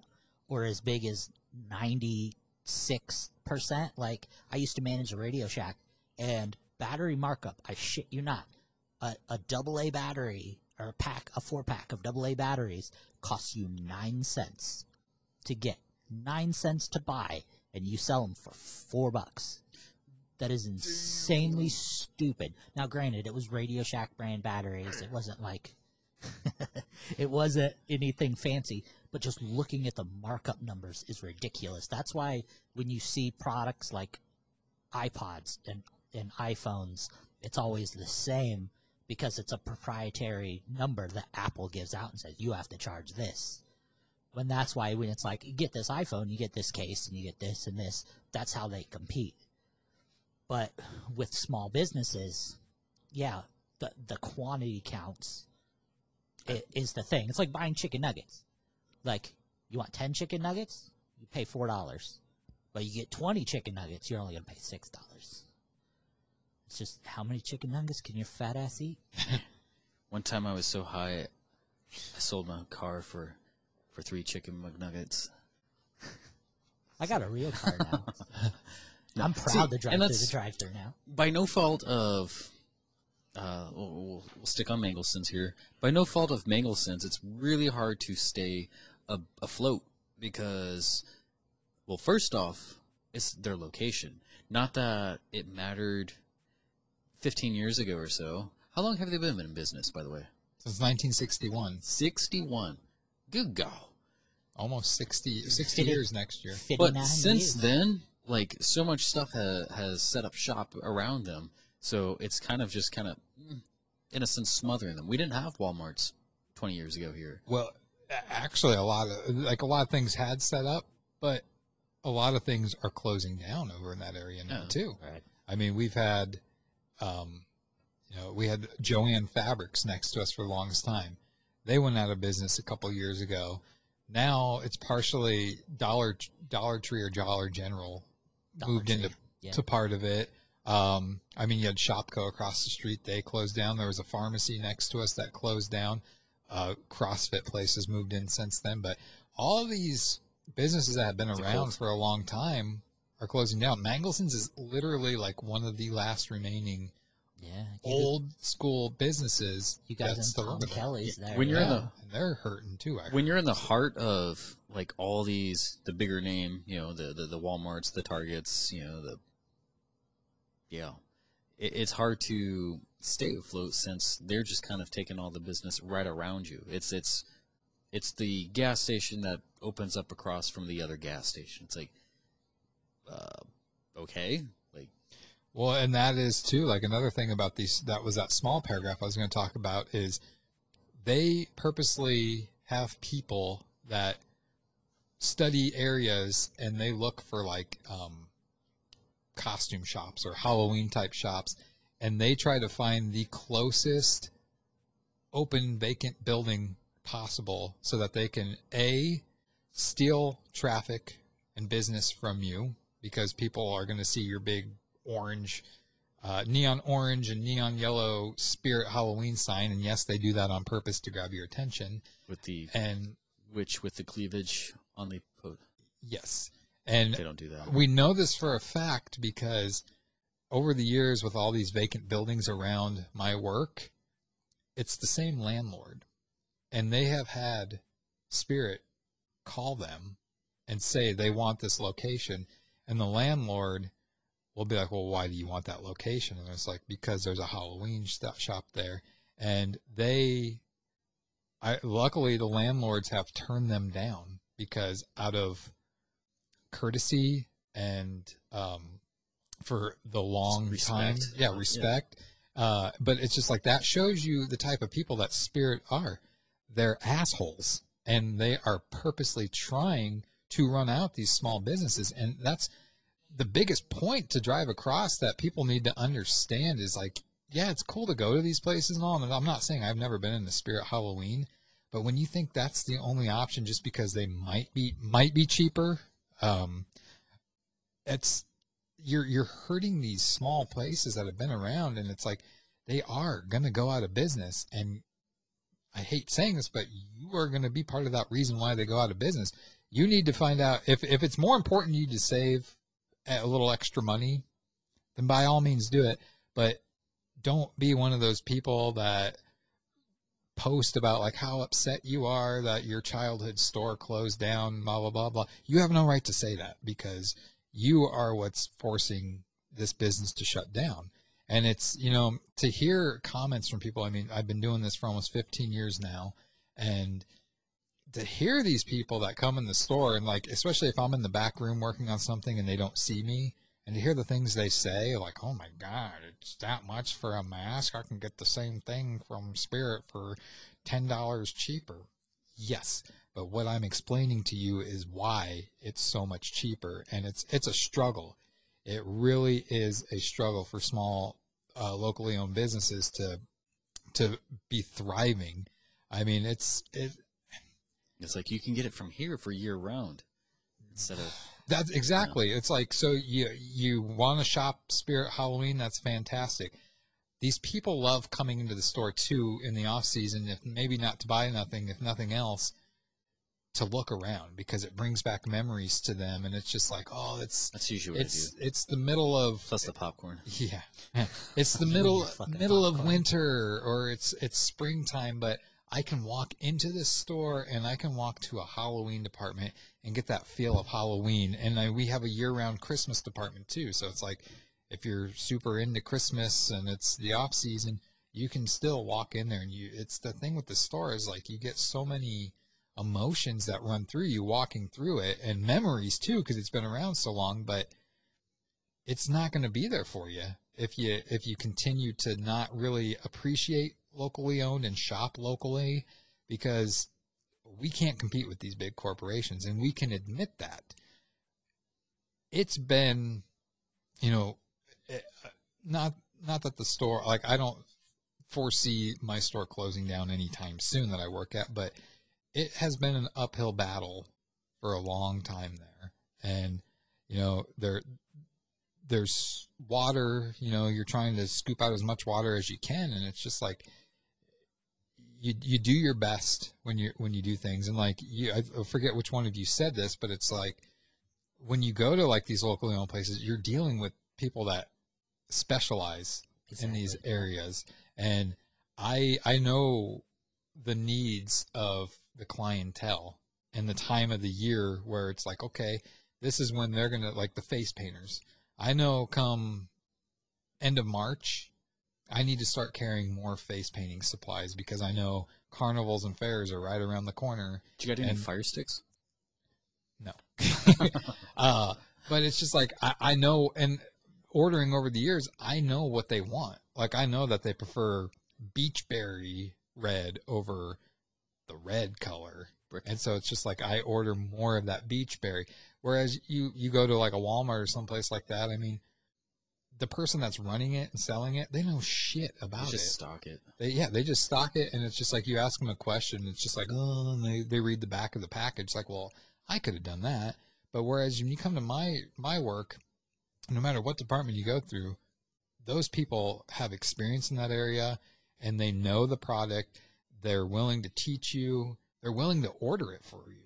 or as big as ninety six percent. Like I used to manage a Radio Shack, and battery markup. I shit you not, a, a double A battery or a pack, a four pack of double A batteries costs you nine cents to get, nine cents to buy, and you sell them for four bucks. That is insanely stupid. Now, granted, it was Radio Shack brand batteries. It wasn't like, it wasn't anything fancy, but just looking at the markup numbers is ridiculous. That's why when you see products like iPods and, and iPhones, it's always the same because it's a proprietary number that Apple gives out and says you have to charge this. When that's why when it's like you get this iPhone, you get this case, and you get this and this. That's how they compete. But with small businesses, yeah, the the quantity counts i- is the thing. It's like buying chicken nuggets. Like you want ten chicken nuggets, you pay four dollars, but you get twenty chicken nuggets, you're only gonna pay six dollars. It's just how many chicken nuggets can your fat ass eat? One time I was so high, I sold my car for for three chicken McNuggets. I got a real car now. I'm See, proud to drive through the drive-through now. By no fault of, uh, we'll, we'll, we'll stick on Mangelsens here. By no fault of Mangelsens, it's really hard to stay a, afloat because, well, first off, it's their location. Not that it mattered 15 years ago or so. How long have they been in business, by the way? Since 1961. 61. Good God. almost 60, 60 Fifty- years next year. But since years. then, like so much stuff ha- has set up shop around them, so it's kind of just kind of, mm, in a sense, smothering them. We didn't have WalMarts 20 years ago here. Well, actually, a lot of like a lot of things had set up, but a lot of things are closing down over in that area now Yeah. too. Right. I mean, we've had, um, you know, we had Jo-Ann Fabrics next to us for the longest time. They went out of business a couple years ago. Now it's partially Dollar Dollar Tree or Dollar General Dollar moved Tree, into yeah. to part of it. Um, I mean, you had Shopko across the street; they closed down. There was a pharmacy next to us that closed down. Uh, CrossFit places moved in since then, but all these businesses that have been It's around cult. for a long time are closing down. Mangelsen's is literally like one of the last remaining Yeah. you old school businesses. You guys that's in still Tom. Kelly's there. When you're in the and they're hurting too. Actually. when you're in the heart of like all these the bigger name you know the the, the walmarts the targets you know the yeah it, it's hard to stay afloat since they're just kind of taking all the business right around you it's it's it's the gas station that opens up across from the other gas station it's like uh, okay like Well, and that is too like another thing about these. That was that small paragraph I was going to talk about is they purposely have people that study areas and they look for like um, costume shops or Halloween type shops, and they try to find the closest open vacant building possible so that they can a steal traffic and business from you because people are going to see your big orange uh, neon orange and neon yellow spirit halloween sign and yes they do that on purpose to grab your attention. With the and which with the cleavage on the po- yes. And they don't do that. we know this for a fact because over the years with all these vacant buildings around my work it's the same landlord. And they have had spirit call them and say they want this location and the landlord will be like well why do you want that location and it's like because there's a halloween shop there and they I, luckily the landlords have turned them down because out of courtesy and um, for the long time. Respect. Yeah, Yeah. respect. Uh, but it's just like that shows you the type of people that spirit are. They're assholes and they are purposely trying to run out these small businesses. And that's the biggest point to drive across that people need to understand is like, yeah, it's cool to go to these places and all. And I'm not saying I've never been in the spirit Halloween, but when you think that's the only option just because they might be might be cheaper, um, it's you're you're hurting these small places that have been around and it's like they are going to go out of business and I hate saying this but you are going to be part of that reason why they go out of business. You need to find out if if it's more important you to save a little extra money, then by all means do it, but don't be one of those people that post about like how upset you are that your childhood store closed down, blah blah blah blah. You have no right to say that because you are what's forcing this business to shut down. And it's, you know, to hear comments from people, I mean, I've been doing this for almost 15 years now, and to hear these people that come in the store and like, especially if I'm in the back room working on something and they don't see me, and to hear the things they say, like, oh my God, it's that much for a mask. I can get the same thing from Spirit for $10 cheaper. Yes. But what I'm explaining to you is why it's so much cheaper. And it's, it's a struggle. It really is a struggle for small, uh, locally owned businesses to, to be thriving. I mean, it's, it, it's like you can get it from here for year round instead of That's exactly. It's like so you you want to shop Spirit Halloween. That's fantastic. These people love coming into the store too in the off season. If maybe not to buy nothing, if nothing else, to look around because it brings back memories to them, and it's just like oh, it's that's usually it's it's the middle of Plus the popcorn. yeah, it's the middle middle of winter or it's it's springtime, but I can walk into this store and I can walk to a Halloween department and get that feel of Halloween. And I, we have a year-round Christmas department too, so it's like if you're super into Christmas and it's the off season, you can still walk in there and you. It's the thing with the store is like you get so many emotions that run through you walking through it and memories too because it's been around so long but it's not going to be there for you if you if you continue to not really appreciate locally owned and shop locally because we can't compete with these big corporations and we can admit that it's been you know eh, not not that the store like I don't foresee my store closing down anytime soon that I work at, but it has been an uphill battle for a long time there. And you know, there there's water, you know, you're trying to scoop out as much water as you can and it's just like you you do your best when you when you do things. And like you I forget which one of you said this, but it's like when you go to like these locally owned places, you're dealing with people that specialize in these areas. And i i know the needs of the clientele and the time of the year where it's like okay this is when they're gonna like the face painters. I know come end of march i need to start carrying more face painting supplies because i know carnivals and fairs are right around the corner Do you got any fire sticks? no. uh, but it's just like I, I know, and ordering over the years, I know what they want. Like I know that they prefer beachberry red over the red color, and so it's just like I order more of that beachberry. Whereas you you go to like a Walmart or someplace like that, I mean, the person that's running it and selling it, they know shit about You just it. stock it. They, yeah, they just stock it, and it's just like you ask them a question, it's just like, oh, and they, they read the back of the package. It's like, well, I could have done that. But whereas when you come to my my work, no matter what department you go through, those people have experience in that area, and they know the product. They're willing to teach you. They're willing to order it for you.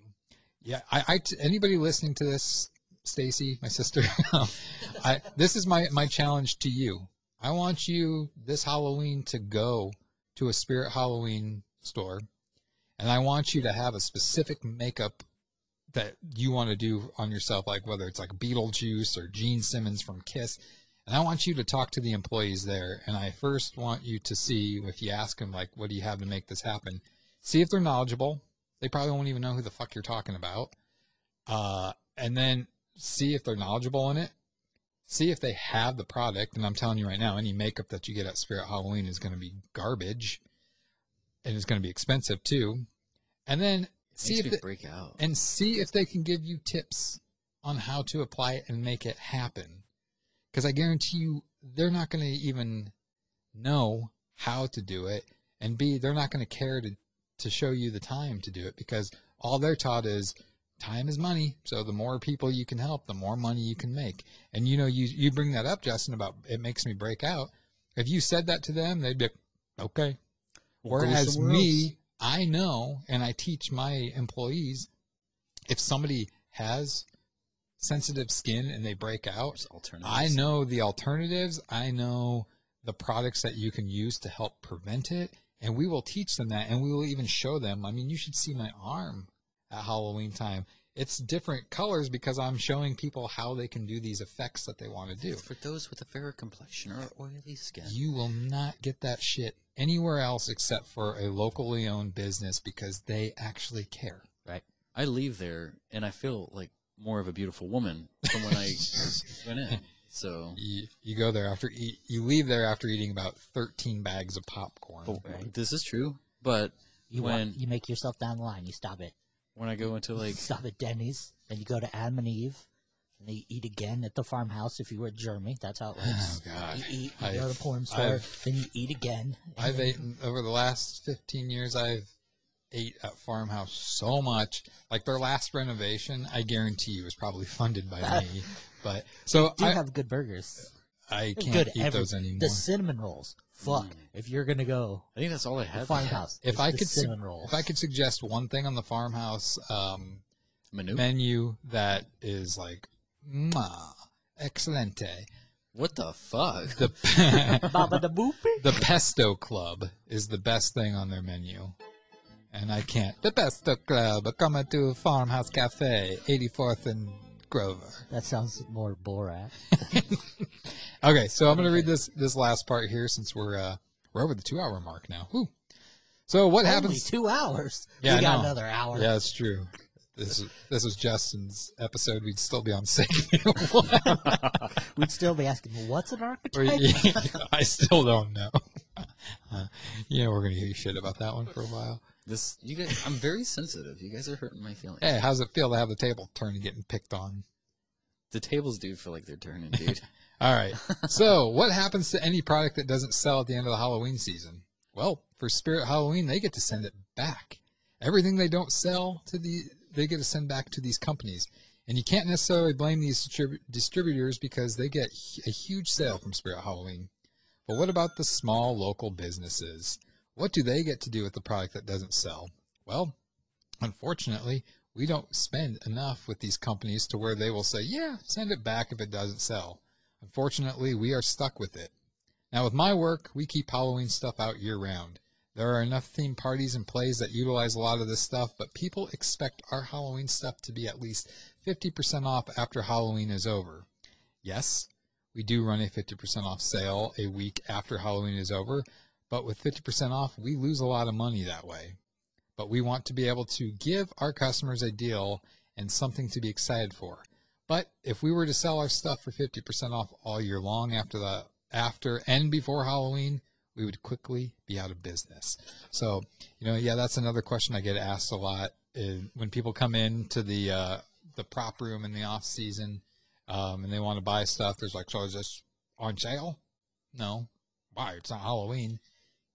Yeah, I, I t- anybody listening to this, Stacy, my sister, I this is my my challenge to you. I want you this Halloween to go to a Spirit Halloween store, and I want you to have a specific makeup that you want to do on yourself, like whether it's like Beetlejuice or Gene Simmons from Kiss. And I want you to talk to the employees there. And I first want you to see if you ask them, like, what do you have to make this happen? See if they're knowledgeable. They probably won't even know who the fuck you're talking about. Uh, and then see if they're knowledgeable in it. See if they have the product. And I'm telling you right now, any makeup that you get at Spirit Halloween is going to be garbage and it's going to be expensive too. And then see if me the- break out. and see if they can give you tips on how to apply it and make it happen. Because I guarantee you, they're not going to even know how to do it, and B, they're not going to care to to show you the time to do it because all they're taught is time is money. So the more people you can help, the more money you can make. And you know, you you bring that up, Justin, about it makes me break out. If you said that to them, they'd be like, okay. We'll Whereas me, else. I know, and I teach my employees, if somebody has sensitive skin and they break out, I know the alternatives. I know the products that you can use to help prevent it, and we will teach them that, and we will even show them. I mean, you should see my arm at Halloween time. It's different colors because I'm showing people how they can do these effects that they want to do. For those with a fairer complexion or oily skin. You will not get that shit anywhere else except for a locally owned business because they actually care. Right. I leave there and I feel like more of a beautiful woman from when I went in. So You, you go there after eat. You leave there after eating about 13 bags of popcorn. But this is true. But You when walk, you make yourself down the line. You stop it. When I go into like stop at Denny's, then you go to Adam and Eve, and they eat again at the farmhouse if you were Germany. That's how it oh, works. Oh, God. You eat, you I've- go to the porn store, I've- then you eat again. I've then- eaten over the last 15 years. I've ate at Farmhouse so much. Like their last renovation, I guarantee you, was probably funded by me. But so I, have good burgers. I can't good eat every- those anymore. The cinnamon rolls. Fuck. If you're gonna go, I think that's all I have. farmhouse. if I the could, su- rolls. if I could suggest one thing on the Farmhouse um, Menu? menu that is like, mwah, excelente. What the fuck? The Baba da the Pesto Club is the best thing on their menu. And I can't. The Pesto Club, coming to Farmhouse Cafe, 84th and Grover. That sounds more Borat. Okay, so I'm going to read this this last part here since we're uh, we're over the two hour mark now. Whew. So what Only happens? two hours. Yeah, we got another hour. Yeah, it's true. This is this was Justin's episode. We'd still be on sick. We'd still be asking, what's an archetype? I still don't know. Uh, you know, we're gonna hear shit about that one for a while. This you guys, I'm very sensitive. You guys are hurting my feelings. Hey, how's it feel to have the table turn and getting picked on? The tables do feel like they're turning, dude. All right. So, what happens to any product that doesn't sell at the end of the Halloween season? Well, for Spirit Halloween, they get to send it back. Everything they don't sell to the, they get to send back to these companies. And you can't necessarily blame these distrib- distributors because they get a huge sale from Spirit Halloween. But what about the small local businesses? What do they get to do with the product that doesn't sell? Well, unfortunately, we don't spend enough with these companies to where they will say, yeah, send it back if it doesn't sell. Unfortunately, we are stuck with it. Now, with my work, we keep Halloween stuff out year round. There are enough theme parties and plays that utilize a lot of this stuff, but people expect our Halloween stuff to be at least 50% off after Halloween is over. Yes, we do run a 50% off sale a week after Halloween is over, but with 50% off, we lose a lot of money that way. But we want to be able to give our customers a deal and something to be excited for. But if we were to sell our stuff for 50% off all year long after the after and before Halloween, we would quickly be out of business. So, you know, yeah, that's another question I get asked a lot when people come in to the uh, the prop room in the off season um, and they want to buy stuff. There's like, so is this on sale? No. Why? It's not Halloween.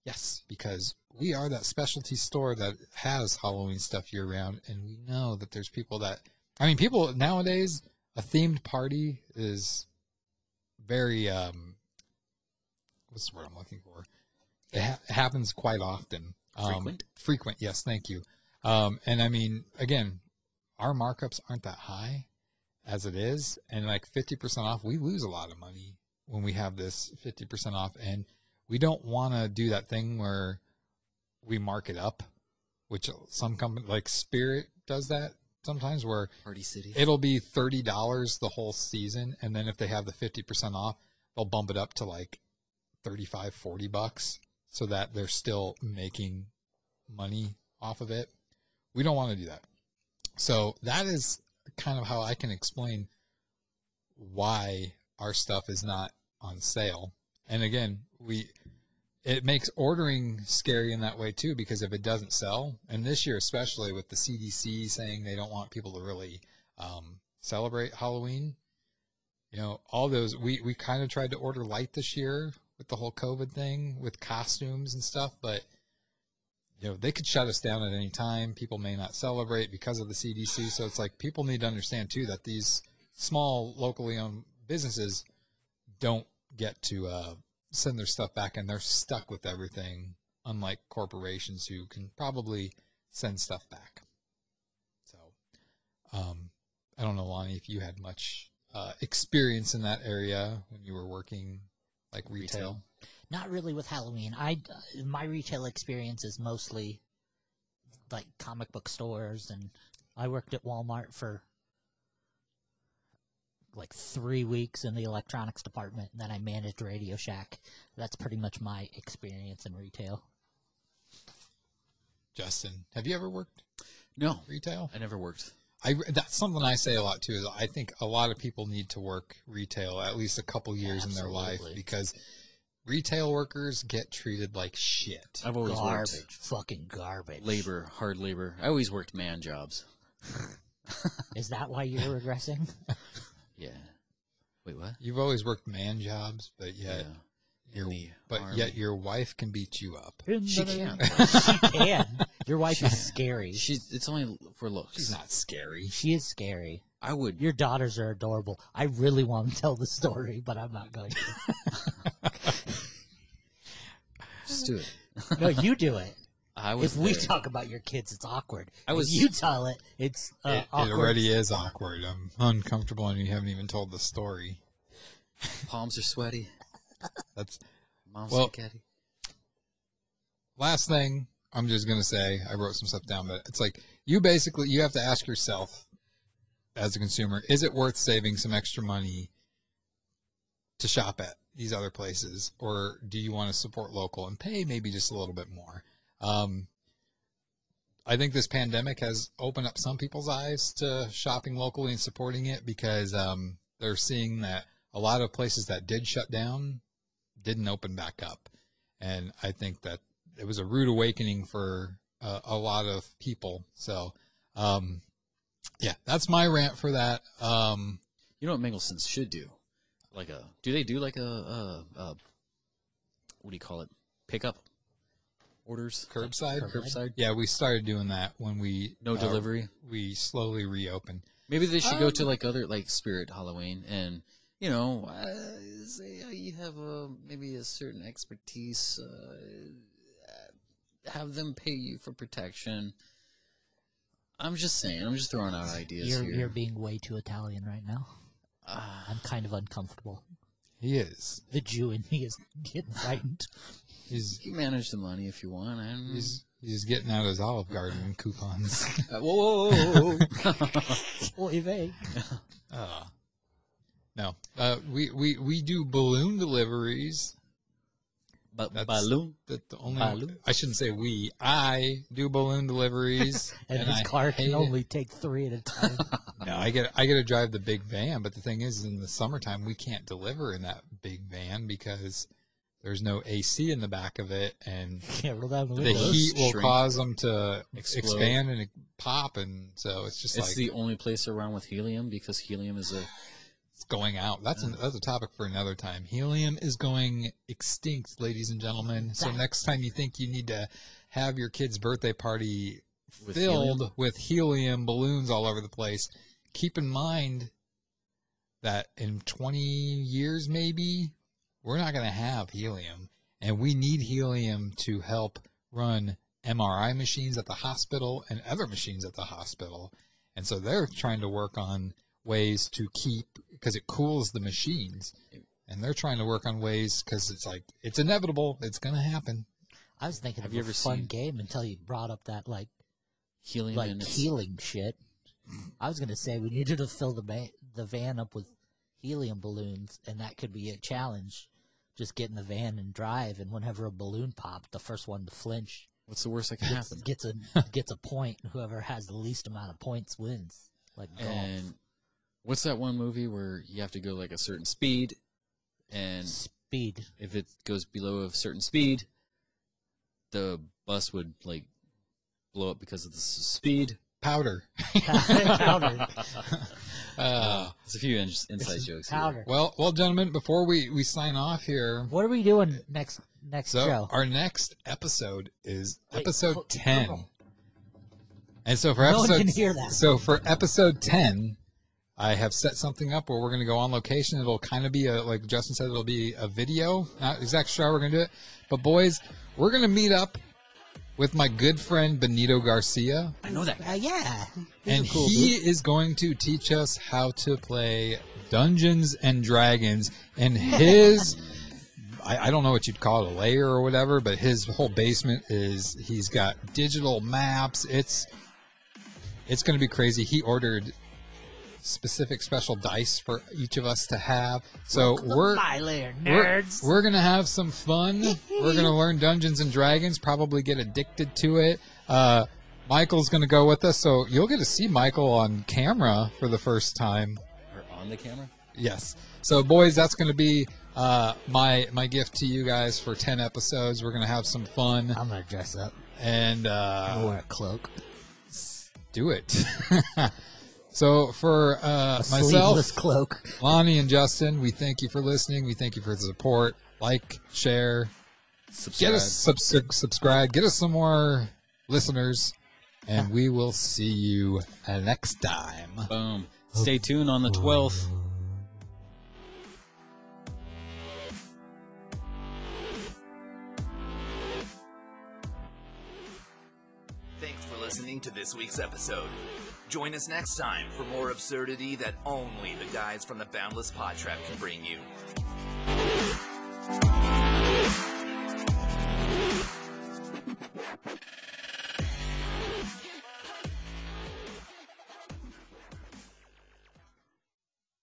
Yes, because we are that specialty store that has Halloween stuff year round, and we know that there's people that, I mean, people nowadays, a themed party is very, um, what's the word I'm looking for? It, ha- happens quite often. Um, Frequent? Frequent, yes, thank you. Um, and I mean, again, our markups aren't that high as it is, and like 50% off, we lose a lot of money when we have this 50% off, and we don't want to do that thing where we mark it up, which some company like Spirit does that sometimes, where Party City. it'll be thirty dollars the whole season, and then if they have the 50% off, they'll bump it up to like 35, 40 bucks, so that they're still making money off of it. We don't want to do that. So that is kind of how I can explain why our stuff is not on sale. And again, we it makes ordering scary in that way too because if it doesn't sell, and this year especially with the CDC saying they don't want people to really um, celebrate Halloween, you know, all those we we kind of tried to order light this year with the whole COVID thing with costumes and stuff, but you know they could shut us down at any time. People may not celebrate because of the CDC, so it's like people need to understand too that these small locally owned businesses don't get to uh, send their stuff back and they're stuck with everything, unlike corporations who can probably send stuff back. So, um, I don't know, Lonnie, if you had much uh, experience in that area when you were working like retail. Not really with Halloween. I my retail experience is mostly like comic book stores, and I worked at Walmart for like three weeks in the electronics department, and then I managed Radio Shack. That's pretty much my experience in retail. Justin, have you ever worked No, retail? I never worked. I that's something I say a lot too. Is I think a lot of people need to work retail at least a couple years in their life because retail workers get treated like shit. I've always Garbage, worked fucking garbage. labor, hard labor. I always worked man jobs. Is that why you're regressing? Yeah. Wait, what? You've always worked man jobs, but yet Yeah. In the but army. yet your wife can beat you up. She can't. she can. Your wife is scary. She's. It's only for looks. She's not scary. She is scary. I would. Your daughters are adorable. I really want to tell the story, but I'm not going to. Just do it. No, you do it. I was. If we talk about your kids, it's awkward. I was- If you tell it, it's uh, It, it already is awkward. I'm uncomfortable, and you haven't even told the story. palms are sweaty. That's Mom's Well- spaghetti. last thing I'm just gonna say. I wrote some stuff down, but it's like you basically you have to ask yourself as a consumer: Is it worth saving some extra money to shop at these other places, or do you want to support local and pay maybe just a little bit more? Um, I think this pandemic has opened up some people's eyes to shopping locally and supporting it because um, they're seeing that a lot of places that did shut down didn't open back up, and I think that it was a rude awakening for uh, a lot of people. So, um, yeah, that's my rant for that. Um, You know what Mangelsen's should do? Like a do they do like a, a, a what do you call it? Pickup orders, curbside, curbside. Yeah, we started doing that when we No uh, delivery? We slowly reopened. Maybe they should go to Um, like other like Spirit Halloween and you know uh, say uh, you have a maybe a certain expertise. Uh, have them pay you for protection. I'm just saying. I'm just throwing out ideas You're here. you're being way too Italian right now. Ah. I'm kind of uncomfortable. He is. The Jew in me is getting frightened. He's you manage the money if you want. And he's he's getting out his Olive Garden coupons. Uh, whoa, whoa, whoa, whoa. Oy vey. Uh, no, uh, we, we we do balloon deliveries. But That's balloon? That the only Balloon? I shouldn't say we. I do balloon deliveries, and, his I car hate can it. only take three at a time. No, I get I get to drive the big van, but the thing is, in the summertime, we can't deliver in that big van because there's no AC in the back of it, and Can't roll down the the heat will Shrink. cause them to Explode. expand and pop, and so it's just It's like the only place around with helium because helium is a it's going out. That's an, mm. that's a topic for another time. Helium is going extinct, ladies and gentlemen. So next time you think you need to have your kid's birthday party With filled helium? with helium balloons all over the place, keep in mind that in 20 years maybe we're not going to have helium and we need helium to help run MRI machines at the hospital and other machines at the hospital. And so they're trying to work on ways to keep because it cools the machines. And they're trying to work on ways because it's like it's inevitable. It's going to happen. I was thinking Have of you a ever fun seen- game until you brought up that like helium like in its- healing shit. I was gonna say we needed to fill the ba- the van up with helium balloons, and that could be a challenge. Just get in the van and drive, and whenever a balloon popped, the first one to flinch What's the worst that can gets, happen? gets a gets a point. Whoever has the least amount of points wins. Like golf. And what's that one movie where you have to go like a certain speed, and speed. if it goes below a certain speed, the bus would like blow up because of the s- speed. Powder. Powder. Uh, There's a few in- inside jokes. here. Powder. well, well, gentlemen, before we, we sign off here, What are we doing next next so show? our next episode is Wait, episode hold- 10. hold. And so for No one episode can hear that. so for episode 10, I have set something up where we're going to go on location. It'll kind of be a like Justin said it'll be a video. Not exactly sure how we're going to do it. But boys, we're going to meet up with my good friend Benito Garcia. I know that. Uh, yeah, He's and cool he dude. is going to teach us how to play Dungeons and Dragons and his I, I don't know what you'd call it a layer or whatever, but his whole basement is he's got digital maps. It's it's going to be crazy. He ordered specific special dice for each of us to have. So Welcome we're my lair, we're, we're gonna have some fun. we're gonna learn Dungeons and Dragons. Probably get addicted to it. Uh, Michael's gonna go with us, so you'll get to see Michael on camera for the first time. Or on the camera. Yes. So, boys, that's going to be uh, my my gift to you guys for ten episodes. We're going to have some fun I'm gonna dress up. and I'm gonna uh, wear a cloak. do it. so, for uh, A myself, sleeveless cloak. Lonnie, and Justin, we thank you for listening. We thank you for the support. Like, share, Subscribe. get us sub- sub- subscribe, get us some more listeners, and we will see you uh, next time. Boom. Stay tuned on the 12th. Thanks for listening to this week's episode. Join us next time for more absurdity that only the guys from the Boundless Pod Trap can bring you.